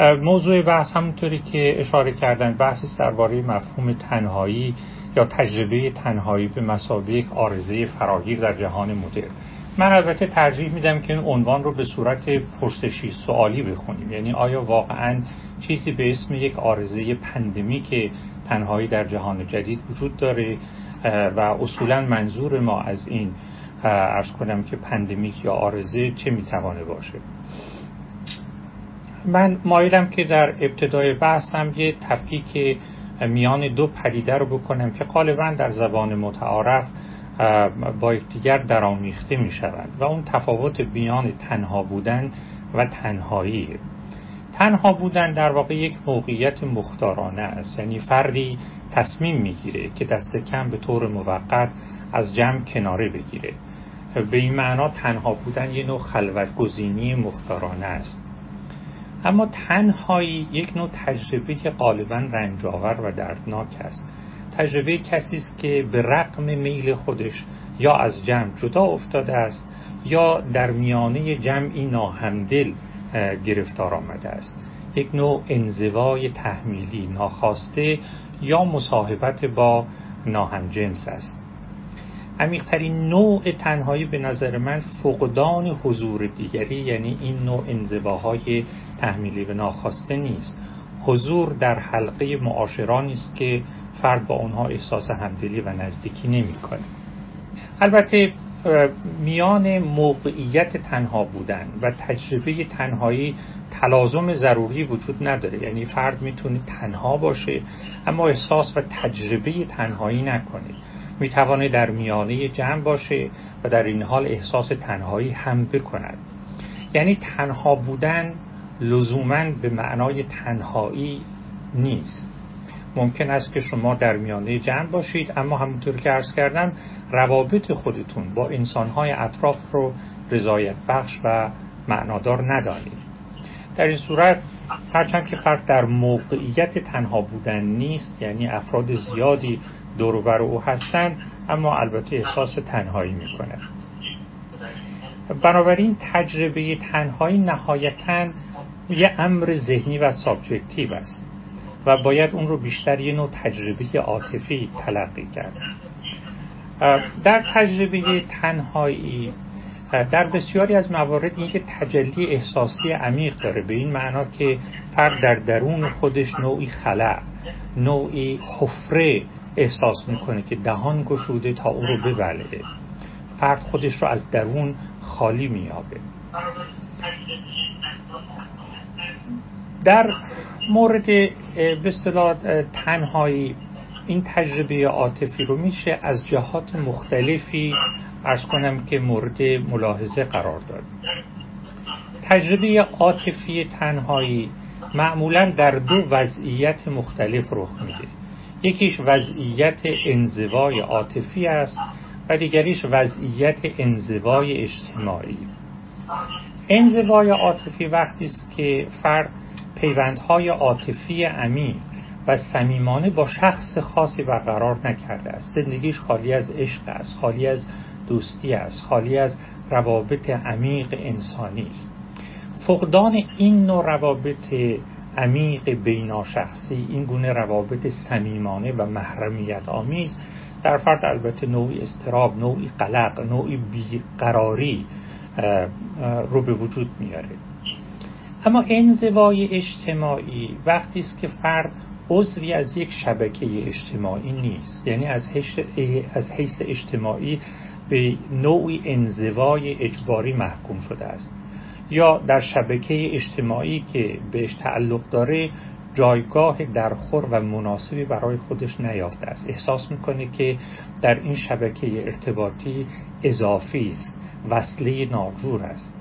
موضوع بحث همونطوری که اشاره کردن بحثی درباره مفهوم تنهایی یا تجربه تنهایی به مثابه یک عارضه فراگیر در جهان مدرن. من البته ترجیح میدم که این عنوان رو به صورت پرسشی سوالی بخونیم. یعنی آیا واقعا چیزی به اسم یک عارضه pandemic تنهایی در جهان جدید وجود داره؟ و اصولا منظور ما از این عرض کنم که pandemic یا عارضه چه می‌توانه باشه؟ من مایلم که در ابتدای بحثم یه تفکیک میان دو پدیده رو بکنم که غالبا در زبان متعارف با یکدیگر درآمیخته می شود و اون تفاوت میان تنها بودن و تنهایی. تنها بودن در واقع یک موقعیت مختارانه است. یعنی فردی تصمیم می‌گیره که دست کم به طور موقت از جمع کناره بگیره. به این معنا تنها بودن یه نوع خلوت گزینی مختارانه است. اما تنهایی یک نوع تجربه که غالبا رنجاور و دردناک است. تجربه کسی است که به رقم میل خودش یا از جمع جدا افتاده است یا در میانه جمعی ناهمدل گرفتار آمده است. یک نوع انزوای تحمیلی ناخواسته یا مصاحبت با ناهمجنس است. عمیقترین نوع تنهایی به نظر من فقدان حضور دیگری یعنی این نوع انزواهای تحمیلی و ناخواسته نیست. حضور در حلقه معاشرانی است که فرد با آنها احساس همدلی و نزدیکی نمی‌کنه. البته میان موقعیت تنها بودن و تجربه تنهایی تلازم ضروری وجود نداره. یعنی فرد می‌تونه تنها باشه اما احساس و تجربه تنهایی نکنه. می‌توانه در میانه جمع باشه و در این حال احساس تنهایی هم بکند. یعنی تنها بودن لزوما به معنای تنهایی نیست. ممکن است که شما در میانه جمع باشید اما همونطور که عرض کردم روابط خودتون با انسانهای اطراف رو رضایت بخش و معنادار ندانید. در این صورت هرچند که فرد در موقعیت تنها بودن نیست یعنی افراد زیادی دور او هستند اما البته احساس تنهایی می‌کنه بنابراین تجربه تنهایی نهایتا یه امر ذهنی و سابجکتیو است و باید اون رو بیشتر یه نوع تجربه عاطفی تلقی کرد. در تجربه تنهایی در بسیاری از موارد این که تجلی احساسی عمیق داره به این معنا که فرد در درون خودش نوعی خلع نوعی حفره احساس می‌کنه که دهان گشوده تا او رو ببلعه. فرد خودش رو از درون خالی میابه در مورد به تنهایی این تجربه عاطفی رو میشه از جهات مختلفی ارز کنم که مورد ملاحظه قرار داد. تجربه عاطفی تنهایی معمولا در دو وضعیت مختلف رخ میده. یکیش وضعیت انزوای عاطفی است و دیگریش وضعیت انزوای اجتماعی. انزوای عاطفی وقتی است که فرد پیوندهای عاطفی عمیق و صمیمانه با شخص خاصی برقرار نکرده است. زندگیش خالی از عشق است خالی از دوستی است خالی از روابط عمیق انسانی است. فقدان این نوع روابط عمیق بیناشخصی این گونه روابط صمیمانه و محرمیت آمیز در فرد البته نوعی استراب نوعی قلق نوعی بیقراری رو به وجود میاره. اما انزوای اجتماعی وقتی است که فرد عضوی از یک شبکه اجتماعی نیست. یعنی از از حیث اجتماعی به نوعی انزوای اجباری محکوم شده است. یا در شبکه اجتماعی که بهش تعلق داره جایگاه درخور و مناسبی برای خودش نیافته است. احساس می‌کنه که در این شبکه ارتباطی اضافی است وصله ناجور است.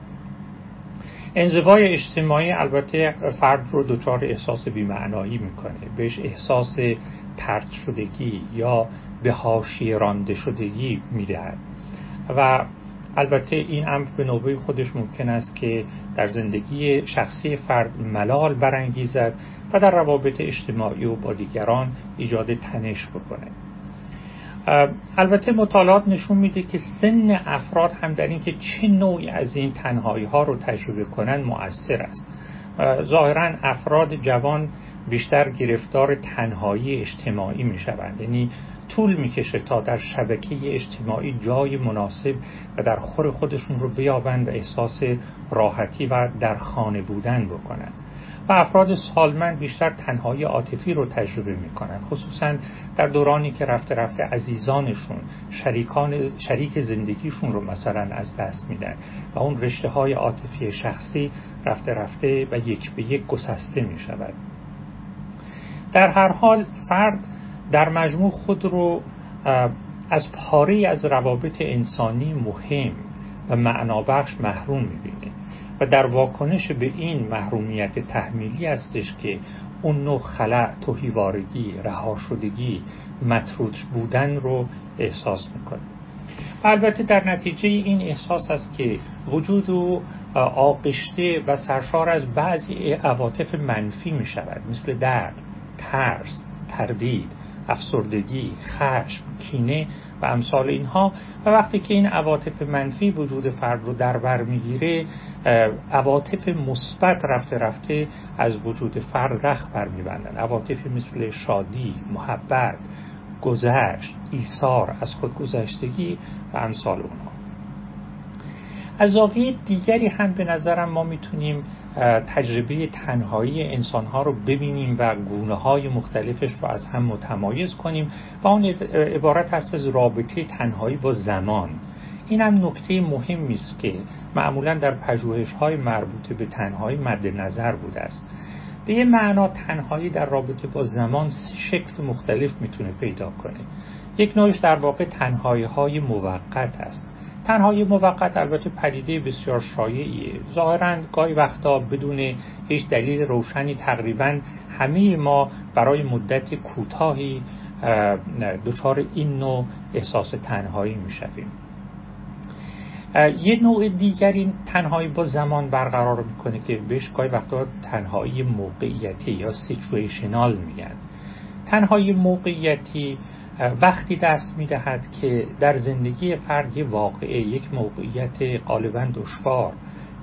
انزوای اجتماعی البته فرد رو دچار احساس بیمعنایی می‌کنه. بهش احساس ترد شدگی یا به حاشیه رانده شدگی می‌دهد. و البته این امر به نوبه خودش ممکن است که در زندگی شخصی فرد ملال برانگیزد و در روابط اجتماعی و با دیگران ایجاد تنش بکنه. البته مطالعات نشون میده که سن افراد هم در اینکه چه نوعی از این تنهایی ها رو تجربه کنن مؤثر است. ظاهرا افراد جوان بیشتر گرفتار تنهایی اجتماعی می شوند یعنی طول می‌کشه تا در شبکه اجتماعی جای مناسب و در خور خودشون رو بیابند و احساس راحتی و در خانه بودن بکنند. و افراد سالمند بیشتر تنهایی عاطفی رو تجربه می‌کنند خصوصا در دورانی که رفته رفته عزیزانشون شریکان شریک زندگیشون رو مثلا از دست میدن و اون رشته های عاطفی شخصی رفته رفته و یک به یک گسسته می شود در هر حال فرد در مجموع خود رو از پاره از روابط انسانی مهم و معنابخش محروم می‌بینه. و در واکنش به این محرومیت تحمیلی هستش که اون نوع خلع، توهیوارگی، رها شدگی، مطرود بودن رو احساس می‌کنه. البته در نتیجه این احساس است که وجود او آغشته و سرشار از بعضی عواطف منفی می شود مثل درد، ترس، تردید، افسردگی، خشم، کینه و امثال اینها. و وقتی که این عواطف منفی وجود فرد رو در بر می‌گیره عواطف مثبت رفته رفته از وجود فرد رخ بر میبندن عواطف مثل شادی، محبت، گذشت، ایثار از خودگذشتگی و امثال اونها. از زاویه دیگری هم به نظرم ما می‌تونیم تجربه تنهایی انسانها رو ببینیم و گونه های مختلفش رو از هم متمایز کنیم و اون عبارت هست از رابطه تنهایی با زمان. این هم نکته مهمی است که معمولا در پژوهش های مربوط به تنهایی مد نظر بوده است. به یه معنا تنهایی در رابطه با زمان شکل مختلف می‌تونه پیدا کنه. یک نوعش در واقع تنهایی های موقت است. تنهایی موقت البته پدیده بسیار شایعیه. ظاهرا گاهی وقتا بدون هیچ دلیل روشنی تقریبا همه ما برای مدت کوتاهی دچار این نوع احساس تنهایی می‌شویم. یه نوع دیگری تنهایی با زمان برقرار می‌کنه که بهش گاهی وقتا تنهایی موقعیتی یا سیچویشنال میگن. تنهایی موقعیتی وقتی دست می‌دهد که در زندگی فرد یه واقعه یک موقعیت غالبا دشوار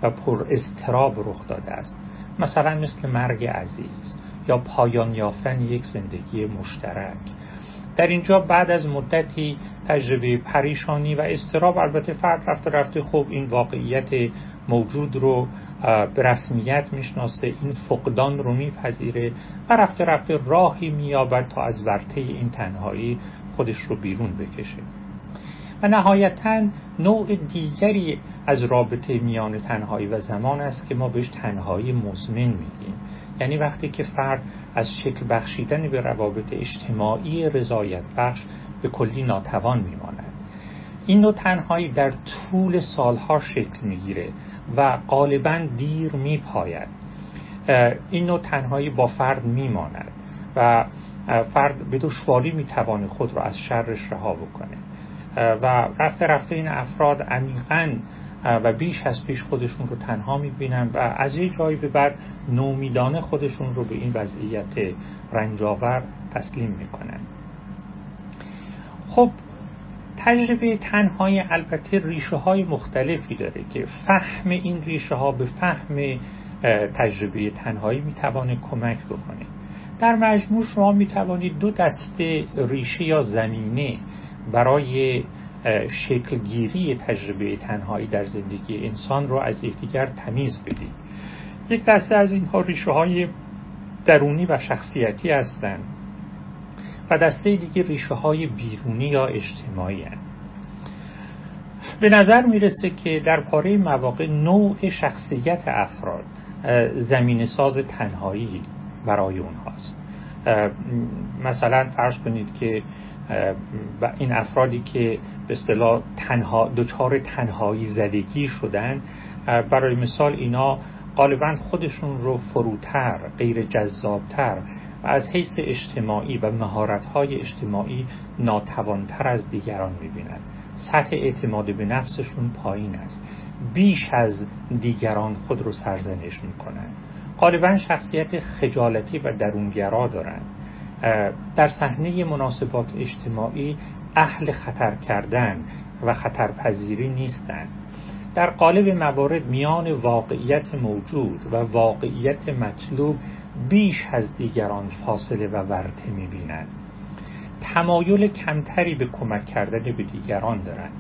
و پر استراب رخ داده است. مثلا مثل مرگ عزیز یا پایان یافتن یک زندگی مشترک. در اینجا بعد از مدتی تجربه پریشانی و استراب البته فرد رفته رفته خوب این واقعیت موجود رو به رسمیت می‌شناسه این فقدان رو میپذیره و رفته رفته راهی مییابد تا از ورطه این تنهایی خودش رو بیرون بکشه. و نهایتا نوع دیگری از رابطه میان تنهایی و زمان است که ما بهش تنهایی مزمن میگیم. یعنی وقتی که فرد از شکل بخشیدن به روابط اجتماعی رضایت بخش به کلی ناتوان میماند. این نوع تنهایی در طول سالها شکل می‌گیره و غالبا دیر میپاید. این نوع تنهایی با فرد میماند و فرد به دشواری می‌توانه خود را از شرش رها بکنه. و رفته رفته این افراد عمیقا و بیش از پیش خودشون رو تنها می‌بینن و از یه جایی به بعد نومیدانه خودشون رو به این وضعیت رنجاور تسلیم می‌کنن. خب تجربه تنهایی البته ریشه های مختلفی داره که فهم این ریشه ها به فهم تجربه تنهایی می‌توانه کمک بکنه. در مجموع شما می‌توانید دو دسته ریشه یا زمینه برای شکلگیری تجربه تنهایی در زندگی انسان رو از یکدیگر تمیز بدید یک دسته از اینها ریشه های درونی و شخصیتی هستند و دسته دیگه ریشه های بیرونی یا اجتماعی هستند. به نظر می‌رسه که در پاره مواقع نوع شخصیت افراد زمین ساز تنهایی برای اونهاست مثلا فرض کنید که این افرادی که به اصطلاح تنها دچار تنهایی زدگی شدن. برای مثال اینا غالبا خودشون رو فروتر غیر جذابتر و از حیث اجتماعی و مهارت‌های اجتماعی ناتوانتر از دیگران می‌بینند سطح اعتماد به نفسشون پایین است. بیش از دیگران خود رو سرزنش می‌کنند غالبا شخصیت خجالتی و درونگرا دارند در صحنه مناسبات اجتماعی اهل خطر کردن و خطرپذیری نیستند در قالب موارد میان واقعیت موجود و واقعیت مطلوب بیش از دیگران فاصله و ورته می‌بینند. تمایل کمتری به کمک کردن به دیگران دارند.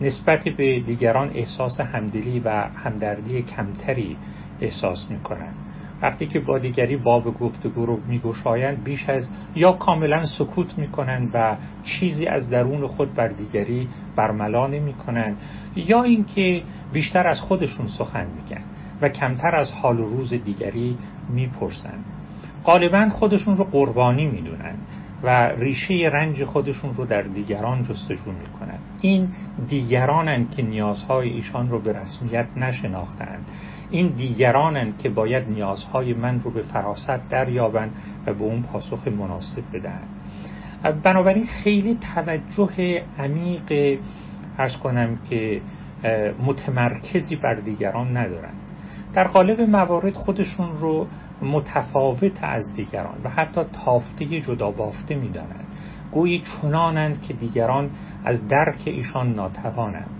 نسبت به دیگران احساس همدلی و همدردی کمتری احساس می‌کنند. وقتی که با دیگری باب گفتگو رو میگشایند بیش از یا کاملا سکوت می‌کنند و چیزی از درون خود بر دیگری برملا نمی‌کنند یا اینکه بیشتر از خودشون سخن میگن و کمتر از حال و روز دیگری می‌پرسند. غالبا خودشون رو قربانی می‌دونند و ریشه رنج خودشون رو در دیگران جستجو می‌کنند. این دیگرانند که نیازهای ایشان رو به رسمیت نشناختند. این دیگرانند که باید نیازهای من رو به فراست دریابند و به اون پاسخ مناسب بدهند. بنابراین خیلی توجه عمیق ارز کنم که متمرکزی بر دیگران ندارند. در قالب موارد خودشون رو متفاوت از دیگران و حتی تافته جدا بافته می‌دانند. گویی چنانند که دیگران از درک ایشان ناتوانند.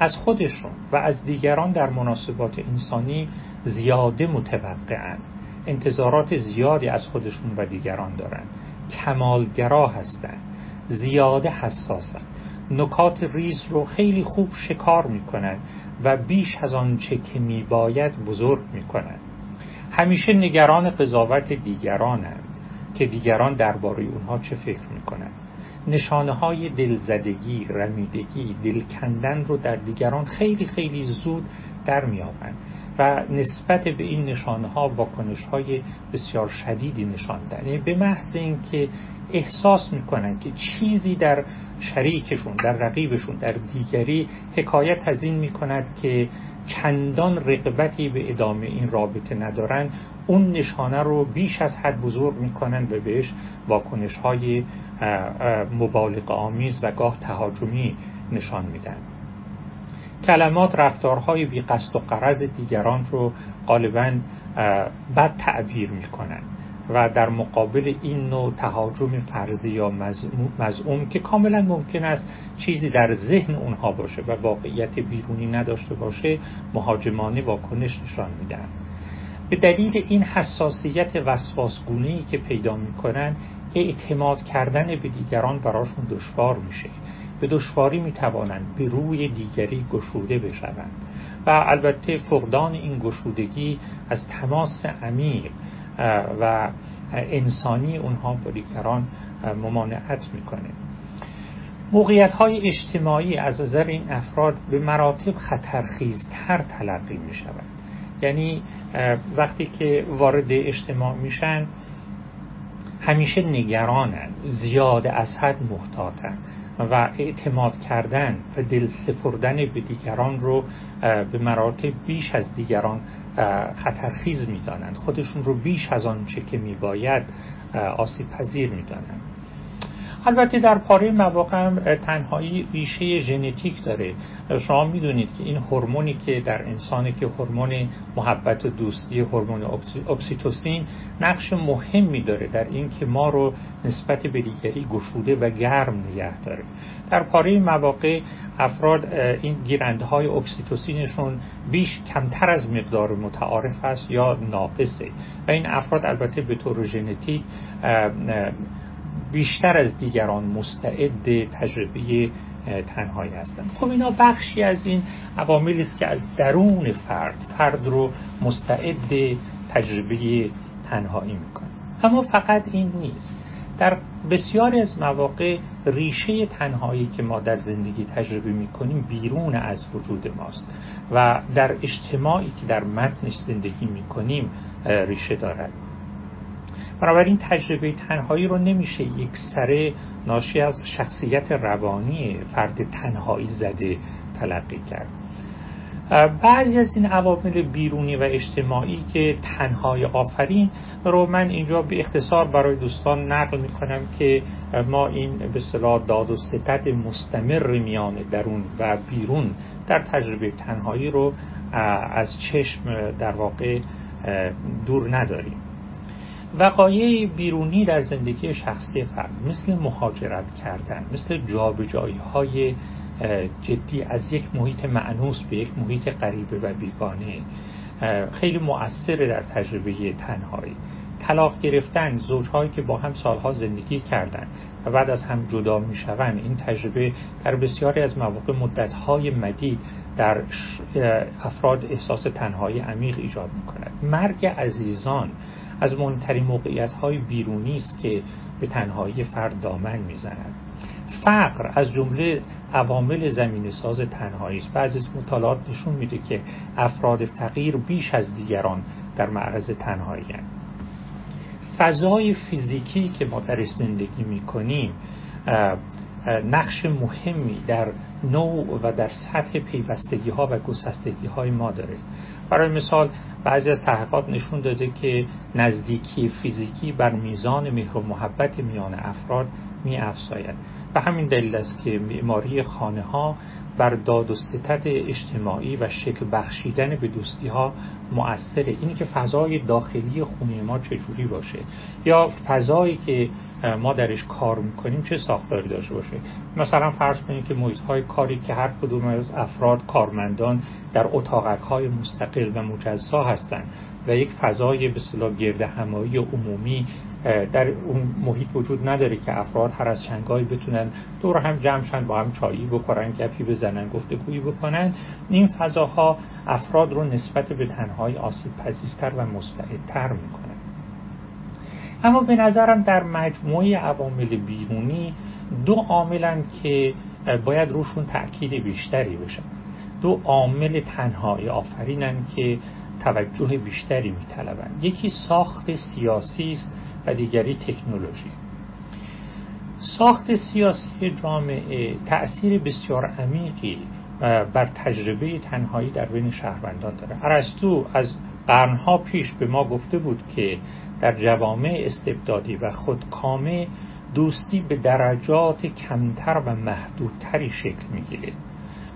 از خودشون و از دیگران در مناسبات انسانی زیاده متوقعند انتظارات زیادی از خودشون و دیگران دارند کمالگرا هستند زیاده حساسند نکات ریز رو خیلی خوب شکار می‌کنند و بیش از آنچه که میباید بزرگ می‌کنند همیشه نگران قضاوت دیگرانند که دیگران درباره اونها چه فکر می‌کنند. نشانه های دلزدگی، رمیدگی، دلکندن رو در دیگران خیلی خیلی زود در میابند و نسبت به این نشانه ها واکنش های بسیار شدیدی نشان یعنی به محض اینکه احساس می‌کنن که چیزی در شریکشون در رقیبشون در دیگری حکایت از این می‌کند که چندان رقبتی به ادامه این رابطه ندارن اون نشانه رو بیش از حد بزرگ می‌کنن و بهش واکنش های مبالغ آمیز و گاه تهاجمی نشان میدن. کلمات رفتارهای بی قصد و قرض دیگران رو غالبا بد تعبیر می‌کنن و در مقابل این نوع تهاجم فرضی یا مزعوم که کاملا ممکن است چیزی در ذهن اونها باشه و واقعیت بیرونی نداشته باشه مهاجمانه واکنش نشان میدن به دلیل این حساسیت وسواسگونه ای که پیدا می‌کنن اعتماد کردن به دیگران براشون دشوار میشه. به دشواری می‌توانند به روی دیگری گشوده بشوند. و البته فقدان این گشودگی از تماس عمیق و انسانی اونها با دیگران ممانعت می‌کنه. موقعیت های اجتماعی از نظر این افراد به مراتب خطرخیزتر تلقی می یعنی وقتی که وارد اجتماع میشن همیشه نگرانند زیاد از حد محتاطن و اعتماد کردن و دل سپردن به دیگران رو به مراتب بیش از دیگران خطرخیز می‌دانند. خودشون رو بیش از آنچه که میباید آسیب پذیر می‌دانند. البته در پاره مواقع تنهایی ریشه ژنتیک داره. شما می‌دونید که این هورمونی که در انسانی که هورمون محبت و دوستی هورمون اکسیتوسین نقش مهمی داره در اینکه ما رو نسبت به دیگری گشوده و گرم نگه داره. در پاره مواقع افراد این گیرنده های اکسیتوسینشون بیش کمتر از مقدار متعارف است یا ناقصه. و این افراد البته به طور ژنتیک بیشتر از دیگران مستعد تجربه تنهایی هستند. خب اینا بخشی از این عواملی است که از درون فرد فرد رو مستعد تجربه تنهایی می‌کنه. اما فقط این نیست. در بسیاری از مواقع ریشه تنهایی که ما در زندگی تجربه می‌کنیم بیرون از وجود ماست و در اجتماعی که در متنش زندگی می‌کنیم ریشه دارد. بنابراین تجربه تنهایی رو نمیشه یک سره ناشی از شخصیت روانی فرد تنهایی زده تلقی کرد. بعضی از این عوامل بیرونی و اجتماعی که تنهای آفرین رو من اینجا به اختصار برای دوستان نقل می کنم که ما این به صلاح داد و ستت مستمر میان درون و بیرون در تجربه تنهایی رو از چشم در واقع دور نداریم. وقایع بیرونی در زندگی شخصی فرد مثل مهاجرت کردن مثل جابجایی های جدی از یک محیط معنوس به یک محیط غریبه و بیگانه خیلی مؤثره در تجربه تنهایی. طلاق گرفتن زوجهایی که با هم سالها زندگی کردند و بعد از هم جدا می‌شوند این تجربه در بسیاری از مواقع مدتهای مدید در افراد احساس تنهایی عمیق ایجاد می کند مرگ عزیزان از مهمترین موقعیت های بیرونی است که به تنهایی فرد دامن می‌زند. فقر از جمله عوامل زمین ساز تنهایی است. بعضی از مطالعات نشون میده که افراد فقیر بیش از دیگران در معرض تنهایی هستند. فضای فیزیکی که ما درش زندگی می‌کنیم نقش مهمی در نوع و در سطح پیوستگی ها و گسستگی های ما داره. برای مثال بعضی از تحقیقات نشون داده که نزدیکی فیزیکی بر میزان مهر و محبت میان افراد می افزاید و همین دلیل است که معماری خانه ها بر داد و ستت اجتماعی و شکل بخشیدن به دوستی ها مؤثره. اینی که فضای داخلی خونه ما چجوری باشه یا فضایی که ما درش کار می‌کنیم چه ساختاری داشته باشه مثلا فرض کنید که محیط های کاری که هر کدوم از افراد کارمندان در اتاقک های مستقل و مجزا هستند و یک فضای به صلاح گرد همایی عمومی در اون محیط وجود نداره که افراد هر از چنگایی بتونن دور هم جمع شن با هم چایی بخورن گپی بزنن گفتگویی بکنن. این فضاها افراد رو نسبت به تنهایی آسیب پذیرتر و مستعدتر می‌کنن. اما به نظرم در مجموعه عوامل بیرونی دو عاملن که باید روشون تأکید بیشتری بشن دو عامل تنهایی آفرینن که توجه بیشتری میطلبند یکی ساخت سیاسی است و دیگری تکنولوژی. ساخت سیاسی جامعه تأثیر بسیار عمیقی بر تجربه تنهایی در بین شهروندان داره. ارسطو از قرنها پیش به ما گفته بود که در جوامع استبدادی و خودکامه دوستی به درجات کمتر و محدودتری شکل می‌گیره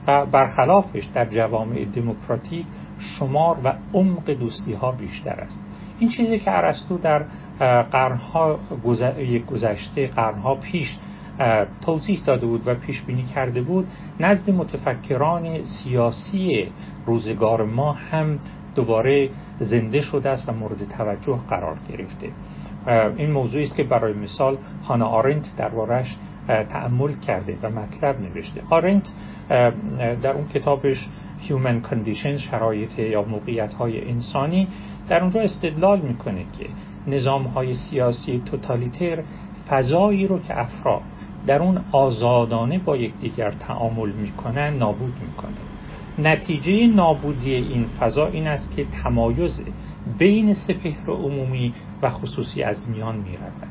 و برخلافش در جوامع دموکراتیک شمار و عمق دوستی ها بیشتر است. این چیزی که ارسطو در قرنها گذشته قرنها پیش توضیح داده بود و پیش بینی کرده بود نزد متفکران سیاسی روزگار ما هم دوباره زنده شده است و مورد توجه قرار گرفته. این موضوعی است که برای مثال هانا آرنت دربارش تأمل کرده و مطلب نوشته. آرنت در اون کتابش Human Conditions شرایط یا موقعیت های انسانی در اونجا استدلال می‌کنه که نظام های سیاسی توتالیتر فضایی رو که افراد در اون آزادانه با یکدیگر تعامل می‌کنن نابود می‌کنه. نتیجه نابودی این فضا این است که تمایز بین سپهر عمومی و خصوصی از میان می‌رود.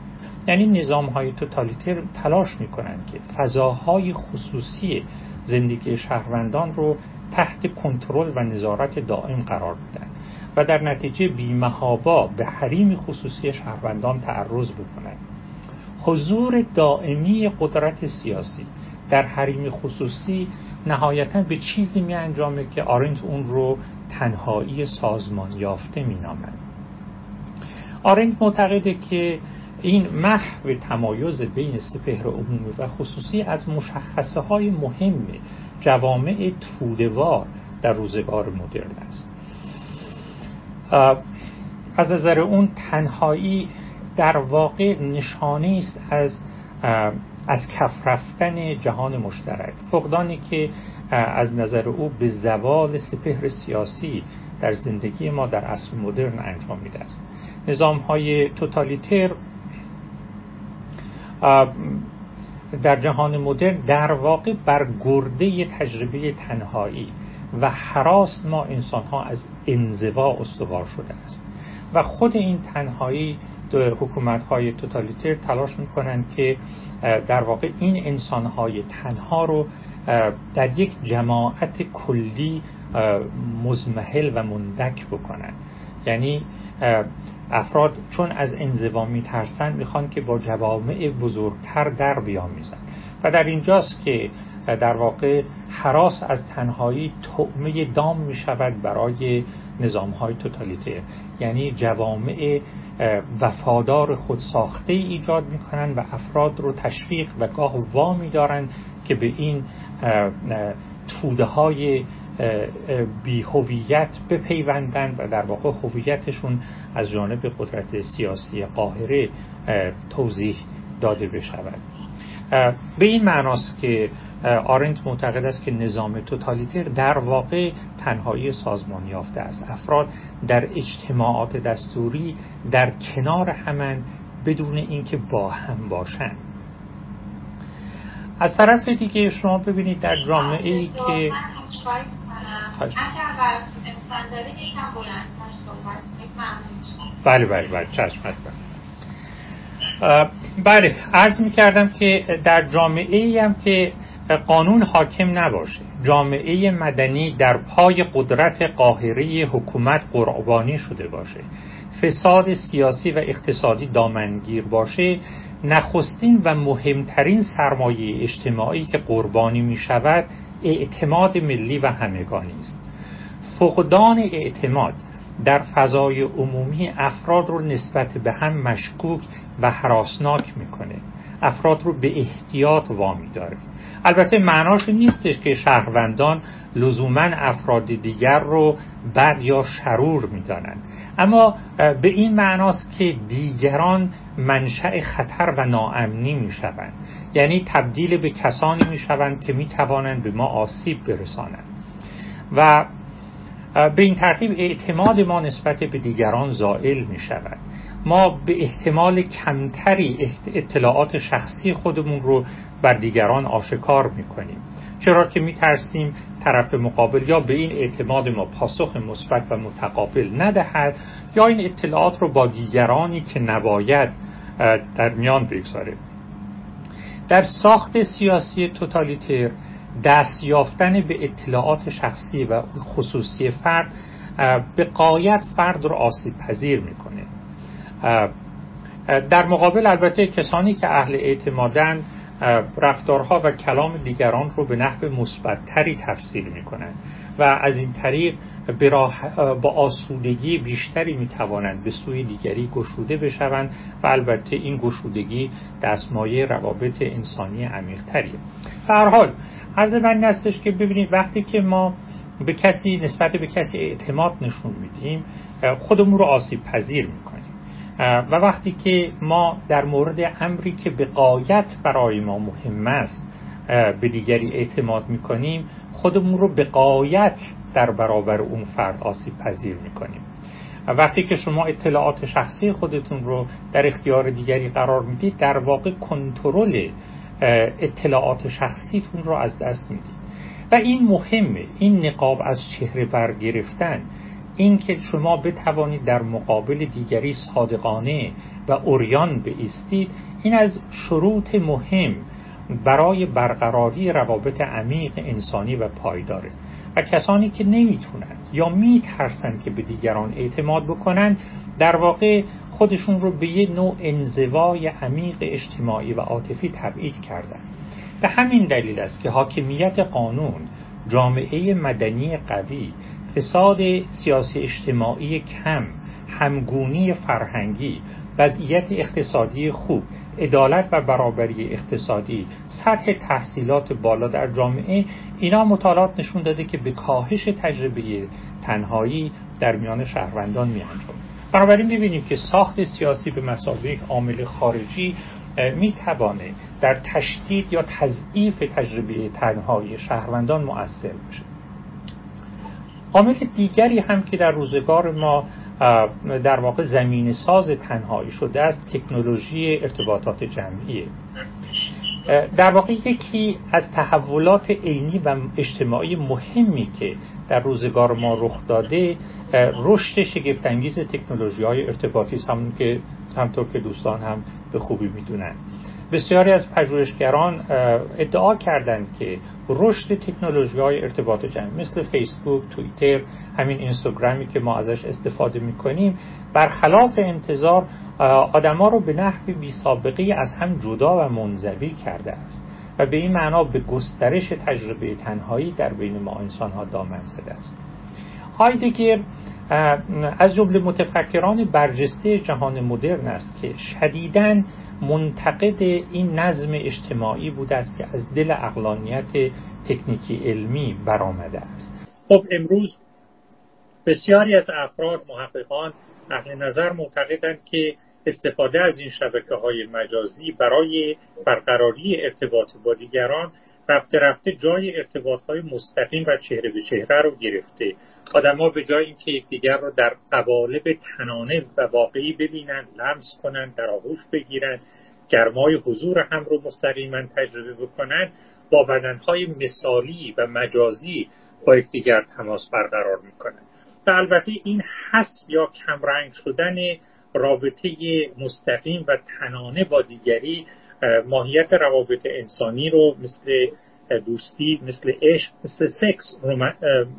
یعنی نظام های توتالیتر تلاش می‌کنن که فضاهای خصوصی زندگی شهروندان رو تحت کنترل و نظارت دائم قرار بدن و در نتیجه بیمهابا به حریم خصوصی شهروندان تعرض بکنند. حضور دائمی قدرت سیاسی در حریم خصوصی نهایتا به چیزی می انجامه که آرنت اون رو تنهایی سازمان یافته می نامد. آرنت معتقده که این محو تمایز بین سپهر عمومی و خصوصی از مشخصه های مهم جوامع تودوار در روزگار مدرن است از نظر اون تنهایی در واقع نشانه است از از کف رفتن جهان مشترک. فقدانی که از نظر او به زوال سپهر سیاسی در زندگی ما در عصر مدرن انجام میده است. نظام های توتالیتر در جهان مدرن در واقع بر گرده تجربه تنهایی و حراس ما انسان ها از انزوا استوار شده است. و خود این تنهایی حکومت های توتالیتر تلاش می‌کنند که در واقع این انسان های تنها رو در یک جماعت کلی مزمحل و مندک بکنند. یعنی افراد چون از انزوا میترسن می‌خوان که با جوامع بزرگتر در بیامیزن و در اینجاست که در واقع حراس از تنهایی تعمه دام می شود برای نظام های توتالیتر. یعنی جوامع وفادار خود ساخته ایجاد می کنند و افراد رو تشویق و گاه وا می دارند که به این توده های بی هویت بپیوندن و در واقع هویتشون از جانب قدرت سیاسی قاهره توضیح داده بشود. به این معناست که آرنت معتقد است که نظام توتالیتر در واقع تنهایی سازمان یافته است. افراد در اجتماعات دستوری در کنار همن بدون اینکه با هم باشند. از طرف دیگه شما ببینید در جامعه ای که بله بله بله چشمت بله بله عرض می کردم که در جامعه ای هم که قانون حاکم نباشه. جامعه مدنی در پای قدرت قاهره حکومت قربانی شده باشه. فساد سیاسی و اقتصادی دامنگیر باشه. نخستین و مهمترین سرمایه اجتماعی که قربانی می شود اعتماد ملی و همگانی است. فقدان اعتماد در فضای عمومی افراد رو نسبت به هم مشکوک و حراسناک می‌کنه. افراد رو به احتیاط وامی داره البته معناش نیستش که شهروندان لزوما افراد دیگر رو بد یا شرور می‌دانند. اما به این معناست که دیگران منشأ خطر و ناامنی می‌شوند. یعنی تبدیل به کسانی می‌شوند که می‌توانند به ما آسیب برسانند. و به این ترتیب اعتماد ما نسبت به دیگران زائل می شود ما به احتمال کمتری اطلاعات شخصی خودمون رو بر دیگران آشکار می کنیم چرا که می ترسیم طرف مقابل یا به این اعتماد ما پاسخ مثبت و متقابل ندهد یا این اطلاعات رو با دیگرانی که نباید در میان بگذاره در ساخت سیاسی توتالیتر دست یافتن به اطلاعات شخصی و خصوصی فرد به قایت فرد رو آسیب پذیر می‌کنه. در مقابل البته کسانی که اهل اعتمادن رفتارها و کلام دیگران رو به نحو مثبتتری تفسیر می‌کنند و از این طریق با آسودگی بیشتری می‌توانند به سوی دیگری گشوده بشوند و البته این گشودگی دستمایه روابط انسانی عمیقتریه به هر حال عرض من هستش که ببینید وقتی که ما به کسی نسبت به کسی اعتماد نشون میدیم خودمون رو آسیب پذیر می‌کنیم. و وقتی که ما در مورد امری که به قایت برای ما مهم است به دیگری اعتماد می‌کنیم خودمون رو به قایت در برابر اون فرد آسیب پذیر می‌کنیم. وقتی که شما اطلاعات شخصی خودتون رو در اختیار دیگری قرار می‌دید در واقع کنترل اطلاعات شخصیتون رو از دست می‌دید. و این مهمه این نقاب از چهره برگرفتن این که شما بتوانید در مقابل دیگری صادقانه و اوریان بایستید این از شروط مهم برای برقراری روابط عمیق انسانی و پایداره. و کسانی که نمی‌تونن یا میترسن که به دیگران اعتماد بکنن در واقع خودشون رو به یه نوع انزوای عمیق اجتماعی و عاطفی تبعید کردن. به همین دلیل است که حاکمیت قانون جامعه مدنی قوی فساد سیاسی اجتماعی کم همگونی فرهنگی وضعیت اقتصادی خوب عدالت و برابری اقتصادی سطح تحصیلات بالا در جامعه اینا مطالعات نشون داده که به کاهش تجربه تنهایی در میان شهروندان می بنابراین می‌بینیم که ساخت سیاسی به مسابقه عامل خارجی می‌توانه در تشدید یا تضعیف تجربه تنهایی شهروندان مؤثر بشه عامل دیگری هم که در روزگار ما در واقع زمین ساز تنهایی شده است تکنولوژی ارتباطات جمعیه در واقع یکی از تحولات عینی و اجتماعی مهمی که در روزگار ما رخ داده رشد شگفتانگیز تکنولوژی های ارتباطی همون که همطور که دوستان هم به خوبی می‌دونن. بسیاری از پژوهشگران ادعا کردند که رشد تکنولوژی های ارتباط جمعی مثل فیسبوک، توییتر، همین اینستاگرامی که ما ازش استفاده می‌کنیم برخلاف انتظار آدما رو به نحو بی سابقه از هم جدا و منزوی کرده است و به این معنا به گسترش تجربه تنهایی در بین ما انسان ها دامن زده است. هایدگر از جمله متفکران برجسته جهان مدرن است که شدیداً منتقد این نظم اجتماعی بوده است که از دل اقلانیت تکنیکی علمی برآمده است. خب امروز بسیاری از افراد محققان اهل نظر معتقدند که استفاده از این شبکه های مجازی برای برقراری ارتباط با دیگران رفته رفته جای ارتباط های مستقیم و چهره به چهره رو گرفته. آدما به جای اینکه یکدیگر رو در قوالب تنانه و واقعی ببینند لمس کنند در آغوش بگیرند گرمای حضور هم رو مستقیما تجربه بکنند با بدنهای مثالی و مجازی با یکدیگر تماس برقرار می‌کنند و البته این حس یا کمرنگ شدن رابطه مستقیم و تنانه با دیگری ماهیت روابط انسانی رو مثل دوستی مثل عشق مثل سکس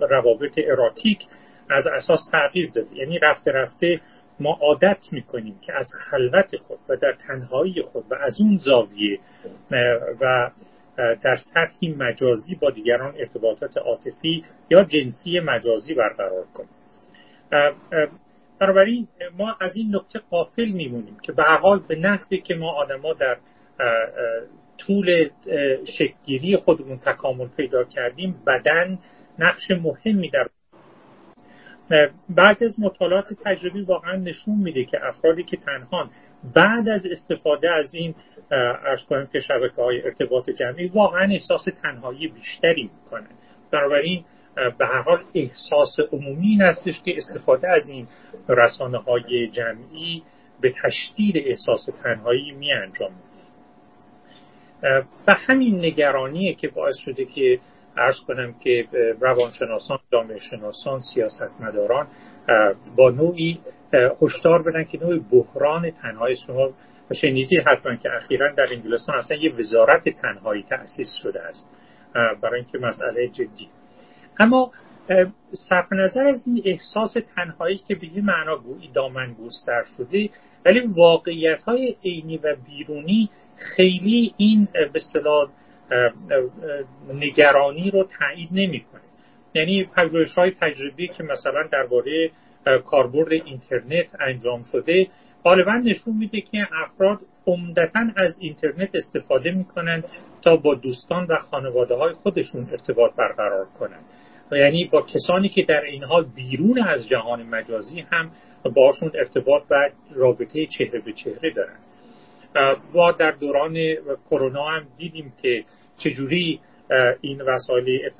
روابط اراتیک از اساس تغییر داده. یعنی رفته رفته ما عادت می‌کنیم که از خلوت خود و در تنهایی خود و از اون زاویه و در سطحی مجازی با دیگران ارتباطات عاطفی یا جنسی مجازی برقرار کنیم. بنابراین ما از این نکته قافل میمونیم که به حال به نحوی که ما آدما در طول شکلگیری خودمون تکامل پیدا کردیم بدن نقش مهمی در بعضی از مطالعات تجربی واقعا نشون میده که افرادی که تنها بعد از استفاده از این ارز کنیم که شبکه های ارتباط جمعی واقعا احساس تنهایی بیشتری می‌کنن. بنابراین به هر حال احساس عمومی این هستش که استفاده از این رسانه های جمعی به تشدید احساس تنهایی می انجام به همین نگرانیه که باعث شده که ارز کنم که روانشناسان جامعه شناسان سیاستمداران با نوعی هشدار بدن که نوعی بحران تنهایی. شما شنیدید حتما که اخیرا در انگلستان اصلا یه وزارت تنهایی تأسیس شده است برای اینکه مسئله جدی. اما صرف نظر از این احساس تنهایی که به یه معنا گویی دامن گستر شده ولی واقعیت های عینی و بیرونی خیلی این به اصطلاح نگرانی رو تایید نمی‌کنه. یعنی پژوهش های تجربی که مثلا درباره کاربرد اینترنت انجام شده غالبا نشون میده که افراد عمدتا از اینترنت استفاده می‌کنند تا با دوستان و خانواده های خودشون ارتباط برقرار کنند. یعنی با کسانی که در این حال بیرون از جهان مجازی هم باشون ارتباط و رابطه چهره به چهره دارند ما در دوران کرونا هم دیدیم که چجوری این وسایل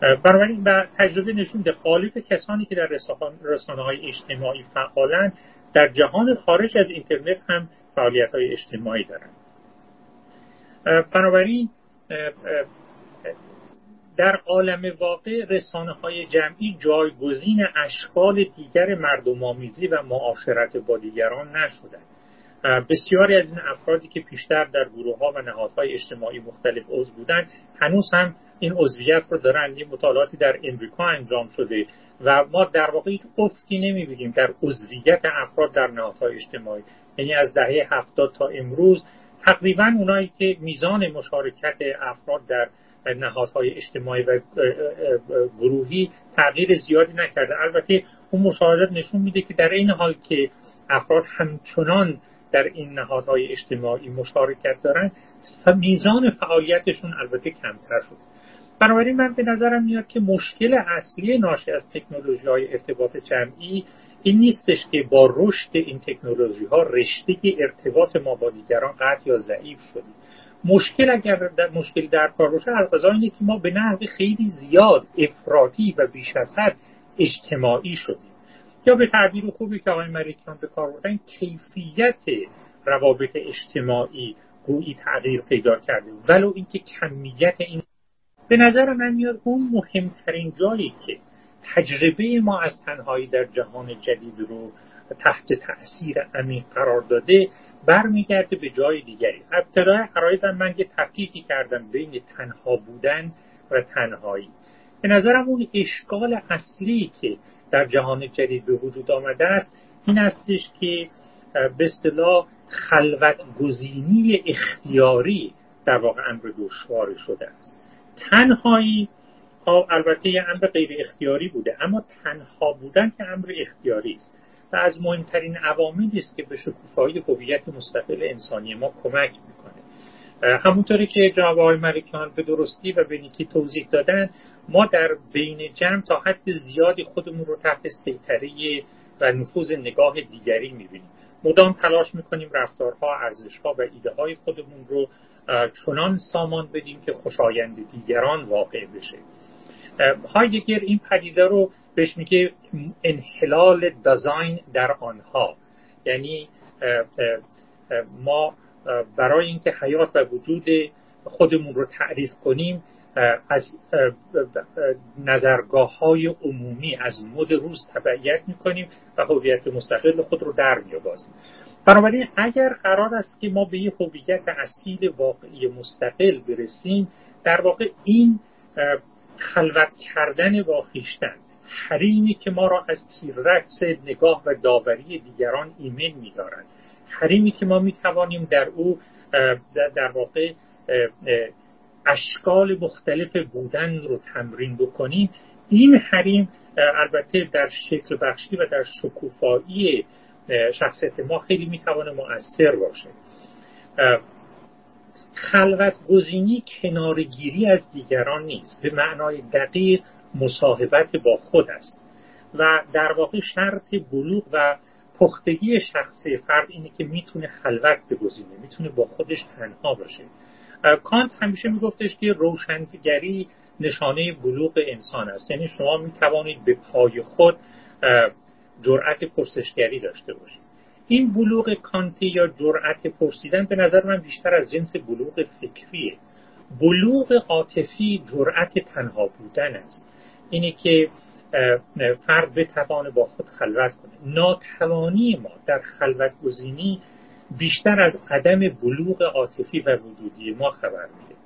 بنابراین به تجربه نشون ده قالب کسانی که در رسانه های اجتماعی فعالن در جهان خارج از اینترنت هم فعالیت های اجتماعی دارند بنابراین در عالم واقع رسانه های جمعی جایگزین اشکال دیگر مردم آمیزی و معاشرت با دیگران نشدند بسیاری از این افرادی که پیشتر در گروه ها و نهادهای اجتماعی مختلف عضو بودند هنوز هم این عضویت رو دارن یه مطالعاتی در امریکا انجام شده و ما در واقع هیچ افتی نمی‌بینیم در عضویت افراد در نهادهای اجتماعی. یعنی از دهه هفتاد تا امروز تقریبا اونایی که میزان مشارکت افراد در نهادهای اجتماعی و گروهی تغییر زیادی نکرده. البته اون مشاهدات نشون میده که در این حال که افراد همچنان در این نهادهای اجتماعی مشارکت دارن میزان فعالیتشون البته کمتر شد. بنابراین من به نظرم میاد که مشکل اصلی ناشی از تکنولوژی های ارتباط جمعی این نیستش که با رشد این تکنولوژی ها رشته ارتباط ما با دیگران قطع یا ضعیف شدیم مشکل اگر در مشکل در کار باشه از اینه که ما به نحو خیلی زیاد افراطی و بیش از حد اجتماعی شدیم. یا به تعبیر خوبی که آقای مریکان به کار بردن کیفیت روابط اجتماعی گویی تغییر پیدا کرده. ولو اینکه کمیت این به نظر من میاد اون مهمترین جایی که تجربه ما از تنهایی در جهان جدید رو تحت تاثیر عمیق قرار داده برمیگرده به جای دیگری. ابتدای عرایزم من یه تفکیکی کردم بین تنها بودن و تنهایی. به نظرم اون اشکال اصلی که در جهان جدید به وجود آمده است. این استش که به اصطلاح خلوت گزینی اختیاری در واقع امر دشوار شده است. تنهایی البته یه امر غیر اختیاری بوده اما تنها بودن که امر اختیاری است و از مهمترین عواملی است که به شکوفایی هویت مستقل انسانی ما کمک می‌کنه. همونطوری که جناب آقای ملکیان به درستی و به نیکی توضیح دادن ما در بین جمع تا حد زیادی خودمون رو تحت سیطره و نفوذ نگاه دیگری می‌بینیم. مدام تلاش می‌کنیم رفتارها ارزشها و ایده های خودمون رو چنان سامان بدیم که خوشایند دیگران واقع بشه. هایدگر این پدیده رو بهش میگه انحلال دازاین در آنها. یعنی ما برای اینکه حیات و وجود خودمون رو تعریف کنیم از نظرگاه های عمومی از مد روز تبعیت می‌کنیم و هویت مستقل خود رو در میابازیم بنابراین اگر قرار است که ما به یه هویت اصیل واقعی مستقل برسیم در واقع این خلوت کردن با خیشتن حریمی که ما را از تیررکس نگاه و داوری دیگران ایمن میدارد. حریمی که ما می‌توانیم در او در واقع اشکال مختلف بودن رو تمرین بکنیم. این حریم البته در شکل بخشی و در شکوفایی شخصیت ما خیلی می‌توانه مؤثر باشه. خلوت گزینی کنارگیری از دیگران نیست. به معنای دقیق مصاحبت با خود است. و در واقع شرط بلوغ و پختگی شخصی فرد اینه که می‌تونه خلوت بگزینه می‌تونه با خودش تنها باشه. کانت همیشه میگفتش که روشنگری نشانه بلوغ انسان است. یعنی شما می‌توانید به پای خود جرأت پرسشگری داشته باشید. این بلوغ کانتی یا جرأت پرسیدن به نظر من بیشتر از جنس بلوغ فکریه. بلوغ عاطفی جرأت تنها بودن است. اینه که فرد بتوانه با خود خلوت کنه. ناتوانی ما در خلوت گزینی بیشتر از عدم بلوغ عاطفی و وجودی ما خبر میده.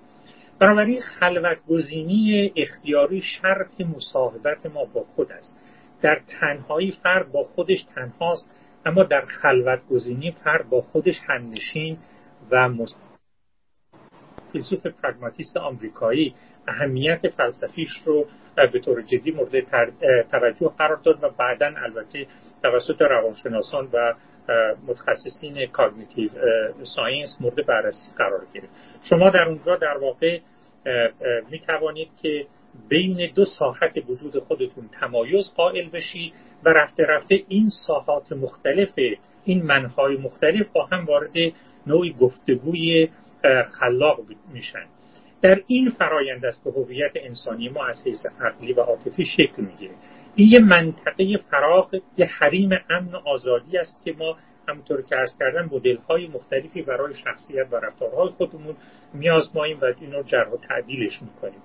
بنابراین خلوت گزینی اختیاری شرط مصاحبت ما با خود است. در تنهایی فرد با خودش تنهاست اما در خلوت گزینی فرد با خودش همنشین و مست... فیلسوف پرگماتیست آمریکایی اهمیت فلسفیش رو به طور جدی مورد توجه قرار داد و بعدا البته توسط روانشناسان و متخصصین cognitive science مورد بررسی قرار گرفت شما در اونجا در واقع می توانید که بین دو ساحت وجود خودتون تمایز قائل بشید و رفته رفته این ساحات مختلف این منهای مختلف با هم وارد نوعی گفتگوی خلاق میشن. در این فرایند است که هویت انسانی ما از حیث عقلی و عاطفی شکل می‌گیره. این یه منطقه فراغ یه حریم امن و آزادی است که ما همونطور که ارز کردن مدل های مختلفی برای شخصیت و رفتارهای خودمون میازماییم و این رو جرح و تعدیلش می‌کنیم.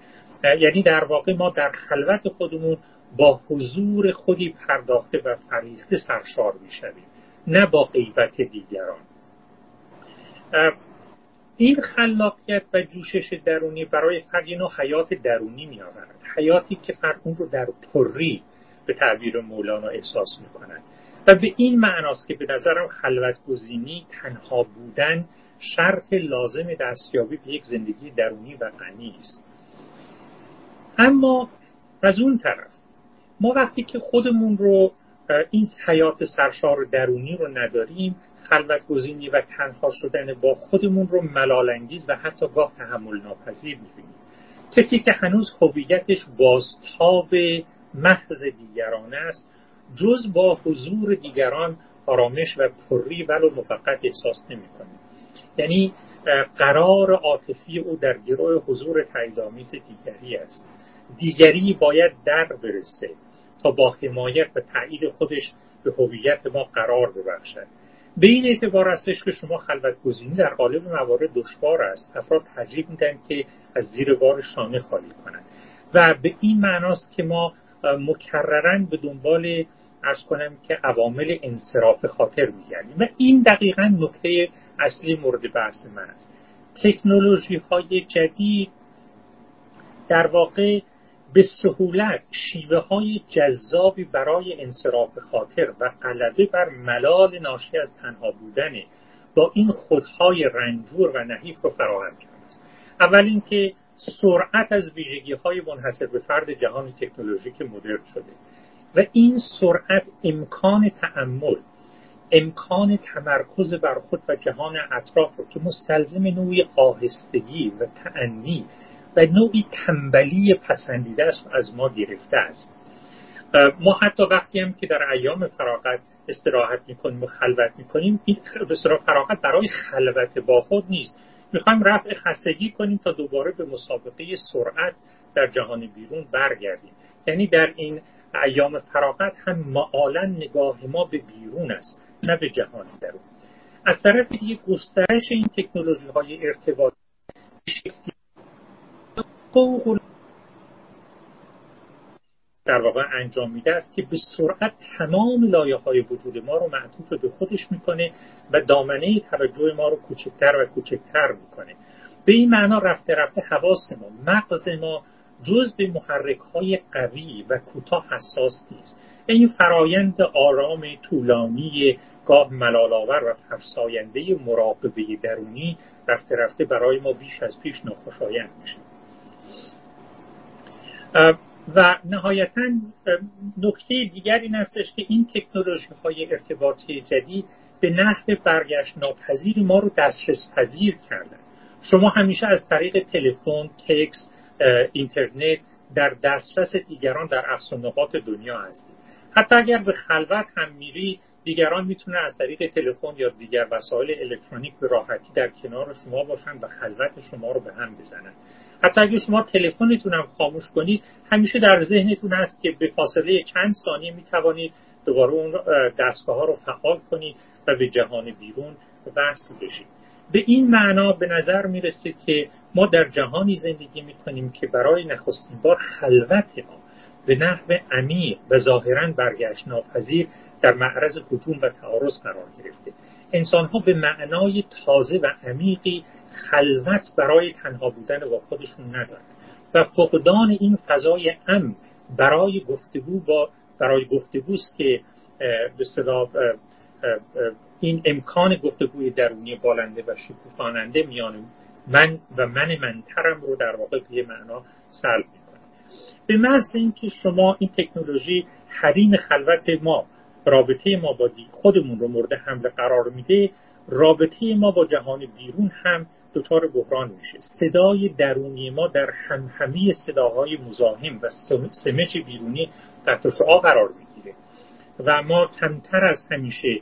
یعنی در واقع ما در خلوت خودمون با حضور خودی پرداخته و فریخته سرشار می‌شویم نه با غیبت دیگران. این خلاقیت و جوشش درونی برای فرد حیات درونی می آورد حیاتی که فرد اون رو در پری به تعبیر مولانا احساس می کند و به این معناست که به نظرم خلوت گزینی تنها بودن شرط لازم دستیابی به یک زندگی درونی و غنی است. اما از اون طرف ما وقتی که خودمون رو این حیات سرشار درونی رو نداریم خلوت گزینی و تنها شدن با خودمون رو ملالانگیز و حتی گاه تحمل ناپذیر می‌بینیم. کسی که هنوز هویتش بازتاب محض دیگران است جز با حضور دیگران آرامش و پری ولو مفقط احساس نمی‌کنه یعنی قرار عاطفی او در گروه حضور تاییدآمیز دیگری است. دیگری باید در برسه تا با حمایت و تایید خودش به هویت ما قرار ببخشد. به این اعتبار هستش که شما خلوت گزینی در قالب موارد دشوار است. افراد ترجیح میدن که از زیر بار شانه خالی کنند. و به این معناست که ما مکررن به دنبال ارز کنم که عوامل انصراف خاطر میگردیم. و این دقیقا نکته اصلی مورد بحث من است. تکنولوژی های جدید در واقع به سهولت شیوه های جذابی برای انصراف خاطر و غلبه بر ملال ناشی از تنها بودن با این خودهای رنجور و نحیف رو فراهم کرده است. اول اینکه سرعت از ویژگی های منحصر به فرد جهان تکنولوژیک مدرن شده و این سرعت امکان تعمل امکان تمرکز بر خود و جهان اطراف رو که مستلزم نوعی آهستگی و تعنی و نوعی تنبلی پسندیده است از ما گرفته است. ما حتی وقتی هم که در ایام فراغت استراحت می‌کنیم و خلوت می‌کنیم این فراغت برای خلوت با خود نیست. می‌خوایم رفع خستگی کنیم تا دوباره به مسابقه سرعت در جهان بیرون برگردیم. یعنی در این ایام فراغت هم معالا نگاه ما به بیرون است نه به جهان درون. از طرف دیگه گسترش این تکنولوژی های ارتباطی در واقع انجام میده است که به سرعت تمام لایه های وجود ما رو معطوف به خودش می‌کنه و دامنه توجه ما رو کوچکتر و کوچکتر می‌کنه. به این معنا رفته رفته حواس ما مغز ما جز به محرک های قوی و کوتاه حساس نیست. این فرایند آرام طولانی گاه ملالآور و فرساینده مراقبه درونی رفته رفته برای ما بیش از پیش ناخوشایند میشه. و نهایتا نکته دیگر این استش که این تکنولوژی های ارتباطی جدید به نحو برگشت ناپذیر ما رو دسترس پذیر کردن. شما همیشه از طریق تلفن، تکس، اینترنت در دسترس دیگران در نقاط دنیا هستید. حتی اگر به خلوت هم میری دیگران می‌تونن از طریق تلفن یا دیگر وسایل الکترونیک به راحتی در کنار شما باشن و خلوت شما رو به هم بزنن. حتی اگر شما تلفنتون هم خاموش کنید همیشه در ذهنتون هست که به فاصله چند ثانیه می‌توانید دوباره اون دستگاه ها رو فعال کنید و به جهان بیرون وصل بشید به این معنا به نظر می‌رسه که ما در جهانی زندگی می‌کنیم که برای نخستین بار خلوت ما به نحو عمیق و ظاهرا برگشت ناپذیر در معرض حجوم و تعارض قرار گرفته. انسان ها به معنای تازه و عمیقی خلوت برای تنها بودن با خودشون ندارن. و فقدان این فضای ام برای گفتگو با برای گفتگوست که به این امکان گفتگوی درونی بالنده و شکوفاننده میان من و من منترم رو در واقع به معنا سلب می‌کنه. به محض اینکه شما این تکنولوژی حریم خلوت ما رابطه ما با خودمون رو مورد حمله قرار میده رابطه ما با جهان بیرون هم دچار بحران میشه. صدای درونی ما در همهمی صداهای مزاحم و سمج بیرونی تحت شعا قرار می‌گیره. و ما کمتر از همیشه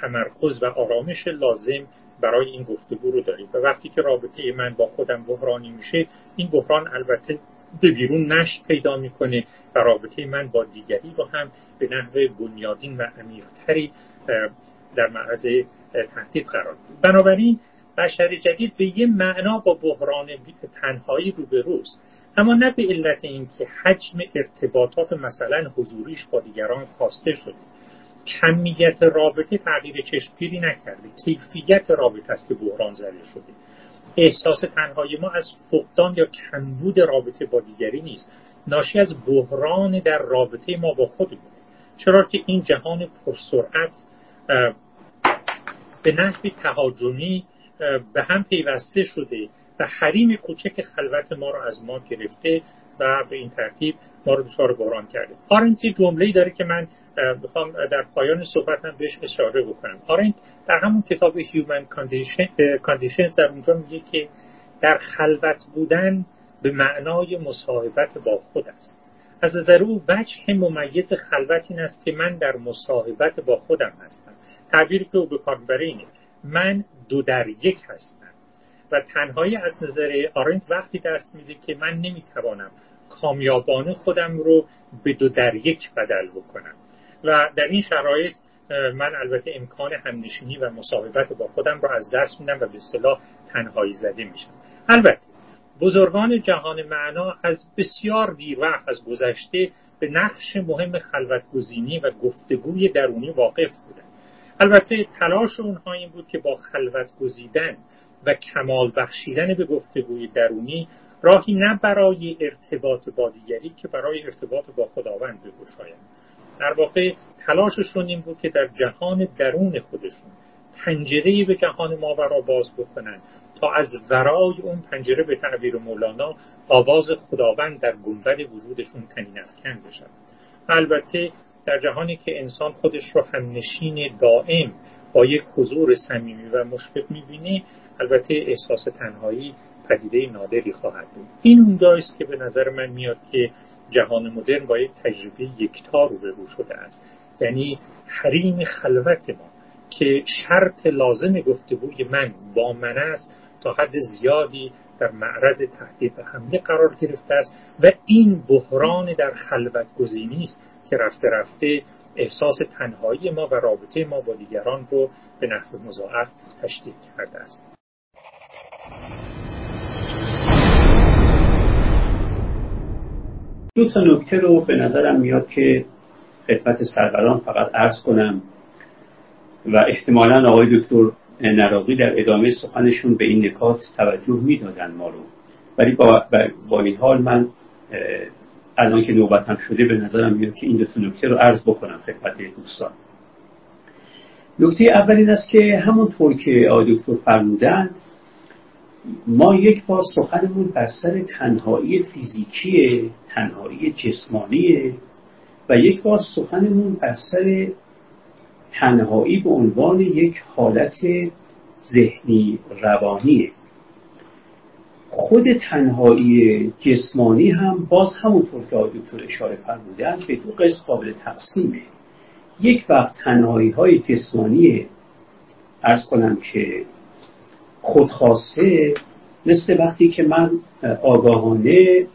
تمرکز و آرامش لازم برای این گفتگو رو داریم. و وقتی که رابطه من با خودم بحرانی میشه این بحران البته به بیرون نشت پیدا می‌کنه و رابطه من با دیگری رو هم به نحو بنیادین و عمیقتری در معرض تهدید قرار بنابراین بشر جدید به یه معنا با بحران تنهایی روبروست اما نه به علت اینکه حجم ارتباطات مثلا حضوریش با دیگران کاسته شده. کمیت رابطه تغییر چشمگیری نکرده. کیفیت رابطه است که بحران زده شده. احساس تنهایی ما از فقدان یا کمبود رابطه با دیگری نیست. ناشی از بحران در رابطه ما با خودمون. چرا که این جهان پرسرعت به نحوی تهاجمی به هم پیوسته شده و حریم کوچک خلوت ما رو از ما گرفته و به این ترتیب ما رو دچار بحران کرده. آرنت جمله‌ای داره که من می‌خوام در پایان صحبتم بهش اشاره بکنم. آرنت در همون کتاب Human Conditions در اونجا میگه که در خلوت بودن به معنای مصاحبت با خود است. از نظر او وجه ممیز خلوت این است که من در مصاحبت با خودم هستم. تعبیری که او به کار اینه. من دو در یک هستم. و تنهایی از نظر آرنت وقتی دست میده که من نمی‌توانم کامیابانه خودم رو به دو در یک بدل بکنم. و در این شرایط من البته امکان همنشینی و مصاحبت با خودم رو از دست میدم و به اصطلاح تنهایی زده میشم. البته بزرگان جهان معنا از بسیار دیر وقت از گذشته به نقش مهم خلوتگزینی و گفتگوی درونی واقف بودند. البته تلاش اونها این بود که با خلوت گزیدن و کمال بخشیدن به گفتگوی درونی راهی نه برای ارتباط با دیگری که برای ارتباط با خداوند بگشایند. در واقع تلاششون این بود که در جهان درون خودشون پنجره به جهان ماورا باز بکنن تا از ورای اون پنجره به تعبیر مولانا آواز خداوند در گنبد وجودشون تنین افکن بشن. البته در جهانی که انسان خودش رو هم نشین دائم با یک حضور صمیمی و مشفق می‌بینه البته احساس تنهایی پدیده نادری خواهد بود. این اونجاییست که به نظر من میاد که جهان مدرن با یک تجربه یکتا روبرو شده است. یعنی حریم خلوت ما که شرط لازم گفتگوی من با من است تا حد زیادی در معرض تهدید و حمله قرار گرفته است و این بحران در خلوت گزینی است. که رفته رفته احساس تنهایی ما و رابطه ما با دیگران رو به نحو مضاعف تشدید کرده است. دو تا نکته رو به نظرم میاد که خدمت سروران فقط عرض کنم و احتمالا آقای دکتر نراقی در ادامه سخنشون به این نکات توجه می‌دادن ما رو. ولی با, با این حال من الان که نوبتم شده به نظرم میاد که این دو نکته رو عرض بکنم خدمت دوستان. نکته اول این است که همونطور که آقای دکتر فرمودند ما یک بار سخنمون بر سر تنهایی فیزیکی تنهایی جسمانی و یک بار سخنمون بر سر تنهایی به عنوان یک حالت ذهنی روانیه خود تنهایی جسمانی هم باز همونطور که آقای دکتر اشاره فرمودن به دو قسم قابل تقسیمه. یک وقت تنهایی های جسمانی ارز کنم که خودخواسته مثل وقتی که من آگاهانه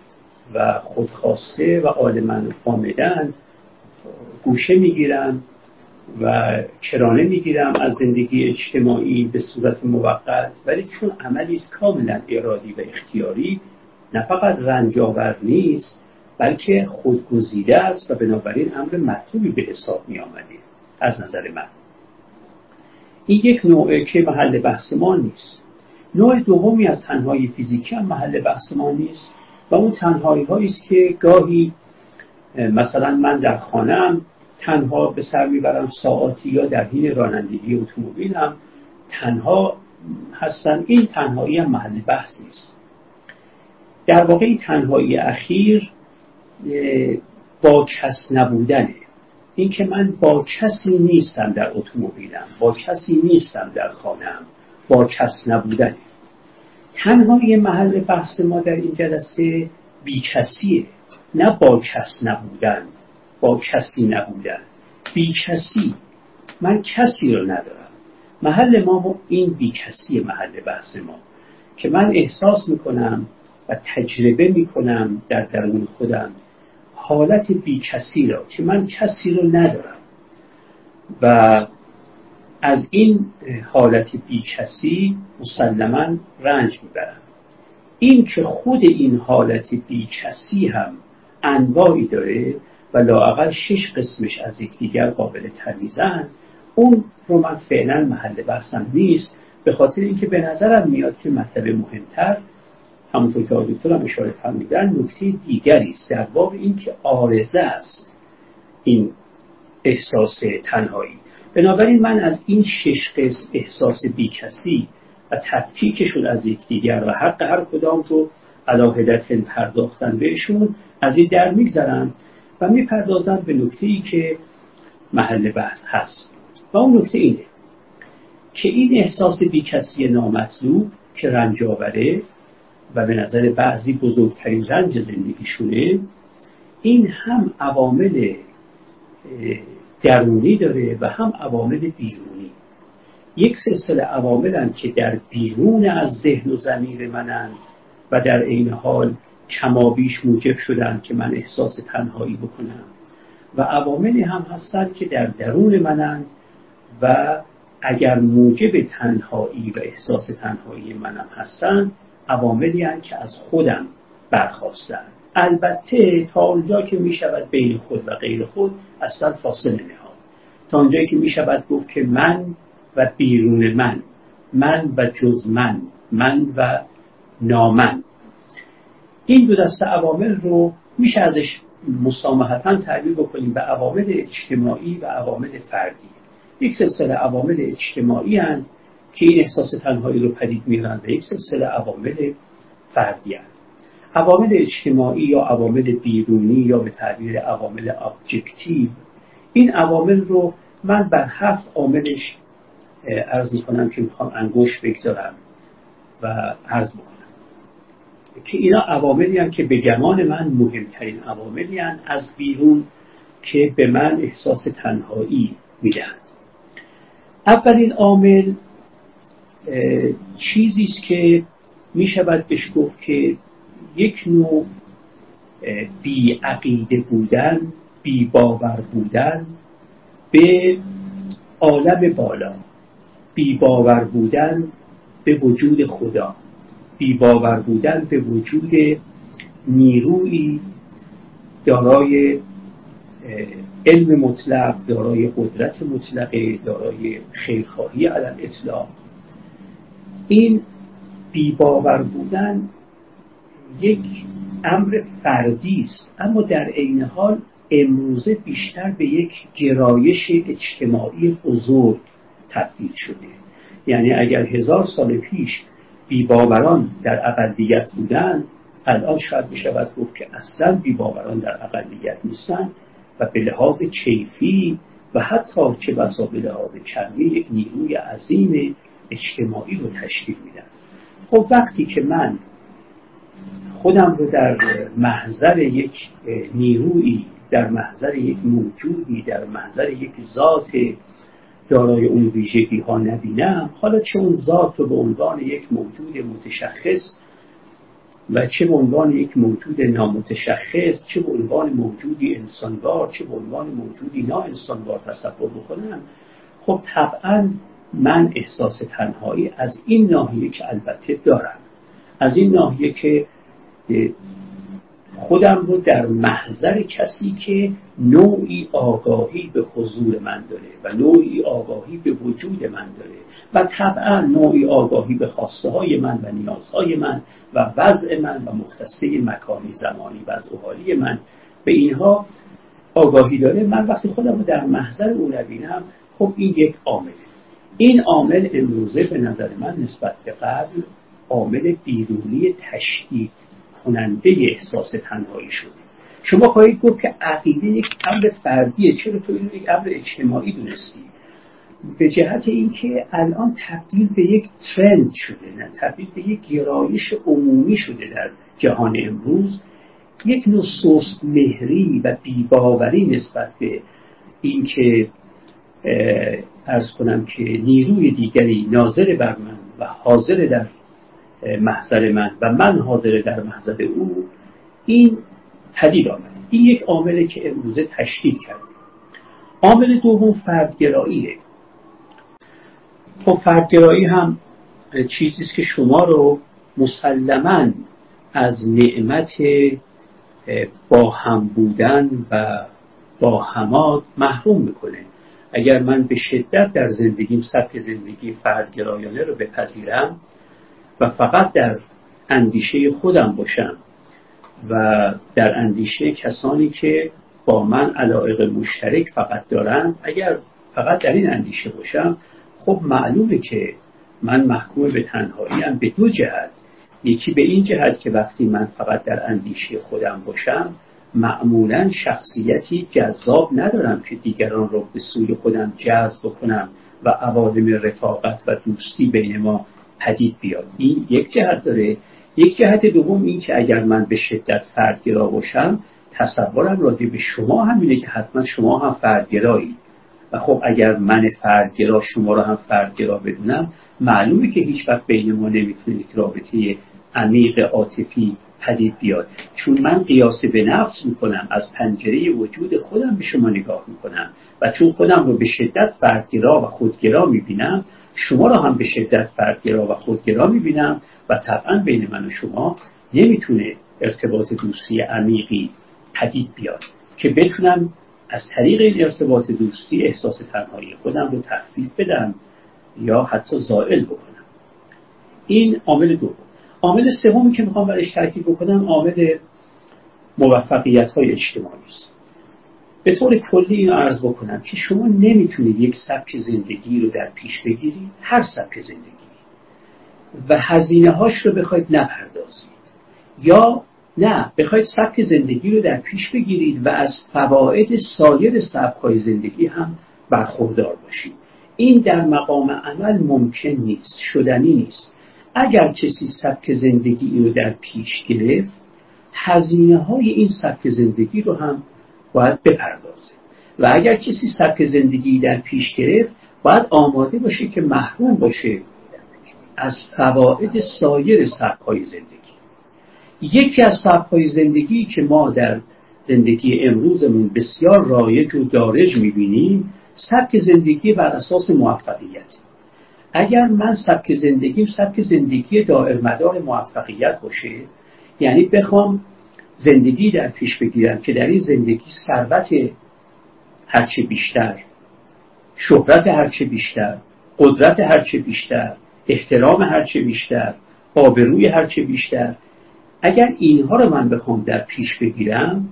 و خودخواسته و عالما آمدن گوشه می‌گیرم و کرانه می‌گیرم از زندگی اجتماعی به صورت موقت. ولی چون عملی است کاملا ارادی و اختیاری نه فقط رنجاور نیست بلکه خودگزیده است و بنابراین امر مطلوبی به حساب می آمده از نظر من. این یک نوعه که محل بحث ما نیست. نوع دومی از تنهایی فیزیکی هم محل بحث ما نیست و اون تنهایی هایی است که گاهی مثلا من در خانم تنها به سر می‌برم ساعتی یا در حین رانندگی اتومبیلم تنها هستن. این تنهایی هم محل بحث نیست. در واقع این تنهایی اخیر با کس نبودنه. اینکه من با کسی نیستم در اتومبیلم با کسی نیستم در خانم با کس نبودنه. تنهایی محل بحث ما در این جلسه بیکسیه. نه با کس نبودن با کسی نبودن. بی کسی. من کسی رو ندارم. محل ما این بی کسی محل بحث ما. که من احساس می‌کنم و تجربه می‌کنم در درون خودم حالت بی کسی را که من کسی رو ندارم. و از این حالت بی کسی مسلما رنج می‌برم. این که خود این حالت بی کسی هم انواعی داره و لاقل شش قسمش از یکدیگر قابل تمیزن. اون رو من فعلا محل بحثم نیست به خاطر اینکه به نظرم میاد که مطلب مهمتر همونطور که آدکتر هم اشاره فرمودن نکته دیگری است. در باب اینکه آرزه است این احساس تنهایی. بنابراین من از این شش قسم احساس بیکسی و تفکیکشون از یکدیگر و حق هر کدام رو علاهدت پرداختن بهشون از این در میگذرم و می‌پردازم به نکته ای که محل بحث هست. و اون نکته اینه که این احساس بیکسی نامطلوب که رنج آوره و به نظر بعضی بزرگترین رنج زندگیشونه این هم عوامل درونی داره و هم عوامل بیرونی. یک سلسله عواملن که در بیرون از ذهن و زمیر منن و در عین حال کمابیش موجب شدن که من احساس تنهایی بکنم. و عواملی هم هستند که در درون منند و اگر موجب تنهایی و احساس تنهایی منم هستند عواملی هم که از خودم برخواستن. البته تا اونجا که می شود بین خود و غیر خود اصلا فاصله نهاد تا اونجایی که می شود گفت که من و بیرون من من و جز من من و نامن. این دو دسته عوامل رو میشه ازش مسامحتا تعبیر بکنیم به عوامل اجتماعی و عوامل فردی یک سلسله عوامل اجتماعی هستند که این احساس تنهایی رو پدید میارن و یک سلسله عوامل فردی هست. عوامل اجتماعی یا عوامل بیرونی یا به تعبیر عوامل ابجکتیو این عوامل رو من بر هفت عاملش عرض می‌کنم که می‌خوام انگوش بگذارم و عرض بکنم که اینا عواملی که به گمان من مهمترین عواملی از بیرون که به من احساس تنهایی میدن اولین عامل چیزی است که می شود بهش گفت که یک نوع بی عقیده بودن بی باور بودن به عالم بالا بی باور بودن به وجود خدا. بی باور بودن به وجود نیروی دارای علم مطلق دارای قدرت مطلقه دارای خیرخواهی علم اطلاق این بیباور بودن یک امر فردی است. اما در عین حال امروزه بیشتر به یک گرایش اجتماعی بزرگ تبدیل شده. یعنی اگر هزار سال پیش بیباوران در اقلیت بودند الان شاید بشود گفت که اصلا بیباوران در اقلیت نیستند و به لحاظ کیفی و حتی چه بسا به لحاظ کمی یک نیروی عظیم اجتماعی رو تشکیل میدن خب وقتی که من خودم رو در محضر یک نیرویی در محضر یک موجودی در محضر یک ذات دارای اون ویژگی ها نبینم. حالا چه اون ذات رو به عنوان یک موجود متشخص و چه به عنوان یک موجود نامتشخص چه به عنوان موجودی انسانوار چه به عنوان موجودی نا انسانوار تصور بکنم خب طبعا من احساس تنهایی از این ناحیه که البته دارم. از این ناحیه که خودم رو در محضر کسی که نوعی آگاهی به حضور من داره و نوعی آگاهی به وجود من داره و طبعا نوعی آگاهی به خواسته های من و نیازهای من و وضع من و مختصه مکانی زمانی وضع حالی من به اینها آگاهی داره من وقتی خودم رو در محضر او نبینم خب این یک عامله. این عامل امروزه به نظر من نسبت به قبل عامل بیرونی تشدید کننده احساس تنهایی شده شما خواهید گفت که عقیده یک امر فردیه چرا تو این یک امر اجتماعی دونستی؟ به جهت اینکه الان تبدیل به یک ترند شده نه تبدیل به یک گرایش عمومی شده در جهان امروز. یک نوع سوست مهری و بیباوری نسبت به اینکه ارز کنم که نیروی دیگری ناظر بر من و حاضر در محضر من و من حاضر در محضر او این پدید آمده این یک عامله که امروزه تشکیل کرده عامل دوم فردگراییه. خب فردگرایی هم چیزی است که شما رو مسلما از نعمت با هم بودن و با همات محروم می‌کنه. اگر من به شدت در زندگیم سبک زندگی فردگرایانه رو بپذیرم و فقط در اندیشه خودم باشم و در اندیشه کسانی که با من علایق مشترک فقط دارند اگر فقط در این اندیشه باشم خب معلومه که من محکوم به تنهایی هم به دو جهت. یکی به این جهت که وقتی من فقط در اندیشه خودم باشم معمولا شخصیتی جذاب ندارم که دیگران رو به سوی خودم جذب کنم و عوالم رفاقت و دوستی بین ما پدید بیاد. این یک جهت داره. یک جهت دوم این که اگر من به شدت فردگرا باشم تصورم راجع به شما همینه که حتما شما هم فردگرایی. و خب اگر من فردگرا شما رو هم فردگرا بدونم معلومه که هیچ وقت بین ما نمی‌تونه رابطه عمیق عاطفی پدید بیاد. چون من قیاس به نفس می‌کنم از پنجره وجود خودم به شما نگاه می‌کنم. و چون خودم رو به شدت فردگرا و خودگرا می‌بینم شما رو هم به شدت فردگرا و خودگرا می‌بینم و طبعا بین من و شما نمی‌تونه ارتباط دوستی عمیقی پدید بیاد که بتونم از طریق این ارتباط دوستی احساس تنهایی خودم رو تخفیف بدم یا حتی زائل بکنم. این عامل دوم. عامل سومی که می‌خوام برش تاکید بکنم عامل موفقیت های اجتماعی است. به طور کلی اینو عرض بکنم که شما نمی‌تونید یک سبک زندگی رو در پیش بگیرید هر سبک زندگی. و هزینه هاش رو بخواید نپردازید. یا نه بخواید سبک زندگی رو در پیش بگیرید و از فواید سایر سبک زندگی هم برخوردار باشید. این در مقام عمل ممکن نیست شدنی نیست. اگر کسی سبک زندگی رو در پیش گرفت هزینه های این سبک زندگی رو هم باید بپردازه و اگر کسی سبک زندگی در پیش گرفت باید آماده باشه که محروم باشه از فواید سایر سبکهای زندگی. یکی از سبکهای زندگی که ما در زندگی امروزمون بسیار رایج و دارج می‌بینیم سبک زندگی بر اساس موفقیت. اگر من سبک زندگیم سبک زندگی دائر مدار موفقیت باشه یعنی بخوام زندگی در پیش بگیرم که در این زندگی ثروت هرچه بیشتر شهرت هرچه بیشتر قدرت هرچه بیشتر احترام هرچه بیشتر آبروی هرچه بیشتر. اگر اینها رو من بخوام در پیش بگیرم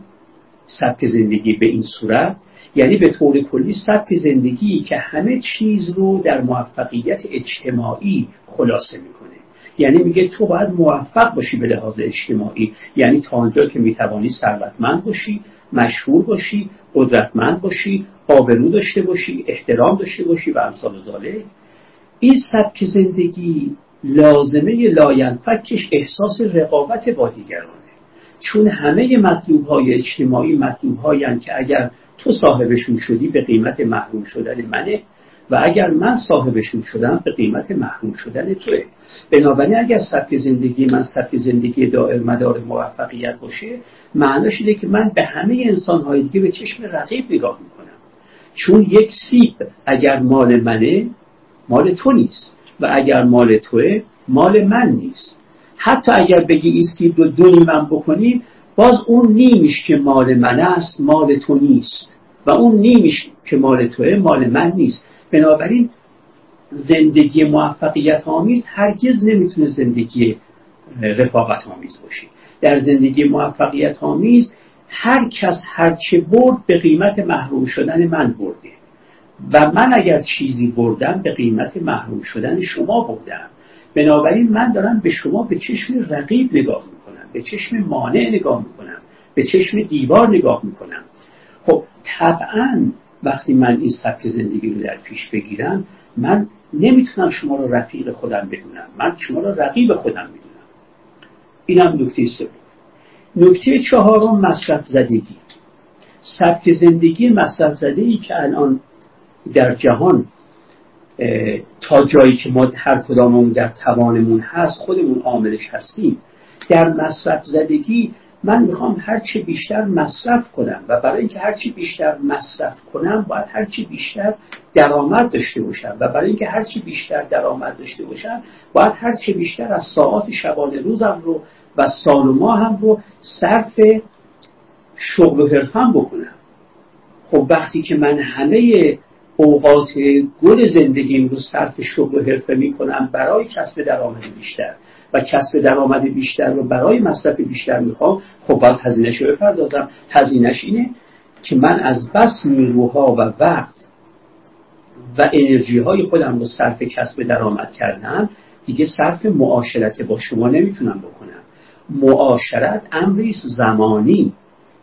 سبک زندگی به این صورت یعنی به طور کلی سبک زندگی که همه چیز رو در موفقیت اجتماعی خلاصه می‌کنه. یعنی میگه تو باید موفق باشی به لحاظ اجتماعی. یعنی تا آنجا که می‌توانی ثروتمند باشی مشهور باشی قدرتمند باشی آبرو داشته باشی احترام داشته باشی و امثال ذالک. این سبک زندگی لازمه لاینفکش احساس رقابت با دیگرانه. چون همه مطلوب های اجتماعی مطلوب که اگر تو صاحبشون شدی به قیمت محروم شدن منه و اگر من صاحبشون شدم به قیمت محروم شدن توه. بنابراین اگر سبک زندگی من سبک زندگی دائر مدار موفقیت باشه معناش اینه که من به همه انسان های دیگه به چشم رقیب نگاه می‌کنم. چون یک سیب اگر مال منه مال تو نیست. و اگر مال توه مال من نیست. حتی اگر بگی این سیب رو دو من بکنی باز اون نیمیش که مال من است مال تو نیست. و اون نیمیش که مال توه مال من نیست. بنابراین زندگی موفقیت آمیز هرگز نمی‌تونه زندگی رفاقت آمیز باشه. در زندگی موفقیت آمیز هر کس هرچه برد به قیمت محروم شدن من برده. و من اگر چیزی بردم به قیمت محروم شدن شما بردم. بنابراین من دارم به شما به چشم رقیب نگاه می‌کنم به چشم مانع نگاه می‌کنم به چشم دیوار نگاه می‌کنم. خب طبعا وقتی من این سبک زندگی رو در پیش بگیرم من نمی‌تونم شما رو رفیق خودم بدونم. من شما رو رقیب خودم می‌دونم. اینم نکته سوم. نکته چهارم مصرف زدگی. سبک زندگی مصرف زده ای که الان در جهان تا جایی که ما هر کداممون در توانمون هست خودمون عاملش هستیم. در مصرف زدگی من می‌خوام هرچی بیشتر مصرف کنم و برای اینکه هرچی بیشتر مصرف کنم باید هرچی بیشتر درآمد داشته باشم و برای اینکه هرچی بیشتر درآمد داشته باشم باید هرچی بیشتر از ساعات شبانه روزم رو و سال و ماه هم رو صرف شغل و حرفم بکنم. خب وقتی که من همه اوقات گل زندگیم رو صرف شغل و حرفه می‌کنم برای کسب درآمد بیشتر. و کسب درآمد بیشتر رو برای مصرف بیشتر می‌خوام خب باید هزینهش رو بپردازم. هزینهش اینه که من از بس نیروها و وقت و انرژی های خودم رو صرف کسب درآمد کردم دیگه صرف معاشرت با شما نمی‌تونم بکنم. معاشرت امریست زمانی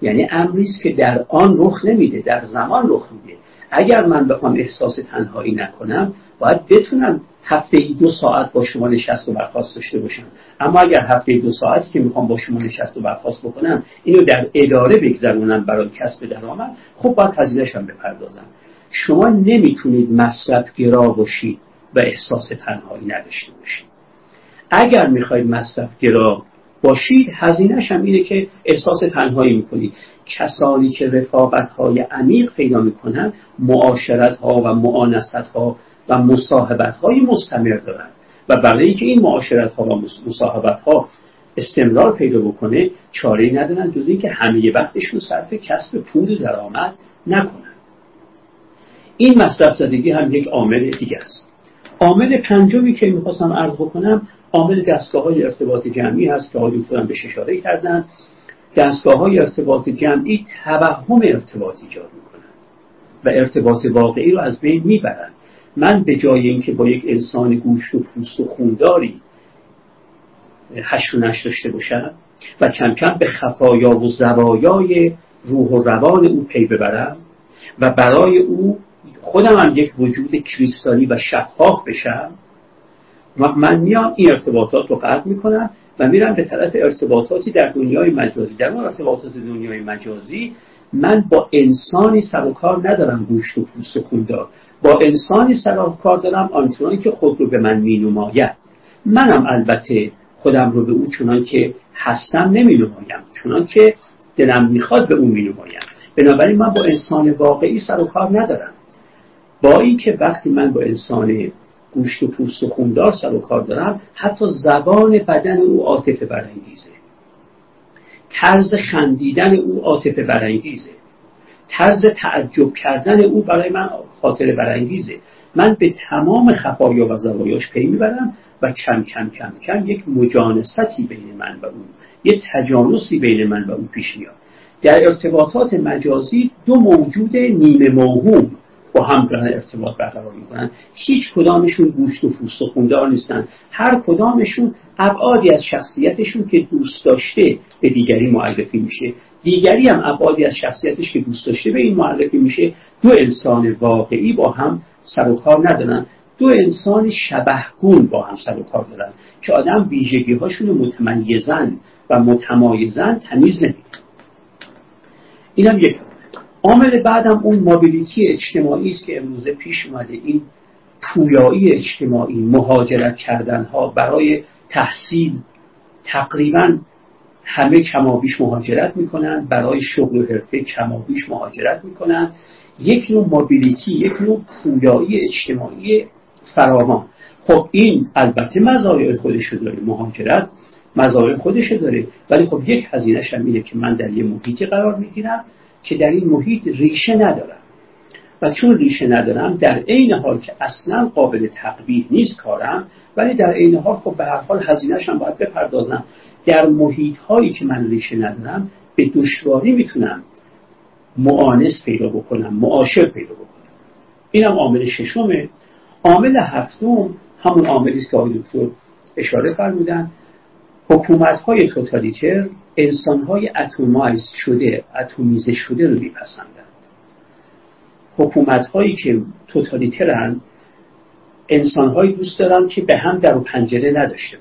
یعنی امریست که در آن رخ نمیده در زمان رخ میده. اگر من بخوام احساس تنهایی نکنم باید بتونم هفته ای دو ساعت با شما نشست و برخواست داشته باشم. اما اگر هفته ای دو ساعتی که می‌خوام با شما نشست و برخواست بکنم اینو در اداره بگذرونم برای کسب درآمد خب باید هزینهش هم بپردازم. شما نمی‌تونید مصرف گرا باشید و احساس تنهایی نداشته باشید. اگر می‌خواید مصرف گرا باشید هزینهش هم اینه که احساس تنهایی می‌کنید. کسانی که رفاقت های عمیق پیدا می‌کنن معاشرت ها و معانست ها و مصاحبت های مستمر دارن. و برای اینکه این معاشرت ها و مصاحبت ها استمرار پیدا بکنه چاره ندارن جز اینکه همه وقتشون صرف کسب پول درآمد نکنن. این مصرف زدگی هم یک عامل دیگه است. عامل پنجمی که می‌خواستم عرض بکنم عامل دستگاه های ارتباط جمعی هست که آقای دکترم بهش اشاره کردن. دستگاه های ارتباط جمعی توهم ارتباط ایجاد می‌کنن و ارتباط واقعی رو از بین می‌برن. من به جای اینکه با یک انسان گوشت و پوست و خونداری و داشته باشم و کم کم به خفایا و زوایای روح و روان او پی ببرم و برای او خودم هم یک وجود کریستالی و شفاف بشم من میام این ارتباطات رو قطع می‌کنم و میرم به طرف ارتباطاتی در دنیای مجازی. در اون ارتباطات دنیای مجازی من با انسانی سر و کار ندارم گوشت و پوست و خوندار. با انسانی و کار دارم آنچنان که خود رو به من مینماید. منم البته خودم رو به او چنان که هستم نمی نمایم چنان که دلم می‌خواد به او می نمایم بنابراین من با انسان واقعی سر و کار ندارم. با اینکه وقتی من با انسان گوشت و پوست و خوندار سر و کار دارم حتی زبان بدن او عاطفه برانگیزه. طرز خندیدن او عاطفه برانگیزه. طرز تعجب کردن او برای من خاطر برانگیزه. من به تمام خفایا و زوایاش پی می‌برم و کم کم کم کم یک مجانستی بین من و او یک تجانسی بین من و او پیش میاد. در ارتباطات مجازی دو موجود نیمه موهوم با هم دارن ارتباط برقرار می‌کنن. هیچ کدامشون گوشت و پوست و خوندار نیستن. هر کدامشون ابعادی از شخصیتشون که دوست داشته به دیگری معرفی میشه. دیگری هم ابعادی از شخصیتش که دوست داشته به این معرفی میشه دو انسان واقعی با هم سر و کار ندارن. دو انسان شبهگون با هم سر و کار دارن که آدم ویژگی هاشون متمیزن و متمایزن تمیز نمیده اینم یک عامل بعدم اون مابیلیتی اجتماعی است که امروزه پیش اومده. این پویایی اجتماعی مهاجرت کردن ها برای تحصیل تقریبا همه کمابیش مهاجرت می‌کنن برای شغل و حرفه کمابیش مهاجرت می‌کنن. یک نوع مابیلیتی یک نوع پویایی اجتماعی فراوان. خب این البته مزایای خودش داره مهاجرت مزایای خودش داره. ولی خب یک هزینهش هم اینه که من در یه محیطی قرار می‌گیرم که در این محیط ریشه ندارم. و چون ریشه ندارم در عین حال که اصلا قابل تقبیح نیست کارم ولی در عین حال خب به هر حال هزینه‌اش هم باید بپردازم. در محیط هایی که من ریشه ندارم به دشواری می‌تونم معانس پیدا بکنم معاشر پیدا بکنم. اینم عامل ششمه. عامل هفتم همون عاملی است که آقای دکتر اشاره فرمودن حکومت های توتالیتر انسان های اتومایز شده اتمیزه شده رو میپسندند. حکومت هایی که توتالیترن انسان دوست دارن که به هم در و پنجره نداشته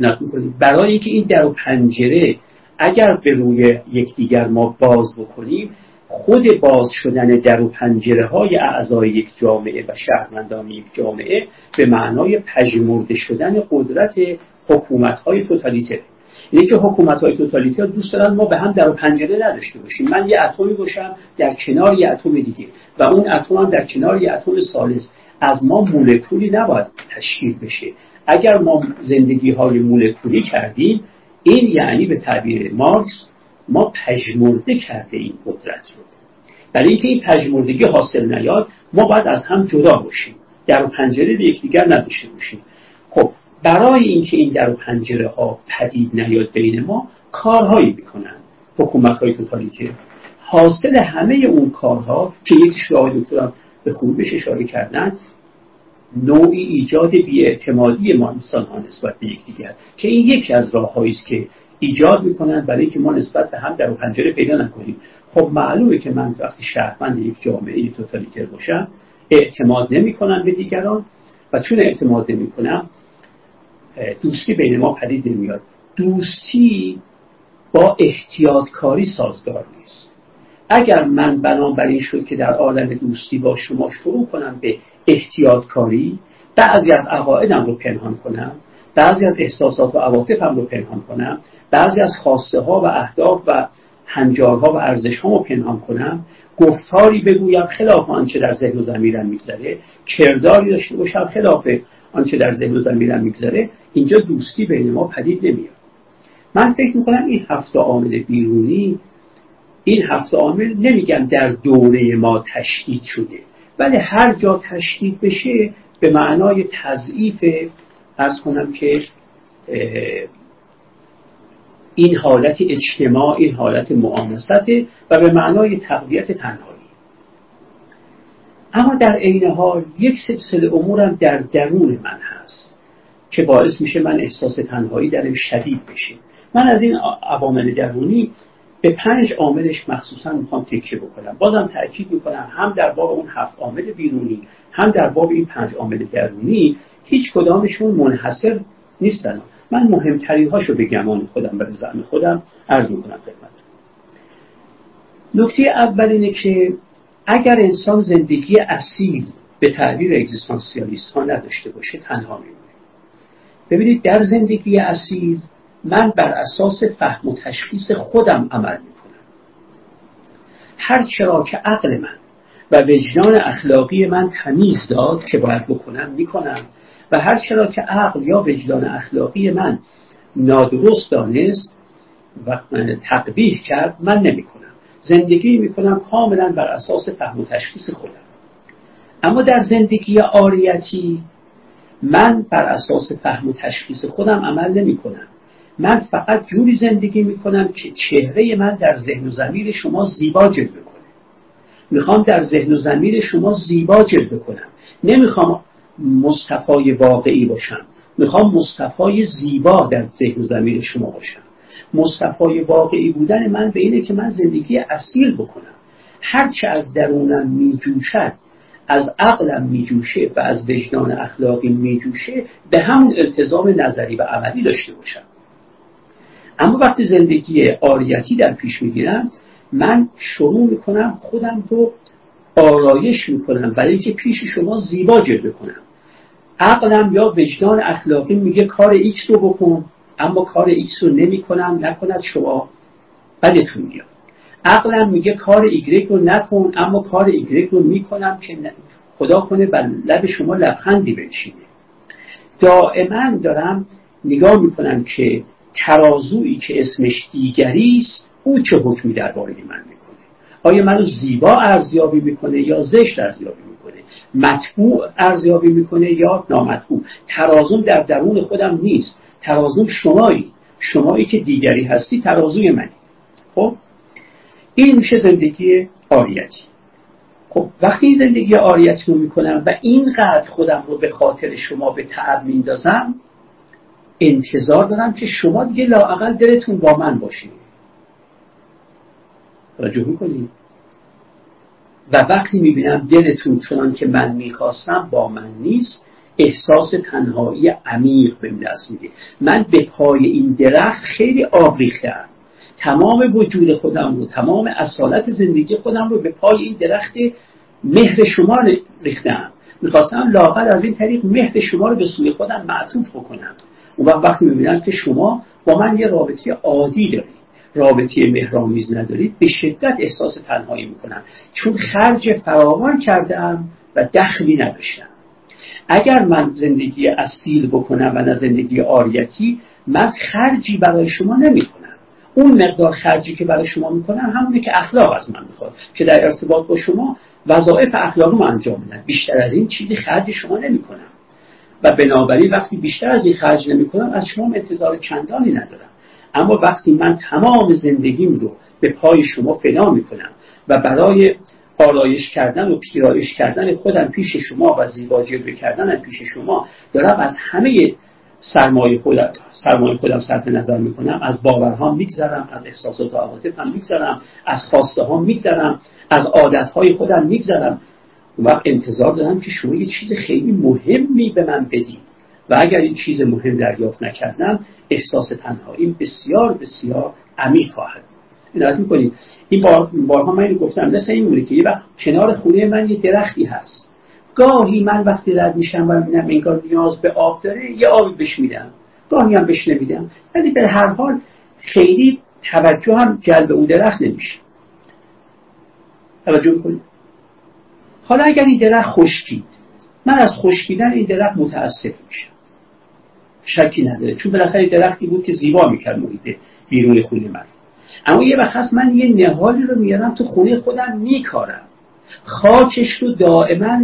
باشند برای اینکه این در و پنجره اگر به روی یکدیگر ما باز بکنیم خود باز شدن در و پنجره های اعضای یک جامعه و شهروندان یک جامعه به معنای پژمرده شدن قدرت حکومت های توتالیتر اینه که حکومت های توتالیتر دوست دارن ما به هم در و پنجره نداشته باشیم. من یه اتمی باشم در کنار یه اتم دیگه و اون اتم هم در کنار یه اتم سالس از ما مولکولی نباید تشکیل بشه. اگر ما زندگی های مولکولی کردیم این یعنی به تعبیر مارکس ما پژمرده کرده این قدرت رو. برای اینکه این پژمردگی حاصل نیاد ما باید از هم جدا باشیم. در و پنجره به یکدیگر نداشته باشیم. خب برای اینکه این در و پنجره ها پدید نیاد بین ما کارهایی می‌کنن حکومت های توتالیته حاصل همه اون کارها که یک شاهد دکترم به خوبش اشاره کردن نوعی ایجاد بیاعتمادی ما انسان ها نسبت به یکدیگر که این یکی از راههایی است که ایجاد می‌کنن برای اینکه ما نسبت به هم در پنجره پیدا نکنیم. خب معلومه که من وقتی شهروند یک جامعه توتالیتر باشم اعتماد نمی‌کنم به دیگران و چون اعتماد نمی‌کنم دوستی بین ما پدید نمیاد. دوستی با احتیاطکاری سازگار نیست. اگر من بنابراین شد که در عالم دوستی با شما شروع کنم به احتیاطکاری بعضی از عقایدم رو پنهان کنم بعضی از احساسات و عواطفم رو پنهان کنم بعضی از خواسته ها و اهداف و هنجارها و ارزش ها رو پنهان کنم. گفتاری بگویم خلاف آنچه در ذهن و زمیرم میگذره. کرداری داشته باشم خلاف آنچه در ذهن و زمیرم میگذره. اینجا دوستی بین ما پدید نمیاد. من فکر می‌کنم این هفت عامل بیرونی این هفت عامل نمیگم در دوره ما تشدید شده. ولی هر جا تشدید بشه به معنای تضعیف از کنم که این حالت اجتماع این حالت معانسته و به معنای تقویت تنهایی. اما در عین حال یک سلسله امورم در درون من هست که باعث میشه من احساس تنهایی درم شدید بشه. من از این عوامل درونی به پنج عاملش مخصوصا می‌خوام تکیه بکنم. بازم تاکید می‌کنم هم در باب اون هفت عامل بیرونی هم در باب این پنج عامل درونی هیچ کدامشون منحصر نیستن. من مهمترین هاشو به گمان خودم به زعم خودم عرض می‌کنم خدمت نکته اول اینه که اگر انسان زندگی اصیل به تعبیر اگزیستانسیالیست ها نداشته باشه تنها میمونه. ببینید در زندگی اصیل من بر اساس فهم و تشخیص خودم عمل می‌کنم. هر چرا که عقل من و وجدان اخلاقی من تمیز داد که باید بکنم می‌کنم. و هر چرا که عقل یا وجدان اخلاقی من نادرست دانست و تقبیح کرد من نمی‌کنم. زندگی می‌کنم کاملا بر اساس فهم و تشخیص خودم. اما در زندگی آریتی من بر اساس فهم و تشخیص خودم عمل نمی کنم من فقط جوری زندگی می کنم که چهره من در ذهن و زمیر شما زیبا جلوه کنه. می‌خوام در ذهن و زمیر شما زیبا جلوه کنم. نمی‌خوام مصطفای واقعی باشم. می‌خوام مصطفای زیبا در ذهن و زمیر شما باشم. مصطفای واقعی بودن من به اینه که من زندگی اصیل بکنم. هرچه از درونم میجوشد از عقلم میجوشه و از وجدان اخلاقی میجوشه به همون التزام نظری و عملی داشته باشم. اما وقتی زندگی آریتی در پیش می‌گیرم من شروع می‌کنم خودم رو آرایش می‌کنم برای اینکه پیش شما زیبا جلوه کنم. عقلم یا وجدان اخلاقی میگه کار X رو بکن اما کار X رو نمی‌کنم نکند شما. بدتون میاد عقلم میگه کار ایگرگ رو نکن اما کار ایگرگ رو می‌کنم که خدا کنه بر لب شما لبخندی بنشینه. دائما دارم نگاه می‌کنم که ترازویی که اسمش دیگری است او چه حکمی درباره من می‌کنه؟ آیا منو زیبا ارزیابی می‌کنه یا زشت ارزیابی می‌کنه؟ مطبوع ارزیابی می‌کنه یا نامطبوع؟ ترازوم در درون خودم نیست. ترازوم شمایی. شمایی که دیگری هستی ترازوی منی. خب؟ این میشه زندگی آریتی. خب وقتی این زندگی آریتی رو می‌کنم و اینقدر خودم رو به خاطر شما به تعب میندازم انتظار دارم که شما دیگه لاقل دلتون با من باشید توجه می‌کنید و وقتی می‌بینم دلتون چنان که من می‌خواستم با من نیست احساس تنهایی عمیق به دست میده. من به پای این درخت خیلی آب ریختم تمام وجود خودم رو تمام اصالت زندگی خودم رو به پای این درخت مهر شما ریختم می‌خواستم لاقل از این طریق مهر شما رو به سوی خودم معطوف بکنم. اون وقت وقتی می‌بینم که شما با من یه رابطه عادی دارید رابطه مهرامیز ندارید به شدت احساس تنهایی می‌کنم. چون خرج فراوان کردم و دخلی نداشتم. اگر من زندگی اصیل بکنم و نه زندگی آریتی من خرجی برای شما نمی‌کنم. اون مقدار خرجی که برای شما می‌کنم همونه که اخلاق از من می‌خواد. که در ارتباط با شما وظایف اخلاقی انجام بدن. بیشتر از این چیزی خرج شما نمی‌کنم. و بنابراین وقتی بیشتر از این خرج نمی‌کنم از شما انتظار چندانی ندارم. اما وقتی من تمام زندگیم رو به پای شما فدا می‌کنم و برای آرایش کردن و پیرایش کردن خودم پیش شما و زیبا جلوه کردن پیش شما دارم از همه سرمایه خودم سرمایه خودم صرف نظر می‌کنم از باورها میگذرم از احساسات و عواطفم میگذرم از خواسته ها میگذرم از عادت های خودم میگذرم. و انتظار دارم که شما یه چیز خیلی مهمی به من بدید. و اگر این چیز مهم دریافت نکردم احساس تنهایی بسیار بسیار عمیق خواهد عنایت می‌کنید؟ این بار بارها من گفتم مثل این موری که یه وقت کنار خونه من یه درختی هست. گاهی من وقتی رد میشم و می‌بینم انگار نیاز به آب داره یه آبی بهش میدم. گاهی هم بهش نمیدم. ولی به هر حال خیلی توجه هم جلب اون درخت نمیشه. توجه کنید حالا اگر این درخت خشکید من از خشکیدن این درخت متاسف میشم. شکی نداره چون بالاخره درختی بود که زیبا می‌کرد محیط بیرون خونه من. اما یه وقت هست من یه نهالی رو میارم تو خونه خودم میکارم. خاکش رو دائما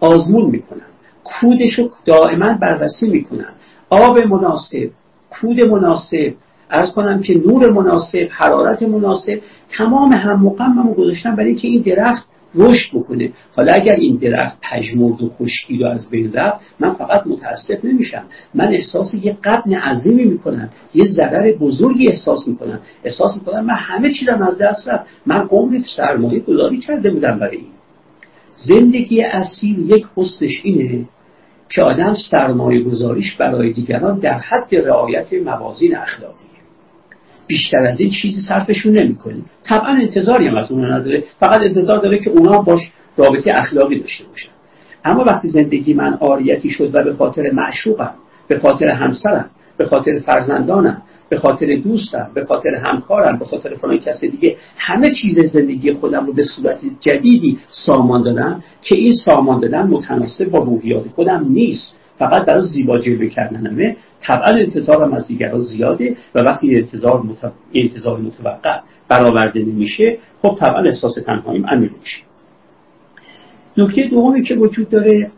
آزمون می‌کنم. کودش رو دائما بررسی می‌کنم. آب مناسب کود مناسب ارز کنم که نور مناسب حرارت مناسب تمام هم مقمم گذاشتم برای اینکه این درخت رشد بکنه. حالا اگر این درخت پژمرد و خشکید و از بین رفت من فقط متاسف نمیشم. من احساس یه قبن عظیمی می‌کنم. یه ضرر بزرگی احساس می‌کنم. احساس می‌کنم من همه چیزم از دست رفت. من عمری سرمایه گذاری کرده بودم برای این. زندگی اصیل یک حسنش اینه که آدم سرمایه گذاریش برای دیگران در حد رعایت موازین اخلاقی. بیشتر از این چیزی صرفشون نمی‌کنه طبعا انتظاری هم از اونها نداره. فقط انتظار داره که اونا باش رابطه اخلاقی داشته باشن. اما وقتی زندگی من آریتی شد و به خاطر معشوقم به خاطر همسرم به خاطر فرزندانم به خاطر دوستم به خاطر همکارم به خاطر فلان کس دیگه همه چیز زندگی خودم رو به صورت جدیدی سامان دادم که این سامان دادن متناسب با روحیات خودم نیست. فقط برای زیبا جلوه کردنمه. طبعا انتظارم از دیگران زیاده و وقتی انتظار, مت... انتظار متوقع برآورده نمیشه خب طبعا احساس تنهاییم عمیق میشه. نکته دومی که وجود داره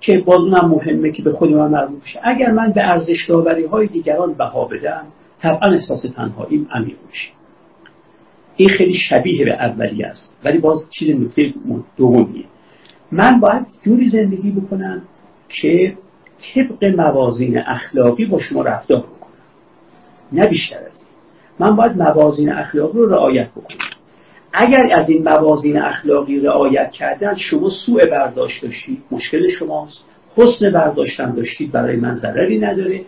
که باز اونم مهمه که به خود من مربوط بشه اگر من به ارزش های دیگران بها بدم طبعا احساس تنهاییم عمیق میشه. این خیلی شبیه به اولی است. ولی باز چیز نکته دومیه. من باید جوری زندگی بکنم که طبق موازین اخلاقی با شما رفتار بکنم نه بیشتر از این. من باید موازین اخلاقی رو رعایت بکنم. اگر از این موازین اخلاقی رعایت کردن شما سوء برداشت داشتید مشکل شماست. حسن برداشتن داشتید برای من ضرری نداره.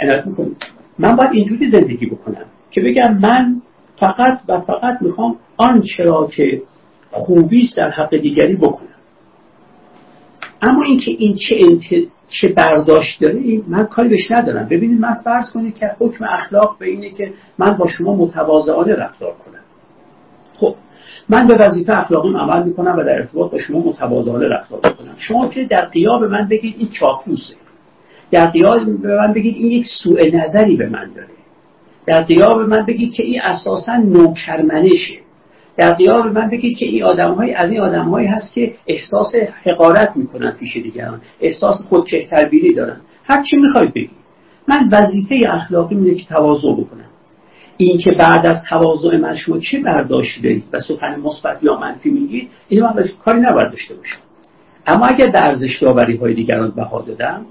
عنایت می‌کنید من باید اینجوری زندگی بکنم که بگم من فقط و فقط می‌خوام آنچه را که خوبی در حق دیگری بکنم. اما اینکه این چه انت... چه برداشت داره من کاری بهش ندارم. ببینید من فرض کنید که حکم اخلاق به اینه که من با شما متواضعانه رفتار کنم. خب من به وظیفه اخلاقیم عمل می‌کنم و در ارتباط با شما متواضعانه رفتار کنم شما که در قیاب من بگید این چاپوسه در قیاب به من بگید این یک سوء نظری به من داره. در قیاب من بگید که این اساسا نوکرمنشه. در قیاب من بگید که این آدمهایی از این آدمهایی هست که احساس حقارت می‌کنن پیش دیگران. احساس خودچه تربیری دارن. هر چی می‌خواید بگید من وظیفه اخلاقی میده که تواضع بکنم. این که بعد از تواضع من شما چه برداشت دارید و سخن مثبت یا منفی میگید اینو من کاری نباید داشته باشم. اما اگر به ارزش داوری های دیگران بها دادم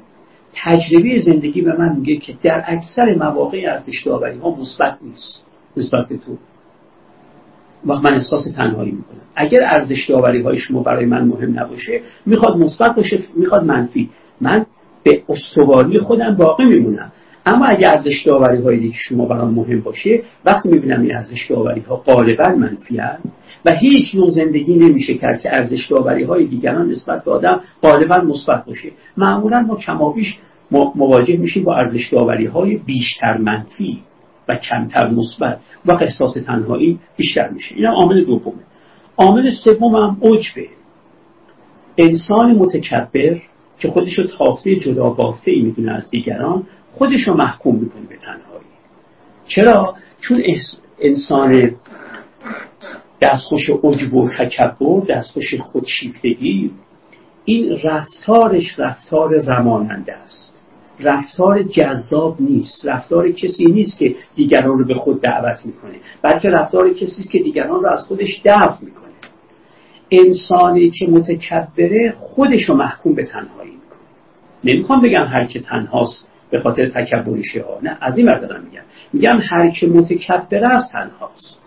تجربه زندگی به من میگه که در اکثر مواقع ارزش داوری ها مثبت نیست. نسبت به تو. وقت من احساس تنهایی می‌کنم. اگر ارزش داوری های شما برای من مهم نباشه می‌خواد مثبت باشه می‌خواد منفی. من به استواری خودم باقی میمونم. اما اگر ارزش داوری های دیگه شما برام مهم باشه وقتی می‌بینم این ارزش داوری ها غالبا منفی و هیچ نوع زندگی نمیشه کرد که ارزش داوری های دیگران نسبت به آدم غالبا مثبت باشه. معمولا ما کمابیش مواجه میشیم با ارزش داوری های بیشتر منفی. و کمتر مثبت و احساس تنهایی بیشتر میشه. این عامل دومه. عامل سوم هم عجبه. انسان متکبر که خودش رو تافته جدا بافته ای می‌دونه از دیگران خودش رو محکوم می‌کنه به تنهایی. چرا؟ چون انسان دستخوش عجب و تکبر دستخوش خودشیفتگی این رفتارش رفتار رماننده است. رفتار جذاب نیست. رفتار کسی نیست که دیگران رو به خود دعوت می‌کنه بلکه رفتار کسی است که دیگران رو از خودش دفع می‌کنه. انسانی که متکبره خودش رو محکوم به تنهایی می‌کنه. نمی‌خوام بگم هر که تنهاست به خاطر تکبرشه ها نه از این دارم میگم. میگم هر که متکبر است تنهاست.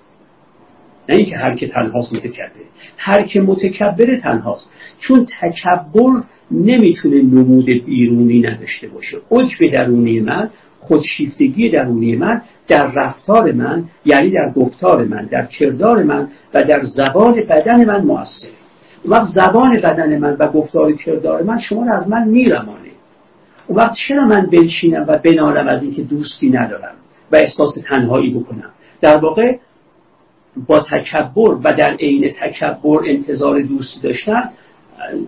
نه اینکه هر که تنهاست متکبره. هر که متکبر تنهاست. چون تکبر نمی‌تونه نمود بیرونی نداشته باشه. عجب درونی من خودشیفتگی درونی من در رفتار من یعنی در گفتار من در کردار من و در زبان بدن من موثر وقت زبان بدن من و گفتار کردار من شما رو از من میرمانه اون وقت چرا من بنشینم و بنالم از اینکه دوستی ندارم و احساس تنهایی بکنم؟ در واقع با تکبر و در عین تکبر انتظار دوستی داشتن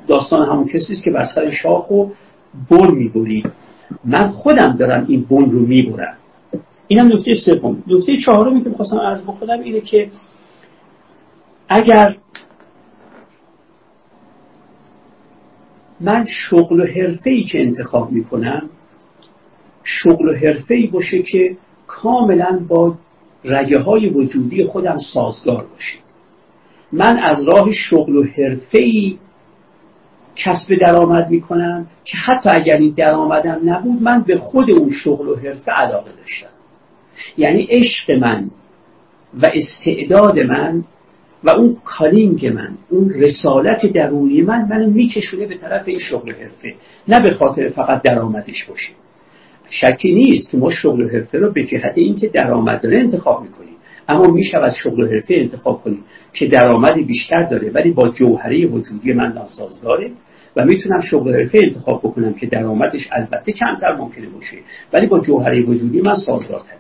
داستان همون کسی است که بر سر شاخ و بن می‌برید من خودم دارم این بن رو می‌برم. اینم نکته سوم. نکته چهارمی که می‌خواستم عرض بکنم اینه که اگر من شغل و حرفه ای که انتخاب می‌کنم شغل و حرفه ای باشه که کاملا با رگه های وجودی خودم سازگار باشه. من از راه شغل و حرفه ای کسب درآمد می‌کنم که حتی اگر این درآمدم نبود من به خود اون شغل و حرفه علاقه داشتم. یعنی عشق من و استعداد من و اون کالینگ من اون رسالت درونی من منو میکشونه به طرف این شغل حرفه. نه به خاطر فقط درآمدش باشه. شکی نیست که ما شغل و حرفه رو به جهت اینکه درآمد داره انتخاب می‌کنیم. اما می‌شود شغل و حرفه انتخاب کنیم. که درآمدی بیشتر داره ولی با جوهره وجودی من ناسازگاره و می‌تونم شغل حرفه انتخاب بکنم که درآمدش البته کمتر ممکنه باشه ولی با جوهره وجودی من سازگارتره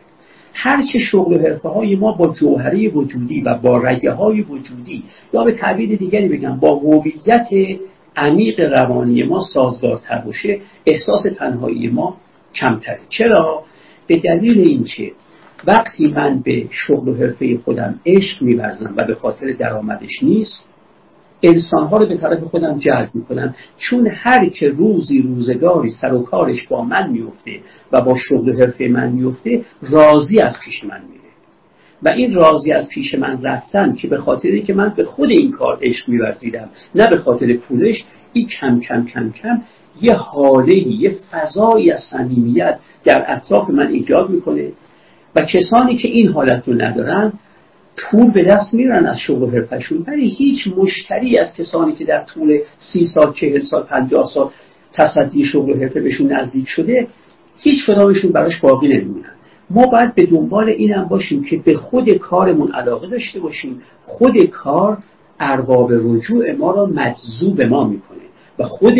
هر چه شغل و حرفه های ما با جوهره وجودی و با رگه های وجودی یا به تعبیر دیگری بگم با هویت عمیق روانی ما سازگارتر باشه احساس تنهایی ما کمتره. چرا؟ به دلیل اینکه وقتی من به شغل و حرفه خودم عشق میورزم و به خاطر درآمدش نیست انسانها رو به طرف خودم جلب می‌کنم. چون هر که روزی روزگاری سر و کارش با من میفته و با شغل و حرفه من میفته راضی از پیش من میره. و این راضی از پیش من رفتن که به خاطر که من به خود این کار عشق میورزیدم نه به خاطر پولش این کم کم کم کم یه حاله یه فضایی از صمیمیت در اطراف من ایجاد می‌کنه. و کسانی که این حالت رو ندارن پول به دست میرن از شغل حرفشون ولی هیچ مشتری از کسانی که در طول سی سال چهل سال پنجاه سال تصدی شغل حرفه بهشون نزدیک شده هیچ کدامشون براش باقی نمیمونن. ما باید به دنبال اینم باشیم که به خود کارمون علاقه داشته باشیم. خود کار ارباب رجوع ما را مجذوب ما می‌کنه و خود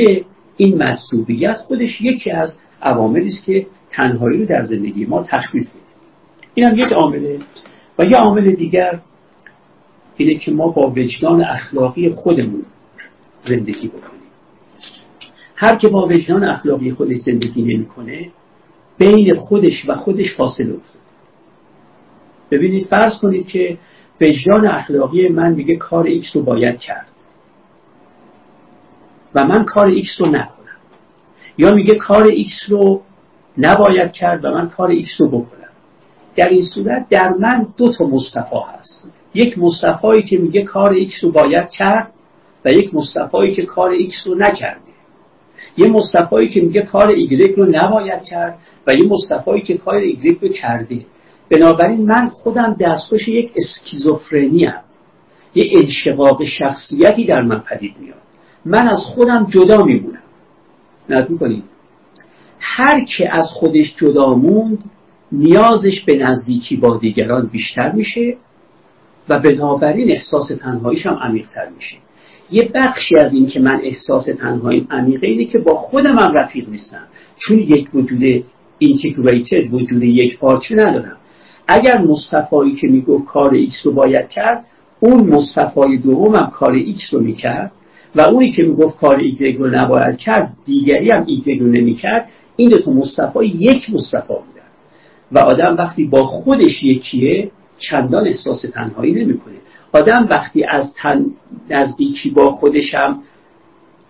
این مجذوبیت خودش یکی از عواملی است که تنهایی رو در زندگی ما تخفیف میده. این هم یک عامله. و یه عامل دیگر اینه که ما با وجدان اخلاقی خودمون زندگی بکنیم. هر که با وجدان اخلاقی خودش زندگی نمی‌کنه بین خودش و خودش فاصله افتاد ببینید فرض کنید که وجدان اخلاقی من میگه کار ایکس رو باید کرد. و من کار ایکس رو نکنم. یا میگه کار ایکس رو نباید کرد و من کار ایکس رو بکنم. در این صورت در من دو تا مصطفی هست. یک مصطفایی که میگه کار ایکس رو باید کرد و یک مصطفایی که کار ایکس رو نکرده. یه مصطفایی که میگه کار ایگرگ رو نباید کرد و یه مصطفایی که کار ایگرگ رو کرده. بنابراین من خودم دستخوش یک اسکیزوفرنی‌ام. یه انشقاق شخصیتی در من پدید میاد. من از خودم جدا میمونم. دقت می‌کنید هر که از خودش جدا موند نیازش به نزدیکی با دیگران بیشتر میشه و بنابراین احساس تنهاییش هم عمیقتر میشه. یه بخشی از این که من احساس تنهایی عمیقه اینه که با خودم هم رفیق نیستم. چون یک وجود integrated وجود یک پارچه ندارم. اگر مصطفایی که می‌گفت کار ایکس رو باید کرد اون مصطفای دوم هم کار ایکس رو می‌کرد. و اونی که می‌گفت کار ایگرگ رو نباید کرد دیگری هم ایگرگ رو نمی‌کرد. این دو تا یک مصطفی بودن و آدم وقتی با خودش یکیه چندان احساس تنهایی نمی‌کنه. آدم وقتی از تن نزدیکی با خودشم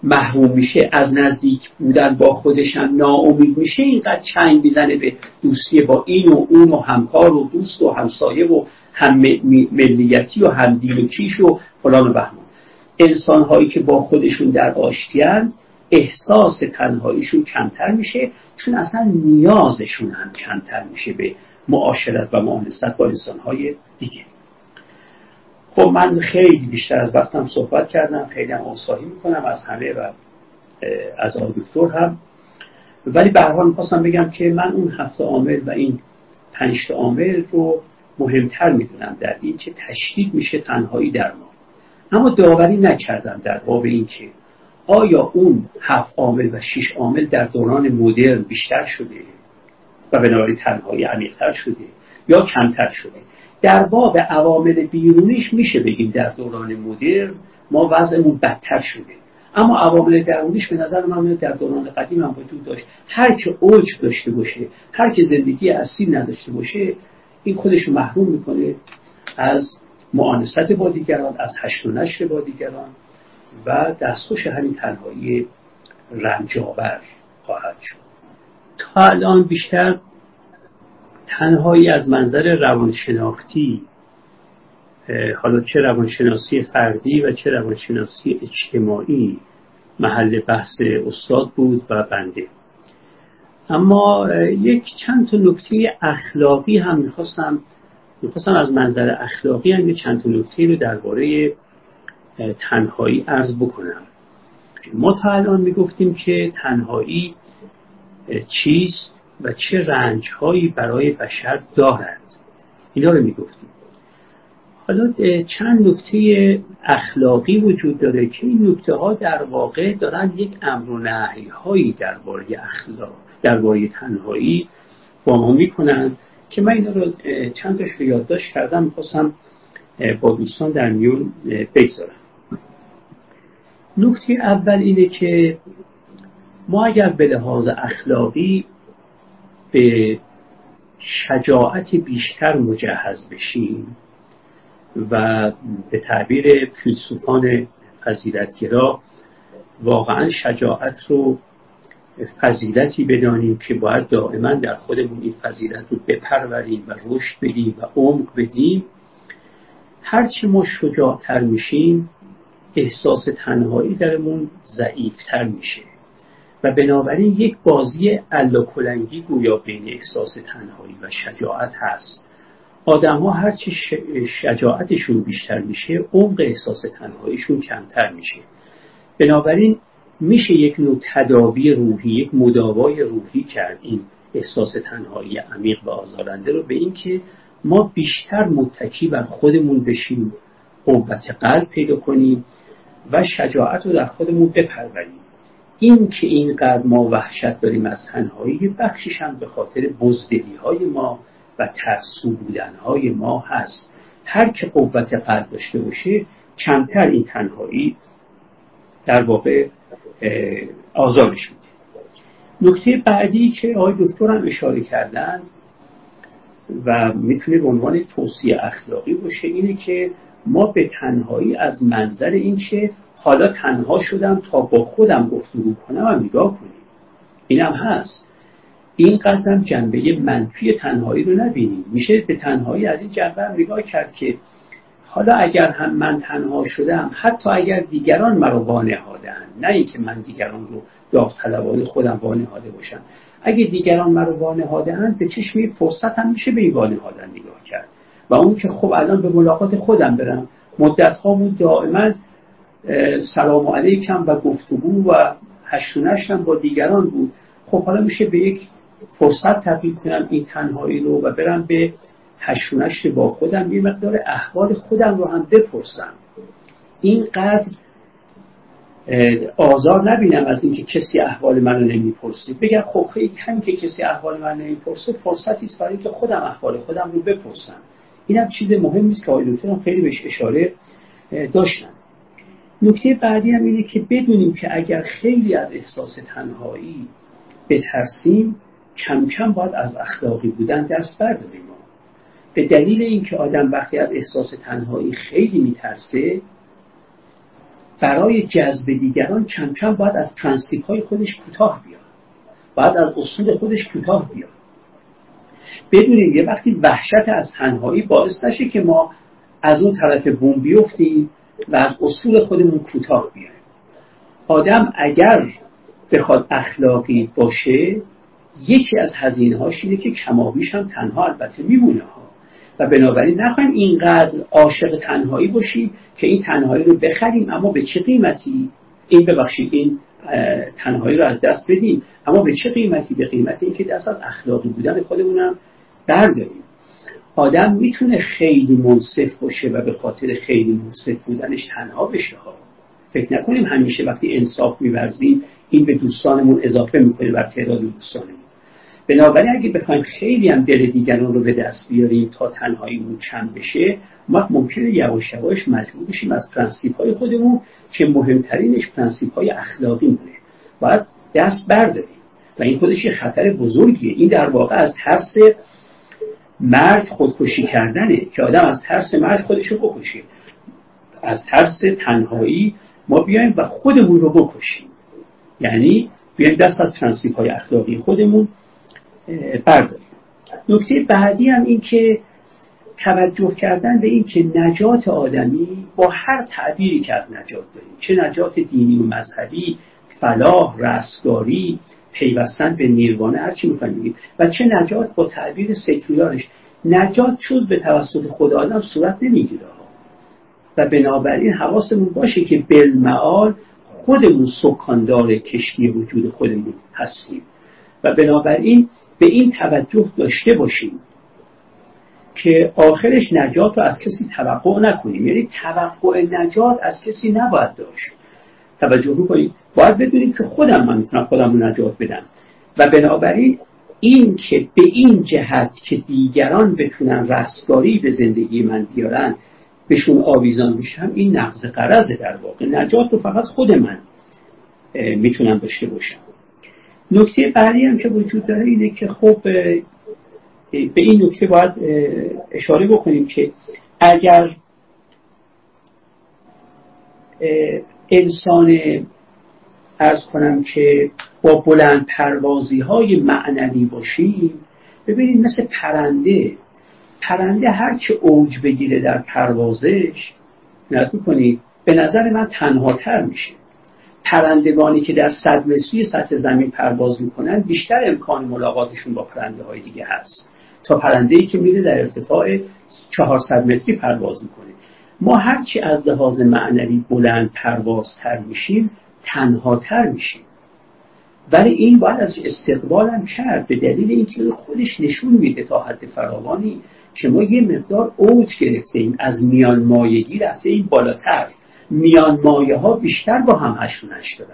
محروم میشه از نزدیک بودن با خودشم ناامید میشه اینقدر چنگ می‌زنه به دوستی با این و اون و همکار و دوست و همسایه و هم ملیتی و هم دین و و فلان و بهمان. انسان هایی که با خودشون در آشتیان احساس تنهاییشون کمتر میشه چون اصلا نیازشون هم کمتر میشه به معاشرت و معانست با انسانهای دیگه. خب من خیلی بیشتر از وقتم صحبت کردم خیلی هم آساهی می‌کنم از همه و از آقای دکتر هم. ولی به حال می‌خواستم بگم که من اون هفته عامل و این پنج عامل رو مهمتر می‌دونم در این که تشدید میشه تنهایی در ما. اما داوری نکردم در باب این که آیا اون هفت عامل و شش عامل در دوران مدرن بیشتر شده و بنابراین تنهایی عمیقتر شده یا کمتر شده؟ در باب عوامل بیرونیش میشه بگیم در دوران مدرن ما وضعمون بدتر شده. اما عوامل درونیش به نظر من در دوران قدیم هم وجود داشت. هر که اوج داشته باشه هر که زندگی اصیل نداشته باشه این خودش رو محروم می‌کنه از معانست با دیگران از هشت و نشر با دیگران. و دستخوش همین تنهایی رنجاور خواهد شد. تا الان بیشتر تنهایی از منظر روانشناختی حالا چه روانشناسی فردی و چه روانشناسی اجتماعی محل بحث استاد بود و بنده. اما یک چند تا نکته اخلاقی هم می‌خواستم می‌خواستم از منظر اخلاقی هم چند تا نکته رو درباره تنهایی عرض بکنم. ما تا الان می‌گفتیم که تنهایی چیست و چه رنجهایی برای بشر دارد اینا رو می‌گفتیم. حالا چند نکته اخلاقی وجود داره که این نکته ها در واقع دارن یک امر و نهی هایی درباره اخلاق درباره تنهایی با ما می‌کنن که من اینا رو چند تاش رو یادداشت کردم می‌خواستم با دوستان در میون بگذارم. نکته اول اینه که ما اگر به لحاظ اخلاقی به شجاعت بیشتر مجهز بشیم و به تعبیر فیلسوفان فضیلتگرا واقعا شجاعت رو فضیلتی بدانیم که باید دائما در خودمون این فضیلت رو بپروریم و رشد بدیم و عمق بدیم هرچی ما شجاعتر میشیم احساس تنهایی درمون ضعیفتر میشه. و بنابراین یک بازی کلنگی گویا بین احساس تنهایی و شجاعت هست. آدم ها هرچی شجاعتشون بیشتر میشه عمق احساس تنهاییشون کمتر میشه. بنابراین میشه یک نوع تداوی روحی یک مداوای روحی کرد این احساس تنهایی عمیق و آزارنده رو به اینکه ما بیشتر متکی بر خودمون بشیم قوت قلب پیدا کنیم و شجاعت رو در خودمون بپروریم این که اینقدر ما وحشت داریم از تنهایی بخشش هم به خاطر بزدلی های ما و ترسو بودن های ما هست. هر که قوت قلب داشته باشه کمتر این تنهایی در واقع آزارش میده. نکته بعدی که آقای دکتر هم اشاره کردن و می‌تونه به عنوان توصیه اخلاقی باشه اینه که ما به تنهایی از منظر این که حالا تنها شدم تا با خودم گفتگو کنم و نگاه کنیم. اینم هست. این قدرم جنبه منفی تنهایی رو نبینیم. میشه به تنهایی از این جنبه هم نگاه کرد که حالا اگر هم من تنها شدم حتی اگر دیگران مرا وانهادن نه اینکه من دیگران رو داوطلبانه خودم وانهاده باشم. اگه دیگران مرا وانهاده به چشمی فرصت هم میشه به این وانهادن نگاه کرد. و اون که خب الان به ملاقات خودم برم. مدت ها بود دائما سلام علیکم و گفتگو و هشتونشتم با دیگران بود. خب حالا میشه به یک فرصت تبدیل کنم این تنهایی رو و برم به هشتونشت با خودم. یه مقدار احوال خودم رو هم بپرسم. اینقدر آزار نبینم از اینکه کسی احوال منو نمی‌پرسه. بگم خب خیلی همین که کسی احوال من نمی‌پرسه فرصتی است برای اینکه خودم احوال خودم رو بپرسم. اینم چیز مهمی است که آقای دکتر خیلی بهش اشاره داشتن. نکته بعدی هم اینه که بدونیم که اگر خیلی از احساس تنهایی بترسیم کم کم باید از اخلاقی بودن دست برداریم. به دلیل اینکه آدم وقتی از احساس تنهایی خیلی میترسه برای جذب دیگران کم کم باید از پرنسیپ های خودش کوتاه بیاد. باید از اصول خودش کوتاه بیاد. بدونیم یه وقتی وحشت از تنهایی باعث نشه که ما از اون طرف بوم بیفتیم و از اصول خودمون کوتاه بیایم. آدم اگر بخواد اخلاقی باشه یکی از هزینه هاش اینه که کمابیش هم تنها البته میمونه ها. و بنابراین نخواهیم اینقدر عاشق تنهایی باشیم که این تنهایی رو بخریم اما به چه قیمتی؟ این ببخشید این تنهایی رو از دست بدیم اما به چه قیمتی؟ به قیمت اینکه دست از اخلاقی بودن خودمونم برداریم. آدم می‌تونه خیلی منصف باشه و به خاطر خیلی منصف بودنش تنها بشه ها. فکر نکنیم همیشه وقتی انصاف میورزیم این به دوستانمون اضافه می‌کنه بر تعداد دوستانمون. بنابراین اگه بخوایم خیلی هم دل دیگران رو به دست بیاریم تا تنهاییمون کم بشه ما ممکنه یواش یواش مجبور بشیم از پرنسیپ های خودمون که مهمترینش پرنسیپ های اخلاقی مونه. باید دست برداریم. و این خودش یه خطر بزرگیه. این در واقع از ترس مرگ خودکشی کردنه که آدم از ترس مرگ خودش رو بکشه. از ترس تنهایی ما بیایم و خودمون رو بکشیم. یعنی بیایم دست از پرنسیپ های اخلاقی خودمون برداریم. نکته بعدی هم این که توجه کردن به این که نجات آدمی با هر تعبیری که از نجات داریم. چه نجات دینی و مذهبی فلاح رستگاری پیوستن به نیروانا هر چی می‌خوایم و چه نجات با تعبیر سکولارش نجات چود به توسط خدا آدم صورت نمی‌گیره و بنابراین حواسمون باشه که بالمعال خودمون سکاندار کشتی وجود خودمون هستیم. و بنابراین به این توجه داشته باشیم که آخرش نجات رو از کسی توقع نکنیم. یعنی توقع نجات از کسی نباید داشت. توجه بکنید. باید بدونیم که خودم من می‌تونم خودم رو نجات بدم. و بنابراین این که به این جهت که دیگران بتونن رستگاری به زندگی من بیارن بهشون آویزان میشم این نقض قرضه در واقع نجات رو فقط خود من می‌تونم داشته باشم. نکته بعدی هم که وجود داره اینه که خب به این نکته باید اشاره بکنیم که اگر انسان ارز کنم که با بلند پروازی های معنوی باشیم ببینید مثل پرنده پرنده هرچه اوج بگیره در پروازش نت می‌کنید به نظر من تنها تر میشه. پرندگانی که در صد متری سطح زمین پرواز می‌کنن بیشتر امکان ملاقاتشون با پرنده های دیگه هست. تا پرنده ای که میره در ارتفاع 400 متری پرواز می‌کنه. ما هرچی از لحاظ معنوی بلند پروازتر میشیم تنها تر میشیم. ولی این باید از استقبال هم کرد به دلیل اینکه خودش نشون میده تا حد فراوانی که ما یه مقدار اوج گرفتیم از میان مایگی رفته این بالاتر. میان مایه ها بیشتر با هم هشونش دارن.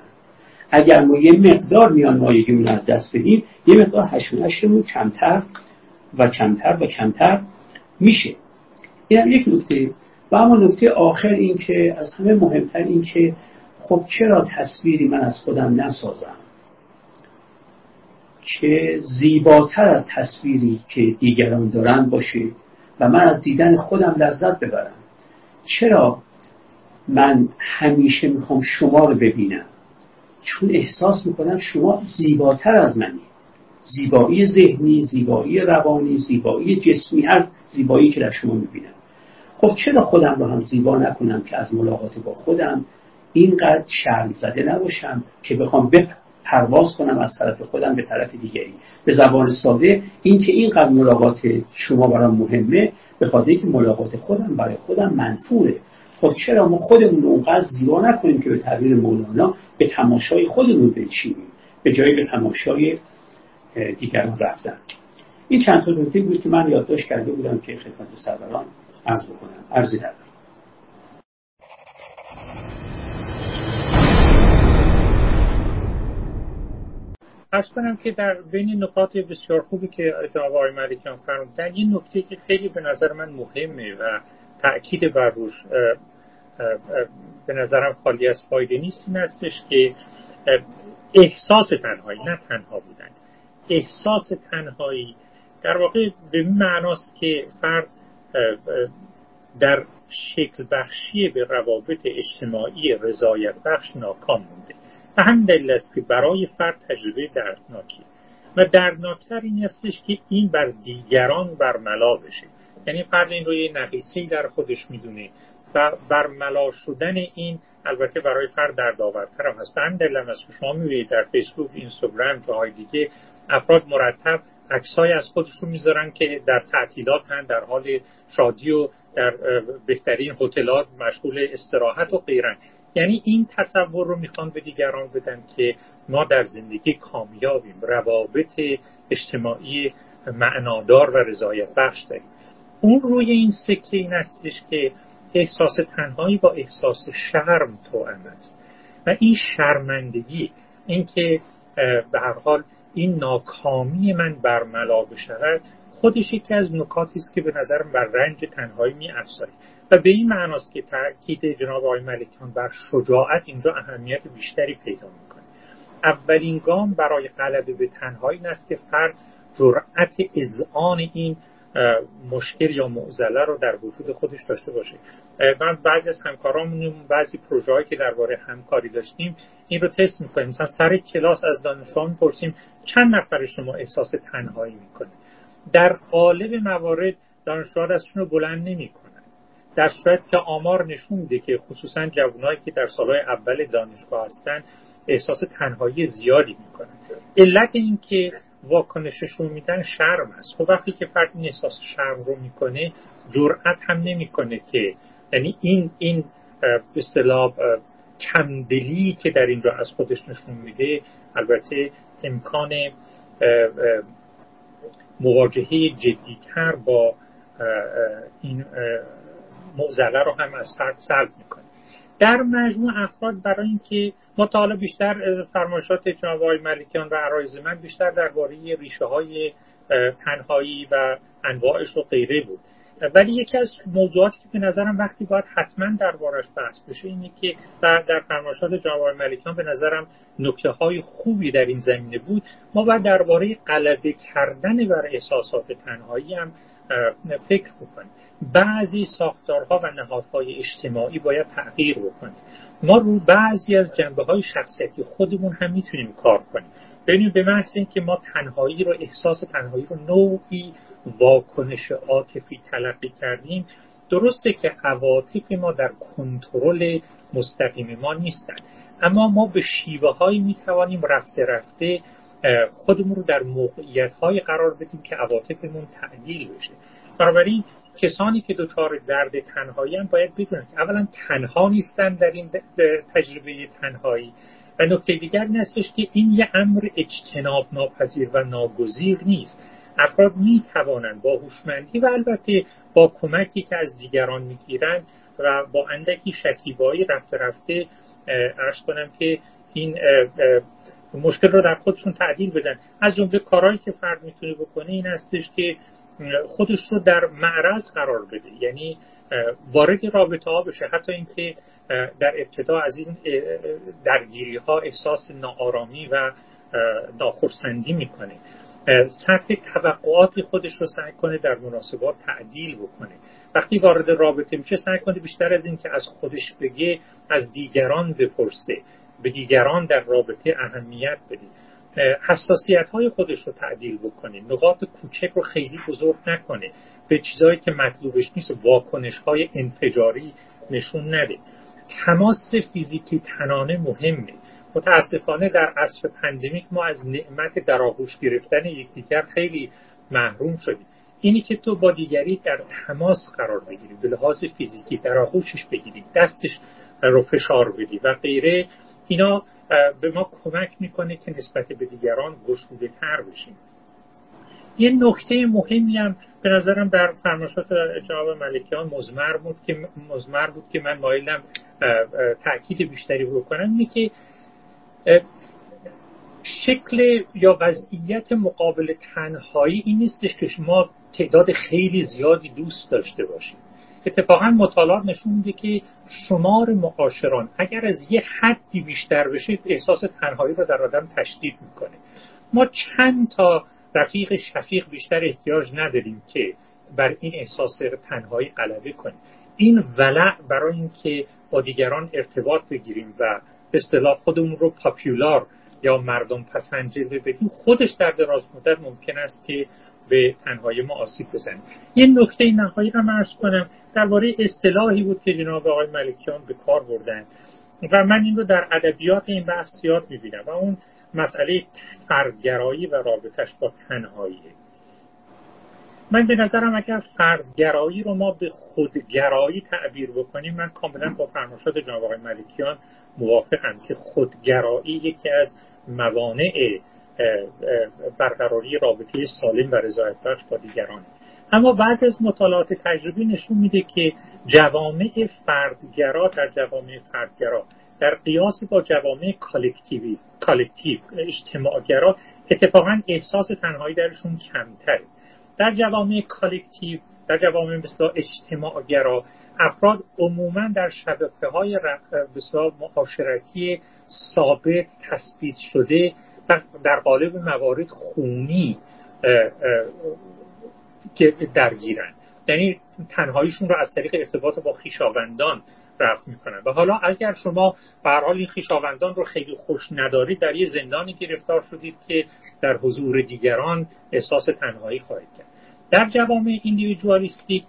اگر ما یه مقدار میان مایگیمون از دست بدیم یه مقدار هشونشمون کمتر و کمتر و کمتر میشه. این هم یک نکته. و اما نکته آخر این که از همه مهمتر این که خب چرا تصویری من از خودم نسازم؟ که زیباتر از تصویری که دیگران دارن باشه و من از دیدن خودم لذت ببرم. چرا من همیشه می‌خوام شما رو ببینم؟ چون احساس می‌کنم شما زیباتر از منی زیبایی ذهنی زیبایی روانی زیبایی جسمی هر زیبایی که در شما می‌بینم. خب چرا خودم رو هم زیبا نکنم که از ملاقات با خودم اینقدر شرم زده نباشم که بخوام پرواز کنم از طرف خودم به طرف دیگری؟ به زبان ساده این که اینقدر ملاقات شما برام مهمه به خاطر که ملاقات خودم برای خودم منفوره. خب چرا ما خودمون رو اونقدر زیبا نکنیم که به تعبیر مولانا به تماشای خودمون بچینیم به جای به تماشای دیگران رفتن؟ این چند تا نکته بود که من یادداشت کرده بودم که خدمت سروران عرض بکنم. عرضی ندارم. ارز کنم که در بین نکات بسیار خوبی که جناب آقای ملکیان فرمودن این نکته که خیلی به نظر من مهمه و تأکید بر روش به نظرم خالی از فایده نیست این هستش که احساس تنهایی نه تنها بودن. احساس تنهایی در واقع به معناست که فرد در شکل بخشی به روابط اجتماعی رضایت بخش ناکام مونده. و همین دلیل است که برای فرد تجربه دردناکی. و دردناکتر این استش که این بر دیگران برملا بشه. یعنی فرد این رو یه نقیصه در خودش می‌دونه و برملا شدن این البته برای فرد دردآورتر هم هست. همین دلیل است که شما می‌بینید در فیسبوک اینستاگرام جاهای دیگه افراد مرتب عکسای از خودشون می‌ذارن که در تعطیلات هم در حال شادی و در بهترین هتلات مشغول استراحت و غیرن. یعنی این تصور رو می‌خوان به دیگران بدن که ما در زندگی کامیابیم روابط اجتماعی معنادار و رضایت بخش داریم. اون روی این سکه این استش که احساس تنهایی با احساس شرم تو است. و این شرمندگی اینکه به هر حال این ناکامی من برملا بشود خودش یکی از نکاتی است که به نظرم بر رنج تنهایی می و به این معناست که تاکید جناب آقای ملکیان بر شجاعت اینجا اهمیت بیشتری پیدا می‌کنه. اولین گام برای غلبه به تنهایی این است که فرد جرأت اذعان این مشکل یا معضله رو در وجود خودش داشته باشه. من بعضی از همکارامون بعضی پروژه‌ای که درباره همکاری داشتیم این رو تست می‌کنیم. مثلا سر کلاس از دانشجویان می‌پرسیم چند نفر شما احساس تنهایی می‌کنه؟ در قالب موارد دانشجوها دستشون رو بلند نمی‌کنن. در صورت که آمار نشون میده که خصوصا جوانایی که در سالهای اول دانشگاه هستن احساس تنهایی زیادی می‌کنن. علت این که واکنششون میدن شرم است. خب وقتی که فرد این احساس شرم رو می‌کنه جرأت هم نمی‌کنه که یعنی این این به اصطلاح کمدلی که در اینجا از خودش نشون میده البته امکان مواجهه جدیتر با این معضله رو هم از فرد سلب می‌کنه. در مجموع افراد برای اینکه ما بیشتر فرمایشات جناب آقای ملکیان و عرایز من بیشتر درباره ریشه های تنهایی و انواعش و غیره بود. ولی یکی از موضوعاتی که به نظرم وقتی باید حتما دربارش بحث بشه اینه که در, در فرمایشات جناب ملکیان به نظرم نکته های خوبی در این زمینه بود ما باید درباره غلبه کردن بر احساسات تنهایی هم فکر بکنیم بعضی ساختارها و نهادهای اجتماعی باید تغییر بکنیم ما رو بعضی از جنبه های شخصیتی خودمون هم می‌تونیم کار کنیم. ببینیم به محض اینکه ما تنهایی رو احساس تنهایی رو نوعی واکنش عاطفی تلقی کردیم درسته که عواطف ما در کنترل مستقیم ما نیستن. اما ما به شیوه هایی می توانیم رفته رفته خودمون رو در موقعیت های قرار بدیم که عواطفمون تعدیل بشه. بنابراین کسانی که دچار درد تنهایی هم باید بدونن که اولا تنها نیستن در این تجربه تنهایی و نکته دیگر این که این یه امر اجتناب ناپذیر و ناگزیر نیست. افراد می توانند با هوشمندی و البته با کمکی که از دیگران می‌گیرند و با اندکی شکیبایی رفته رفته ارز کنم که این مشکل رو در خودشون تعدیل بدن. از جمله کارهایی که فرد می‌تونه بکنه این هستش که خودش رو در معرض قرار بده. یعنی وارد رابطه ها بشه. حتی اینکه در ابتدا از این درگیری ها احساس ناآرامی و ناخرسندی می‌کنه. سطح توقعات خودش رو سعی کنه در مناسبات تعدیل بکنه. وقتی وارد رابطه میشه سعی کنه بیشتر از این که از خودش بگه از دیگران بپرسه. به دیگران در رابطه اهمیت بده حساسیت های خودش رو تعدیل بکنه نقاط کوچک رو خیلی بزرگ نکنه به چیزهایی که مطلوبش نیست واکنش های انفجاری نشون نده. تماس فیزیکی تنانه مهمه. متاسفانه در عصر پندمیک ما از نعمت در آغوش گرفتن یکدیگر خیلی محروم شدیم. اینی که تو با دیگری در تماس قرار بگیری به لحاظ فیزیکی در آغوشش بگیری دستش رو فشار بدی و غیره اینا به ما کمک می‌کنه که نسبت به دیگران گشوده تر بشیم. یه نکته مهمی هم به نظرم در فرمایشات جناب ملکیان مزمر بود که مزمر بود که من مایلم تاکید بیشتری بکنم اینه که شکل یا وضعیت مقابل تنهایی این نیستش که شما تعداد خیلی زیادی دوست داشته باشید. اتفاقا مطالعات نشون میده که شمار معاشران اگر از یه حدی بیشتر بشه احساس تنهایی رو در آدم تشدید می‌کنه. ما چند تا رفیق شفیق بیشتر احتیاج نداریم که بر این احساس تنهایی غلبه کنیم. این ولع برای اینکه با دیگران ارتباط بگیریم و به اصطلاح خودمون رو پاپیولار یا مردم پسند بدیم خودش در دراز مدت ممکن است که به تنهایی ما آسیب بزنه یه نکته نهایی رو عرض کنم. درباره اصطلاحی بود که جناب آقای ملکیان به کار بردن. و من این رو در ادبیات این بحث زیاد می‌بینم. و اون مسئله فردگرایی و رابطش با تنهاییه من به نظرم اگر فردگرایی رو ما به خودگرایی تعبیر بکنیم من کاملا با فرمایشات جناب آقای ملکیان موافقم که خودگرایی یکی از موانع برقراری رابطه سالم و رضایت بخش با دیگران. اما بعضی از مطالعات تجربی نشون میده که جوامع فردگرا در جوامع فردگرا در قیاس با جوامع collectiveی collective اجتماعگرا اتفاقا احساس تنهایی درشون کمتره. در جوامع collective در جوامع مثل اجتماعگرا افراد عموما در شبکه های معاشرتی ثابت تثبیت شده در قالب موارد خونی که درگیرن. یعنی تنهاییشون رو از طریق ارتباط با خیشاوندان رفت می‌کنن. و حالا اگر شما به حال این خیشاوندان رو خیلی خوش ندارید در یه زندانی گرفتار شدید که در حضور دیگران احساس تنهایی خواهید کرد. در جوامع ایندیویدوالیستیک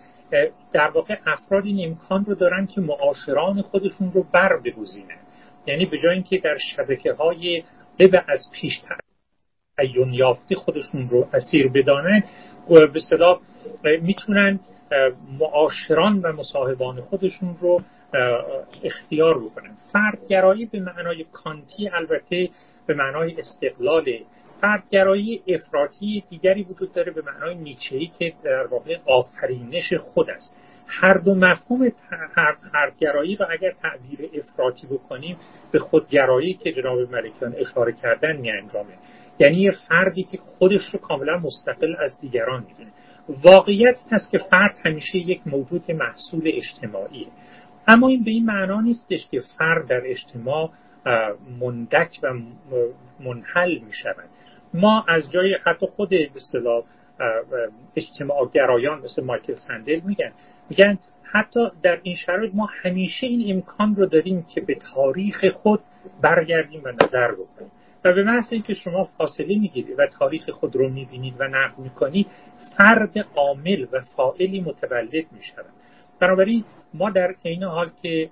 در واقع افراد این امکان رو دارن که معاشران خودشون رو بر بگزینن یعنی به جای اینکه در شبکه های از پیش تعین یافته خودشون رو اسیر بدانن به صدا می‌تونن معاشران و مصاحبان خودشون رو اختیار بکنن. فردگرایی به معنای کانتی البته به معنای استقلال. فردگرایی افراطی دیگری وجود داره به معنای نیچهی که در واقع آفرینش خود است. هر دو مفهوم فردگرایی رو اگر تعبیر افراطی بکنیم به خودگرایی که جناب ملکیان اشاره کردن می انجامه یعنی یه فردی که خودش رو کاملا مستقل از دیگران می‌دونه. واقعیت هست که فرد همیشه یک موجود محصول اجتماعیه. اما این به این معنا نیستش که فرد در اجتماع مندک و منحل می شود ما از جای حتی خود به اجتماع گرایان مثل مایکل سندل میگن. میگن حتی در این شرایط ما همیشه این امکان رو داریم که به تاریخ خود برگردیم و نظر بکنیم. و به محض اینکه شما فاصله می‌گیرید و تاریخ خود رو می‌بینید و نقل می‌کنید فرد عامل و فائلی متولد می‌شود. بنابراین ما در این حال که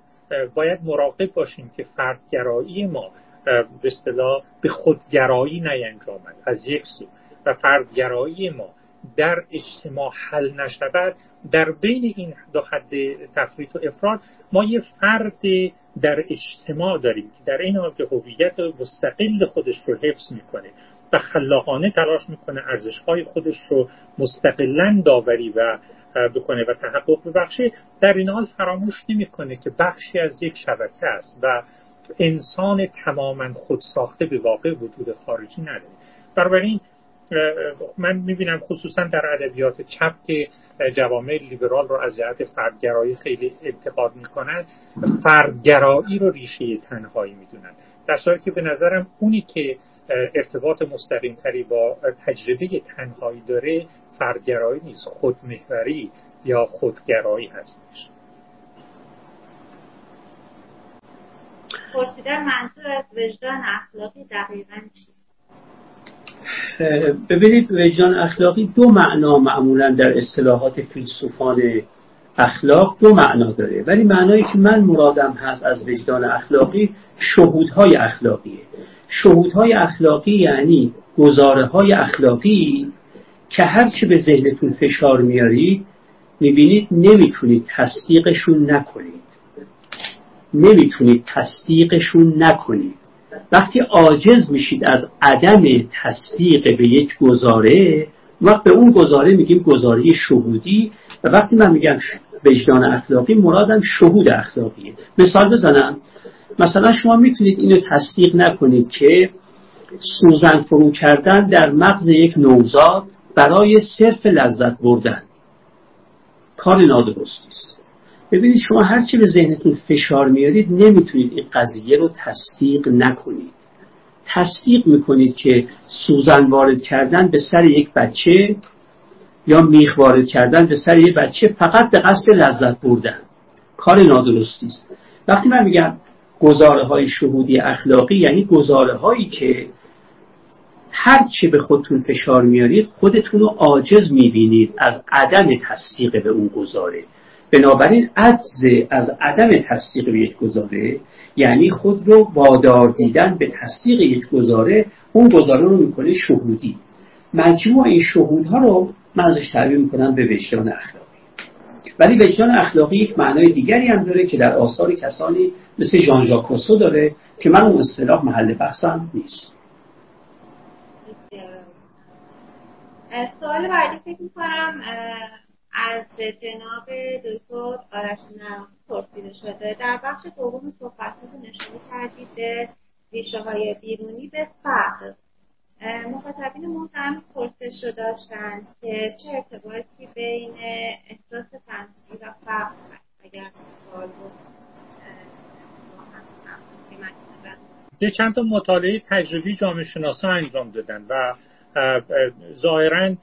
باید مراقب باشیم که فردگرایی ما به اصطلاح به خودگرایی نینجامد از یک سو. و فردگرایی ما در اجتماع حل نشود در بین این دو حد تفریط و افراد ما یه فرد در اجتماع داریم که در این حال که هویت مستقل خودش رو حفظ می‌کنه و خلاقانه تلاش می‌کنه ارزشهای خودش رو مستقلا داوری و بکنه و تحقق ببخشه در این حال فراموش نمی‌کنه که بخشی از یک شبکه است و انسان تماما خود ساخته به واقع وجود خارجی نداره. بنابراین من می‌بینم خصوصا در ادبیات چپ که جوامع لیبرال رو از جهت فردگرایی خیلی انتقاد می‌کنن فردگرایی رو ریشه تنهایی می‌دونن. در صورتی که به نظرم اونی که ارتباط مستقیم تری با تجربه تنهایی داره فردگرایی نیست خودمهوری یا خودگرایی هستش. پرسیدن منظور از وجدان اخلاقی دقیقا چی ببینید وجدان اخلاقی دو معنا معمولا در اصطلاحات فیلسوفان اخلاق دو معنا داره. ولی معنایی که من مرادم هست از وجدان اخلاقی شهودهای اخلاقیه. شهودهای اخلاقی یعنی گزاره های اخلاقی که هرچه به ذهنتون فشار میارید می‌بینید نمی‌تونید تصدیقشون نکنید. نمی‌تونید تصدیقشون نکنید. وقتی عاجز میشید از عدم تصدیق به یک گزاره وقت به اون گزاره میگیم گزاره شهودی و وقتی من میگم وجدان اخلاقی مرادم شهود اخلاقیه. مثال بزنم. مثلا شما می‌تونید اینو تصدیق نکنید که سوزن فرو کردن در مغز یک نوزاد برای صرف لذت بردن. کار نادرستی است ببینید شما هرچی به ذهنتون فشار میارید نمی‌تونید این قضیه رو تصدیق نکنید. تصدیق می‌کنید که سوزن وارد کردن به سر یک بچه یا میخ وارد کردن به سر یک بچه فقط به قصد لذت بردن. کار نادرستی است. وقتی من میگم گزاره های شهودی اخلاقی یعنی گزاره هایی که هر چه به خودتون فشار میارید خودتون رو عاجز می‌بینید از عدم تصدیق به اون گزاره. بنابراین عجز از عدم تصدیق به یک گزاره یعنی خود رو وادار دیدن به تصدیق یک گزاره اون گزاره رو می‌کنه شهودی. مجموع این شهودها رو من ازش تعبیر می‌کنم به وجدان اخلاقی. ولی وجدان اخلاقی یک معنای دیگری هم داره که در آثار کسانی مثل ژان ژاک داره که من اون اصطلاح محل بحثم نیست. سوال بعدی فکر می‌کنم از جناب دکتر آرش پرسیده شده. در بخش دوم صحبتتون نشانی کردید به ریشه های بیرونی به فقر. مخاطبین محترم پرسش رو داشتند که چه ارتباطی بین احساس تنهایی و فقر هست؟ اگر سوال چند تا مطالعه تجربی جامعه شناسا انجام دادن و ظاهرا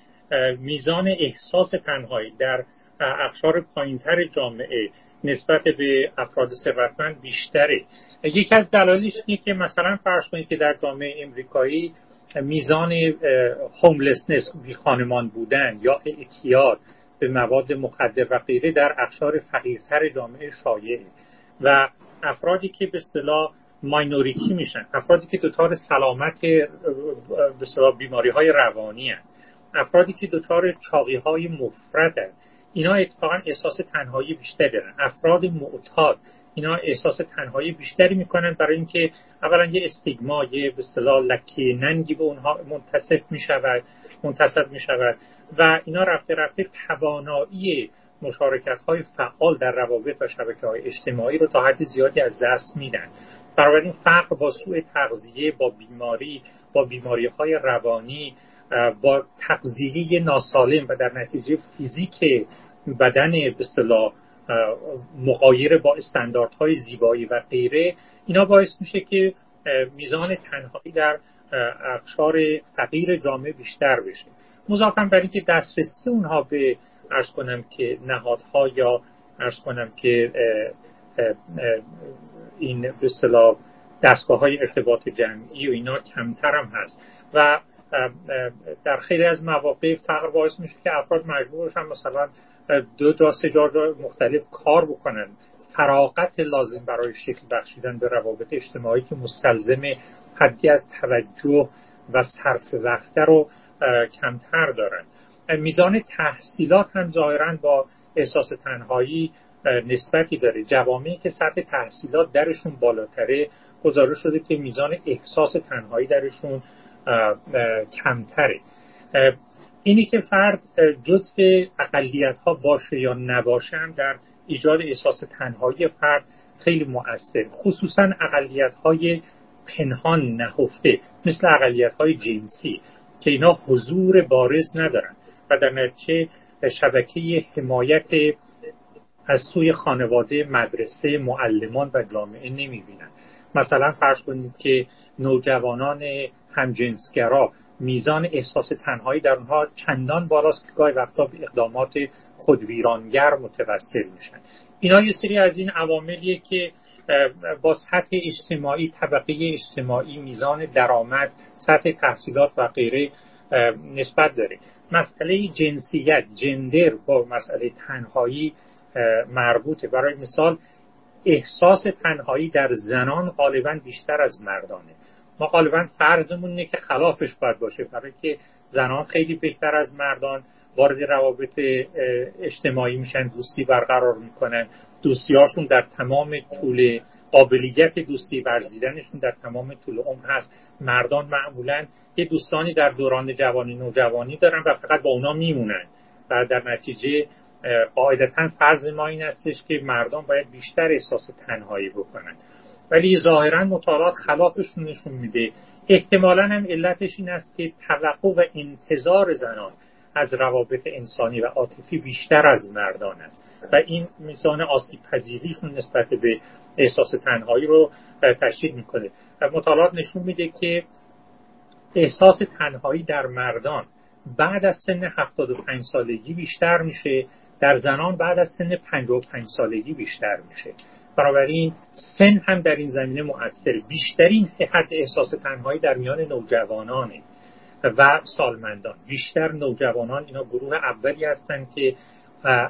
میزان احساس تنهایی در اقشار پایینتر جامعه نسبت به افراد ثروتمند بیشتره یکی از دلایلش اینه که مثلا فرض کنید که در جامعه امریکایی میزان هوملسنس بی خانمان بودن یا اعتیاد به مواد مخدر و غیره در اقشار فقیرتر جامعه شایعه و افرادی که به اصطلاح ماینوریتی میشن افرادی که دچار سلامت به بیماری های روانی هن. افرادی که دچار چاقی های مفرد اینا اتفاقا احساس تنهایی بیشتری دارن. افراد معتاد اینا احساس تنهایی بیشتری می‌کنن برای اینکه اولا یه استیگما یه به اصطلاح لکه ننگی به اونها منتصف می‌شود منتصب می‌شود و اینا رفته رفته توانایی مشارکت های فعال در روابط و شبکه های اجتماعی رو تا حد زیادی از دست میدن. بنابراین فقر با سوء تغذیه با بیماری با بیماری های روانی با تغذیه ناسالم و در نتیجه فیزیک بدن به مقایر با استانداردهای زیبایی و غیره اینا باعث میشه که میزان تنهایی در اقشار فقیر جامعه بیشتر بشه. مضافا بر اینکه دسترسی اونها به ارز کنم که نهادها یا ارز کنم که این به اصطلاح دستگاه های ارتباط جمعی و اینا کمتر هم هست. و در خیلی از مواقع فقر باعث میشه که افراد مجبور هم مثلا دو جا سه جا مختلف کار بکنن. فراغت لازم برای شکل بخشیدن به روابط اجتماعی که مستلزم حدی از توجه و صرف وقت رو کمتر دارن. میزان تحصیلات هم ظاهرا با احساس تنهایی نسبتی داره. جوامعی که سطح تحصیلات درشون بالاتره گزارش شده که میزان احساس تنهایی درشون کمتره. اینی که فرد جزء اقلیت ها باشه یا نباشه در ایجاد احساس تنهایی فرد خیلی مؤثر خصوصا اقلیت های پنهان نهفته مثل اقلیت های جنسی که اینا حضور بارز ندارن و در نتیجه شبکه حمایت از سوی خانواده مدرسه معلمان و جامعه نمی‌بینن. مثلا فرض کنید که نوجوانان همجنسگرا. میزان احساس تنهایی در اونها چندان بالاست که گاهی وقتا به اقدامات خودویرانگر متوسل میشن. اینا یه سری از این عواملیه که با سطح اجتماعی طبقه اجتماعی میزان درآمد سطح تحصیلات و غیره نسبت داره. مسئله جنسیت جندر با مسئله تنهایی مربوطه. برای مثال احساس تنهایی در زنان غالبا بیشتر از مردانه. ما غالبا فرضمون اینه که خلافش باید باشه. برای که زنان خیلی بهتر از مردان وارد روابط اجتماعی میشن دوستی برقرار می‌کنن. دوستیاشون در تمام طول قابلیت دوستی ورزیدنشون در تمام طول عمر هست. مردان معمولا یه دوستانی در دوران جوانی نوجوانی دارن و فقط با اونا میمونن. و در نتیجه قاعدتا فرض ما این استش که مردان باید بیشتر احساس تنهایی بکنن. ولی ظاهرا مطالعات خلافشون نشون میده. احتمالا هم علتش این است که توقع و انتظار زنان از روابط انسانی و عاطفی بیشتر از مردان است. و این میزان آسیب پذیریشون نسبت به احساس تنهایی رو تشدید می‌کنه. و مطالعات نشون میده که احساس تنهایی در مردان بعد از سن 75 سالگی بیشتر میشه. در زنان بعد از سن 55 سالگی بیشتر میشه. بنابراین سن هم در این زمینه مؤثر. بیشترین حد احساس تنهایی در میان نوجوانانه و سالمندان. بیشتر نوجوانان اینا گروه اولی هستند که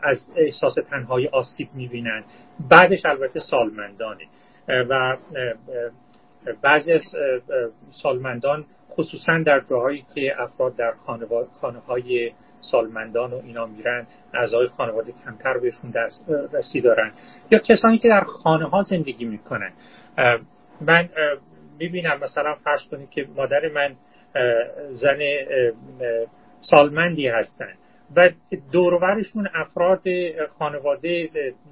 از احساس تنهایی آسیب می‌بینند بعدش البته سالمندانه. و بعضی از سالمندان خصوصا در جاهایی که افراد در خانه های سالمندان و اینا میرن اعضای خانواده کمتر بهشون رسی دارن. یا کسانی که در خانه ها زندگی می‌کنن. من می‌بینم مثلا فرض کنید که مادر من زن سالمندی هستن. و دورورشون افراد خانواده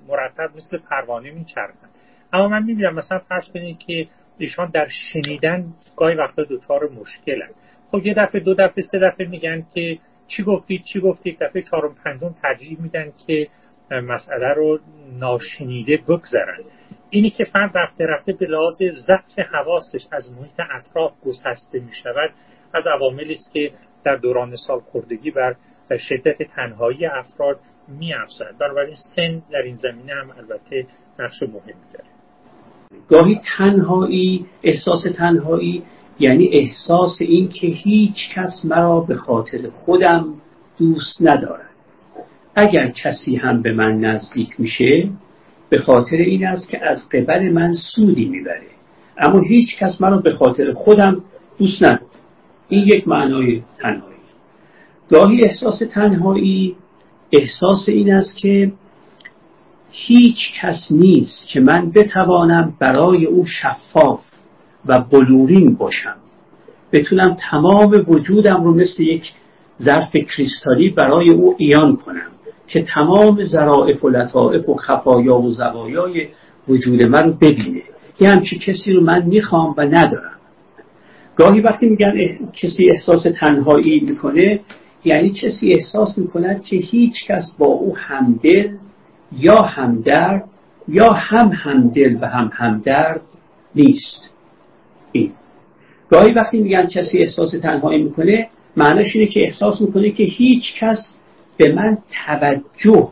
مرتب مثل پروانه میچرخن. اما من می‌بینم مثلا فرض کنید که ایشان در شنیدن گاهی وقتا دچار مشکلن. خب یه دفعه دو دفعه سه دفعه میگن که چی گفتید چی گفتید؟ دفعه چهارم پنجم ترجیح میدن که مسئله رو ناشنیده بگذرن. اینی که فرد رفته رفته به لحاظ ضعف حواسش از محیط اطراف گسسته می شود از عواملی است که در دوران سال خوردگی بر شدت تنهایی افراد می افزد بنابراین سن در این زمینه هم البته نقش مهمی داره. گاهی تنهایی احساس تنهایی یعنی احساس این که هیچ کس مرا به خاطر خودم دوست ندارد. اگر کسی هم به من نزدیک میشه به خاطر این است که از قبل من سودی می‌بره. اما هیچ کس مرا به خاطر خودم دوست ندارد. این یک معنای تنهایی. گاهی احساس تنهایی احساس این است که هیچ کس نیست که من بتوانم برای او شفاف و بلورین باشم. بتونم تمام وجودم رو مثل یک ظرف کریستالی برای او ایان کنم که تمام ظرائف و لطائف و خفایا و زوایای وجود من رو ببینه. یه همچی کسی رو من می‌خوام و ندارم. گاهی وقتی میگن کسی احساس تنهایی می‌کنه یعنی کسی احساس می‌کند که هیچ کس با او همدل یا همدرد یا هم همدل و هم همدرد نیست. این. گاهی وقتی میگن کسی احساس تنهایی می‌کنه معناش اینه که احساس می‌کنه که هیچ کس به من توجه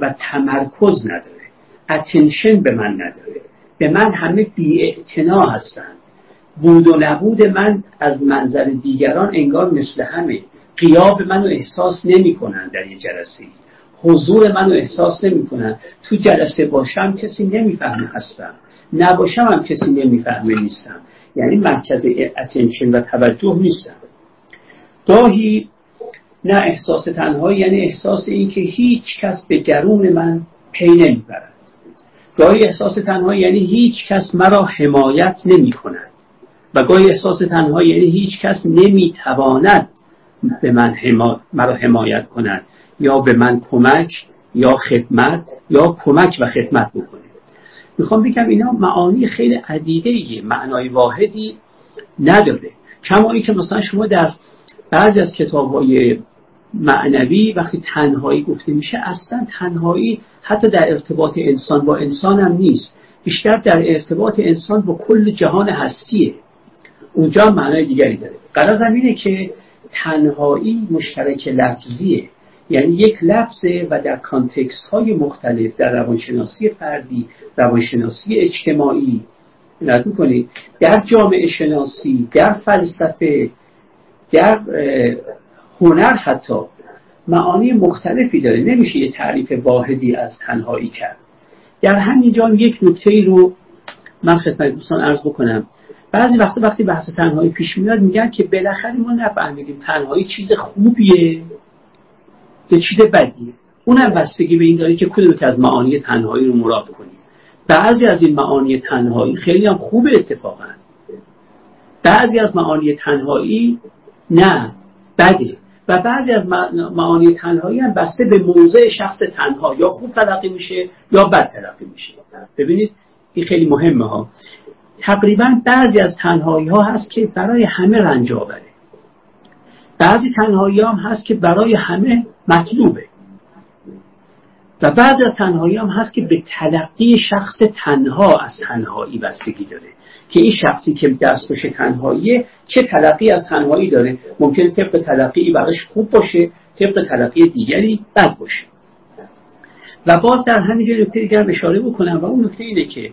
و تمرکز نداره. اتنشن به من نداره. به من همه بی هستن. بود و نبود من از منظر دیگران انگار مثل همه. قیاب منو احساس نمی‌کنن در یه جلسه. حضور منو احساس نمی‌کنن. تو جلسه باشم کسی نمی‌فهمه هستم. نباشم هم کسی نمی‌فهمه نیستم. یعنی مرکز attention و توجه نیستم. گاهی نه احساس تنهایی یعنی احساس این که هیچ کس به درون من پی نمی‌برد. گاهی احساس تنهایی یعنی هیچ کس مرا حمایت نمی کند و گاهی احساس تنهایی یعنی هیچ کس نمی‌تواند به من مرا حمایت کند. یا به من کمک یا خدمت یا کمک و خدمت بکنه. می‌خوام بگم اینا معانی خیلی عدیده ایه معنای واحدی نداره. کما که مثلا شما در بعضی از کتاب های معنوی وقتی تنهایی گفته میشه اصلا تنهایی حتی در ارتباط انسان با انسان هم نیست. بیشتر در ارتباط انسان با کل جهان هستیه. اونجا معنای دیگری داره. قرار اینه که تنهایی مشترک لفظیه. یعنی یک لفظه و در کانتکست های مختلف در روانشناسی فردی روانشناسی اجتماعی. نت می‌کنید در جامعه شناسی در فلسفه در هنر حتی معانی مختلفی داره. نمیشه یه تعریف واحدی از تنهایی کرد. در همین جا یک نکته رو من خدمت دوستان عرض بکنم. بعضی وقتا وقتی بحث تنهایی پیش میاد میگن که بالاخره ما نفهمیدیم تنهایی چیز خوبیه. به چیز بدیه اونم بستگی به این داره که کدوم که از معانی تنهایی رو مراد کنیم بعضی از این معانی تنهایی خیلی هم خوب اتفاقا. بعضی از معانی تنهایی نه بده. و بعضی از معانی تنهایی هم بسته به موضع شخص تنها. یا خوب تلقی میشه یا بد تلقی میشه. ببینید این خیلی مهمه ها. تقریبا بعضی از تنهایی ها هست که برای همه رنج آوره. بعضی تنهایی هم هست که برای همه مطلوبه. و بعضی از تنهایی هم هست که به تلقی شخص تنها از تنهایی بستگی داره. که این شخصی که دستخوش تنهاییه چه تلقی از تنهایی داره؟ ممکنه طبق تلقی براش خوب باشه طبق تلقی دیگری بد باشه. و باز در همینجا نکته دیگر اشاره بکنم و اون نکته اینه که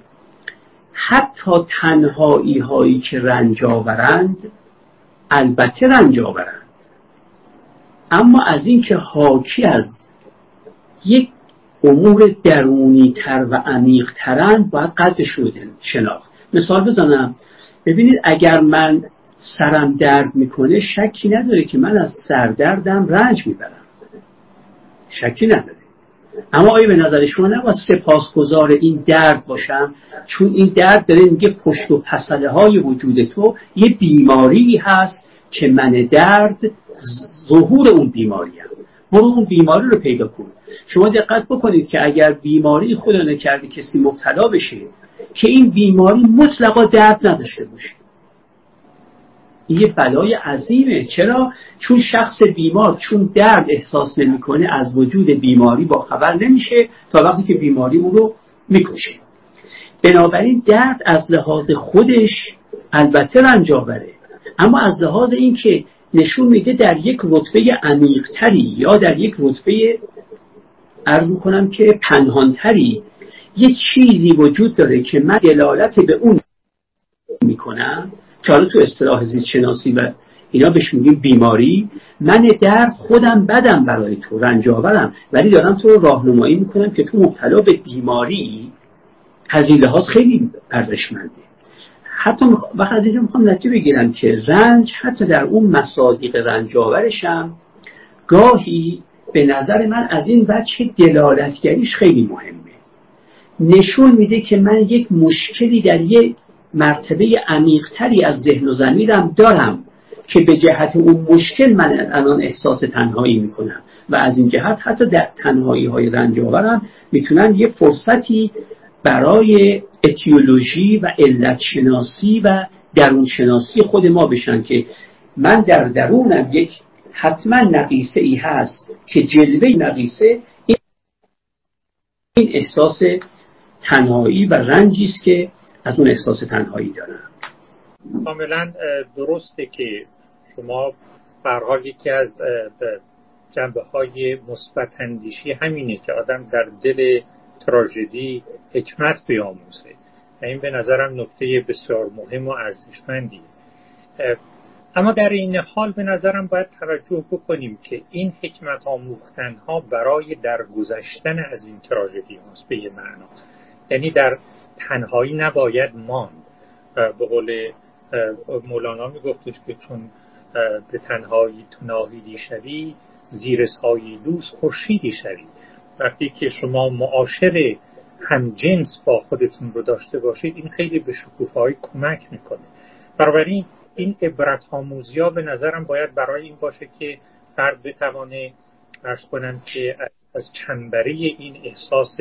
حتی تنهایی هایی که رنج آورند البته رنج آورند. اما از اینکه حاکی از یک امور درونی تر و عمیق ترند باید قدرش رو شناخت. مثال بزنم. ببینید اگر من سرم درد می‌کنه شکی نداره که من از سردردم رنج می‌برم. شکی نداره. اما آیا به نظر شما نباید سپاسگزار این درد باشم؟ چون این درد داره میگه پشت و پسله های وجود تو یه بیماری هست که من درد ظهور اون بیماری هم. برو اون بیماری رو پیدا کن. شما دقت بکنید که اگر بیماری خدا نکرده کسی مبتلا بشه که این بیماری مطلقا درد نداشته باشه. این یه بلای عظیمه. چرا؟ چون شخص بیمار چون درد احساس نمی‌کنه از وجود بیماری با خبر نمیشه تا وقتی که بیماری او رو می‌کشه. بنابراین درد از لحاظ خودش البته رنج آوره اما از لحاظ اینکه نشون میده در یک رتبه عمیقتری یا در یک رتبه ارز می‌کنم که پنهانتری یه چیزی وجود داره که من دلالت به اون می‌کنم. که حالا تو اصطلاح زیست و اینا بهش میگیم بیماری من در خودم بدم برای تو رنجاورم ولی دارم تو راهنمایی می‌کنم که تو مبتلا به بیماری این لحاظ خیلی ارزشمنده حتی وقت از اینجا می‌خوام نتیجه بگیرم که رنج حتی در اون مصادیق رنجاورشم گاهی به نظر من از این بچه دلالتگریش خیلی مهمه. نشون میده که من یک مشکلی در یک مرتبه عمیقتری از ذهن و زمیرم دارم که به جهت اون مشکل من الان احساس تنهایی می‌کنم. و از این جهت حتی در تنهایی های رنج آورم می‌تونن یه فرصتی برای اتیولوژی و علت شناسی و درون شناسی خود ما بشن که من در درونم یک حتما نقیصه ای هست که جلوه نقیصه این احساس تنهایی و رنجی است که از اون احساس تنهایی دارم. کاملا درسته که شما برحال یکی از جنبه های مثبت اندیشی همینه که آدم در دل تراژدی حکمت بیاموزه. و این به نظرم نکته بسیار مهم و ارزشمندی اما در این حال به نظرم باید توجه بکنیم که این حکمت آموختن ها برای درگذشتن از این تراژدی هاست به یه معنا. یعنی در تنهایی نباید ماند. به قول مولانا میگفتش که چون به تنهایی تو ناهیدی شوی زیر سایه دوست خورشیدی شوی. وقتی که شما معاشر جنس با خودتون رو داشته باشید این خیلی به شکوفایی کمک می‌کنه. بنابراین این عبرت ها به نظرم باید برای این باشه که فرد بتوانه ارز کنم که از چنبره این احساس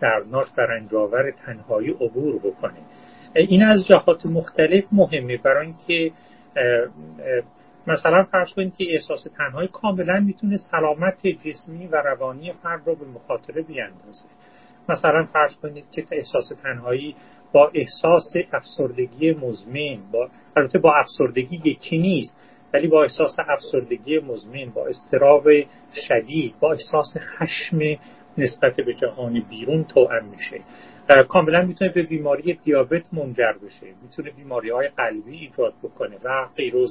درناک و رنجاور تنهایی عبور بکنه. این از جهات مختلف مهمه برای اینکه مثلا فرض کنید که احساس تنهایی کاملا می‌تونه سلامت جسمی و روانی فرد رو به مخاطره بیاندازه. مثلا فرض کنید که احساس تنهایی با احساس افسردگی مزمن با البته با افسردگی یکی نیست ولی با احساس افسردگی مزمن با استراب شدید با احساس خشم نسبت به جهان بیرون توأم میشه. کاملا می‌تونه به بیماری دیابت منجر بشه. می‌تونه بیماری های قلبی ایجاد بکنه و غیر و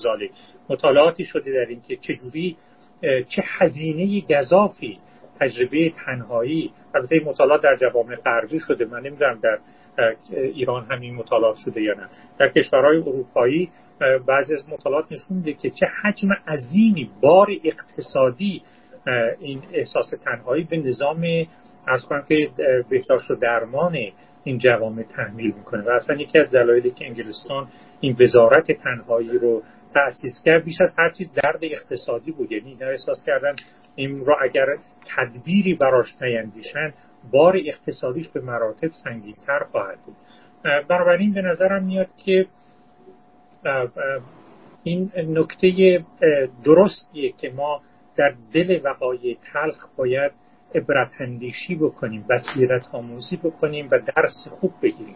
مطالعاتی شده در این که چجوری چه هزینه گذافی تجربه تنهایی البته مطالعات در جوامع غربی شده. من نمی‌دونم در ایران همین مطالعات شده یا نه. در کشورهای اروپایی بعضی از مطالعات نشون میده که چه حجم عظیمی بار اقتصادی این احساس تنهایی به نظام از کنم که بهداشت و درمان این جوامع تحمیل می‌کنه. و اصلا یکی از دلایلی که انگلستان این وزارت تنهایی رو تأسیس کرد بیش از هر چیز درد اقتصادی بود. یعنی اینا احساس کردن این را اگر تدبیری براش نیندیشن بار اقتصادیش به مراتب سنگینتر خواهد بود. بنابراین به نظرم میاد که این نکته درستیه که ما در دل وقایع تلخ باید عبرت اندیشی بکنیم بصیرت آموزی بکنیم و درس خوب بگیریم.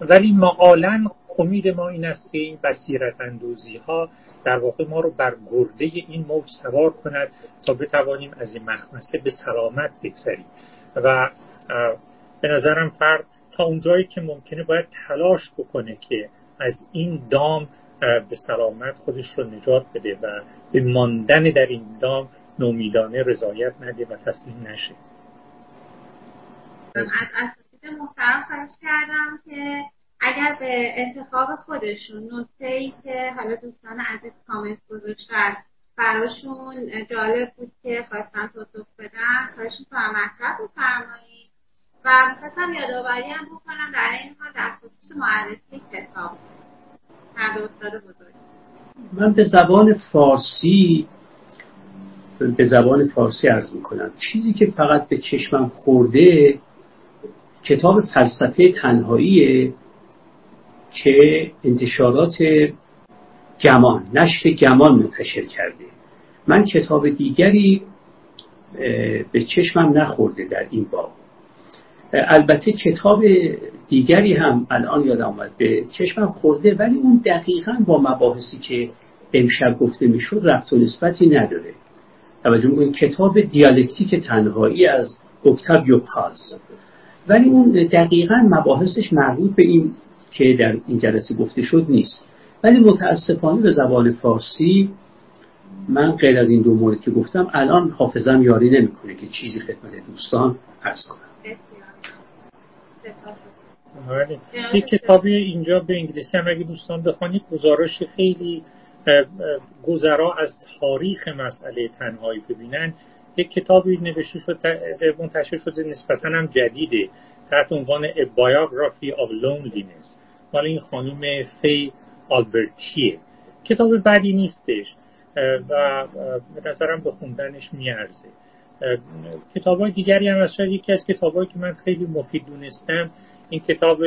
ولی معالا امید ما این است که این بصیرت اندوزی ها در واقع ما رو بر گرده این موج سوار کند تا بتوانیم از این مخمسه به سلامت بگذریم. و به نظرم فرد تا اونجایی که ممکنه باید تلاش بکنه که از این دام به سلامت خودش رو نجات بده و به ماندن در این دام نومیدانه رضایت نده و تسلیم نشه. از محترم خواهش کردم که اگر به انتخاب خودشون نکته ای که حالا دوستان عزیز کامنت گذاشتن براشون جالب بود که خواستن پاسخ بدن خواهش می‌کنم مطرح بفرمایید. و می‌خواستم یادآوری هم بکنم در این حال در خصوص معرفی کتاب. هر استاد بزرگ. من به زبان فارسی به زبان فارسی عرض می‌کنم. چیزی که فقط به چشمم خورده کتاب فلسفه تنهاییه. که انتشارات گمان نشر گمان منتشر کرده. من کتاب دیگری به چشمم نخورده در این باب. البته کتاب دیگری هم الان یادم آمد به چشمم خورده ولی اون دقیقا با مباحثی که امشب گفته می‌شد رفت و نسبتی نداره. توجه این کتاب دیالکتیک تنهایی از اکتابیو پاز ولی اون دقیقا مباحثش مربوط به این که در این جلسه گفته شد نیست. ولی متاسفانه به زبان فارسی من غیر از این دو مورد که گفتم الان حافظم یاری نمی‌کنه که چیزی خدمت دوستان عرض کنم. یک کتابی اینجا به انگلیسی هم اگه دوستان بخوانید گزارش خیلی گذرا از تاریخ مسئله تنهایی ببینن. یک کتابی نوشته شده منتشر شده نسبتا هم جدیده تحت عنوان A Biography of Loneliness. مال این خانم فی آلبرتیه. کتاب بدی نیستش و به نظرم به خوندنش میارزه. کتاب های دیگری هم از یکی از کتاب که من خیلی مفید دونستم این کتاب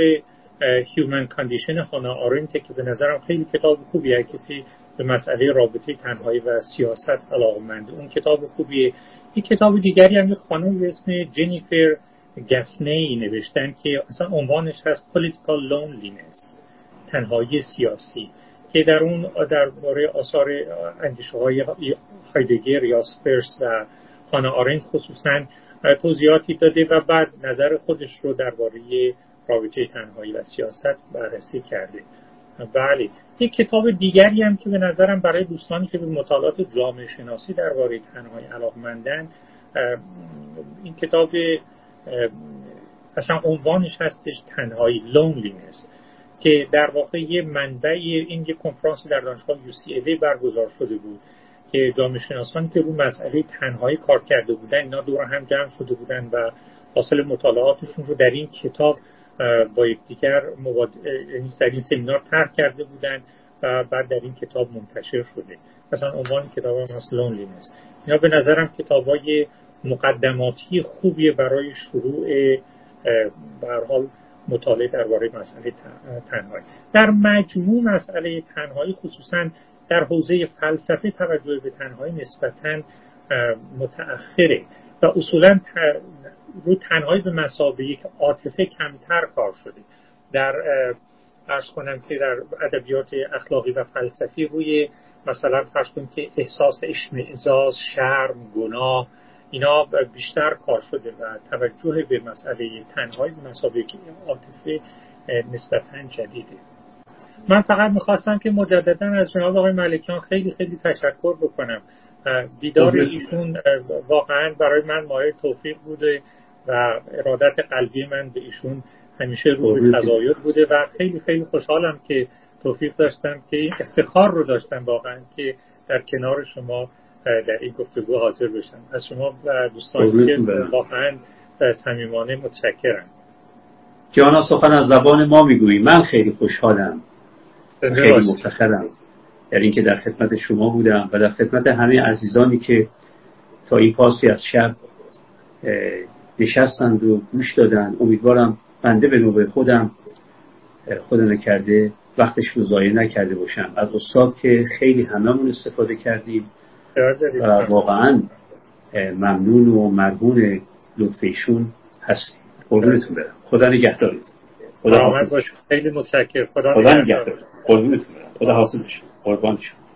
Human Condition هانا آرنت که به نظرم خیلی کتاب خوبیه. کسی به مسئله رابطه تنهایی و سیاست علاقمنده اون کتاب خوبیه. این کتاب دیگری هم یک خانم به اسم جنیفر گفنی نوشتن که اصلا عنوانش هست Political Loneliness تنهایی سیاسی که در اون درباره آثار اندیشه های هایدگر یا سپرس و هانا آرنت خصوصا توضیحاتی داده و بعد نظر خودش رو درباره رابطه تنهایی و سیاست بررسی کرده. بله یک کتاب دیگری هم که به نظرم برای دوستانی که به مطالعات جامعه شناسی درباره تنهایی علاقمندن این کتاب اصلا عنوانش هستش تنهایی loneliness که در واقع یه منبع این یه کنفرانس در دانشگاه UCLA برگزار شده بود که جامعه شناسانی که رو مسئله تنهایی کار کرده بودن اینا دور هم جمع شده بودن و حاصل مطالعاتشون رو در این کتاب با یکدیگر مباد... یعنی در این سمینار طرح کرده بودن و بعد در این کتاب منتشر شده. مثلا عنوان کتاب هم هست لونلینس اینا به نظرم کتاب های مقدماتی خوبیه برای شروع حال مطالعه درباره مسئله تنهایی. در مجموع مسئله تنهایی خصوصا در حوزه فلسفه توجه به تنهایی نسبتا متأخره و اصولا رو تنهایی به مسابقه یک عاطفه کمتر کار شده. در ارز کنم که در ادبیات اخلاقی و فلسفی روی مثلا فرض کنیم که احساس اشمعزاز شرم گناه اینا بیشتر کار شده و توجه به مسئله تنهایی به مسابقه عاطفه نسبتا جدیده. من فقط می‌خواستم که مجددا از جناب آقای ملکیان خیلی خیلی تشکر بکنم. دیدار ایشون واقعا برای من مایه توفیق بوده و ارادت قلبی من به ایشون همیشه روی تزاید بوده و خیلی خیلی خوشحالم که توفیق داشتم که این افتخار رو داشتم واقعا که در کنار شما در این گفتگو حاضر بشم از شما و دوستانی که واقعا صمیمانه متشکرم. جانا سخن از زبان ما می‌گویی. من خیلی خوشحالم. خیلی مفتخرم. در اینکه در خدمت شما بودم و در خدمت همه عزیزانی که تا این پاسی از شب نشستند و گوش دادن امیدوارم بنده به نوبه خودم خدا نکرده وقتش رو ضایع نکرده باشم. از استاد که خیلی هممون استفاده کردیم. واقعا ممنون و مرهون لطفیشون هستیم. قربونتون برم. خدا نگهدارید. خدا خیلی متشکر خدا نگهدارید. قربونتون برم. خدا حافظ قربان شما.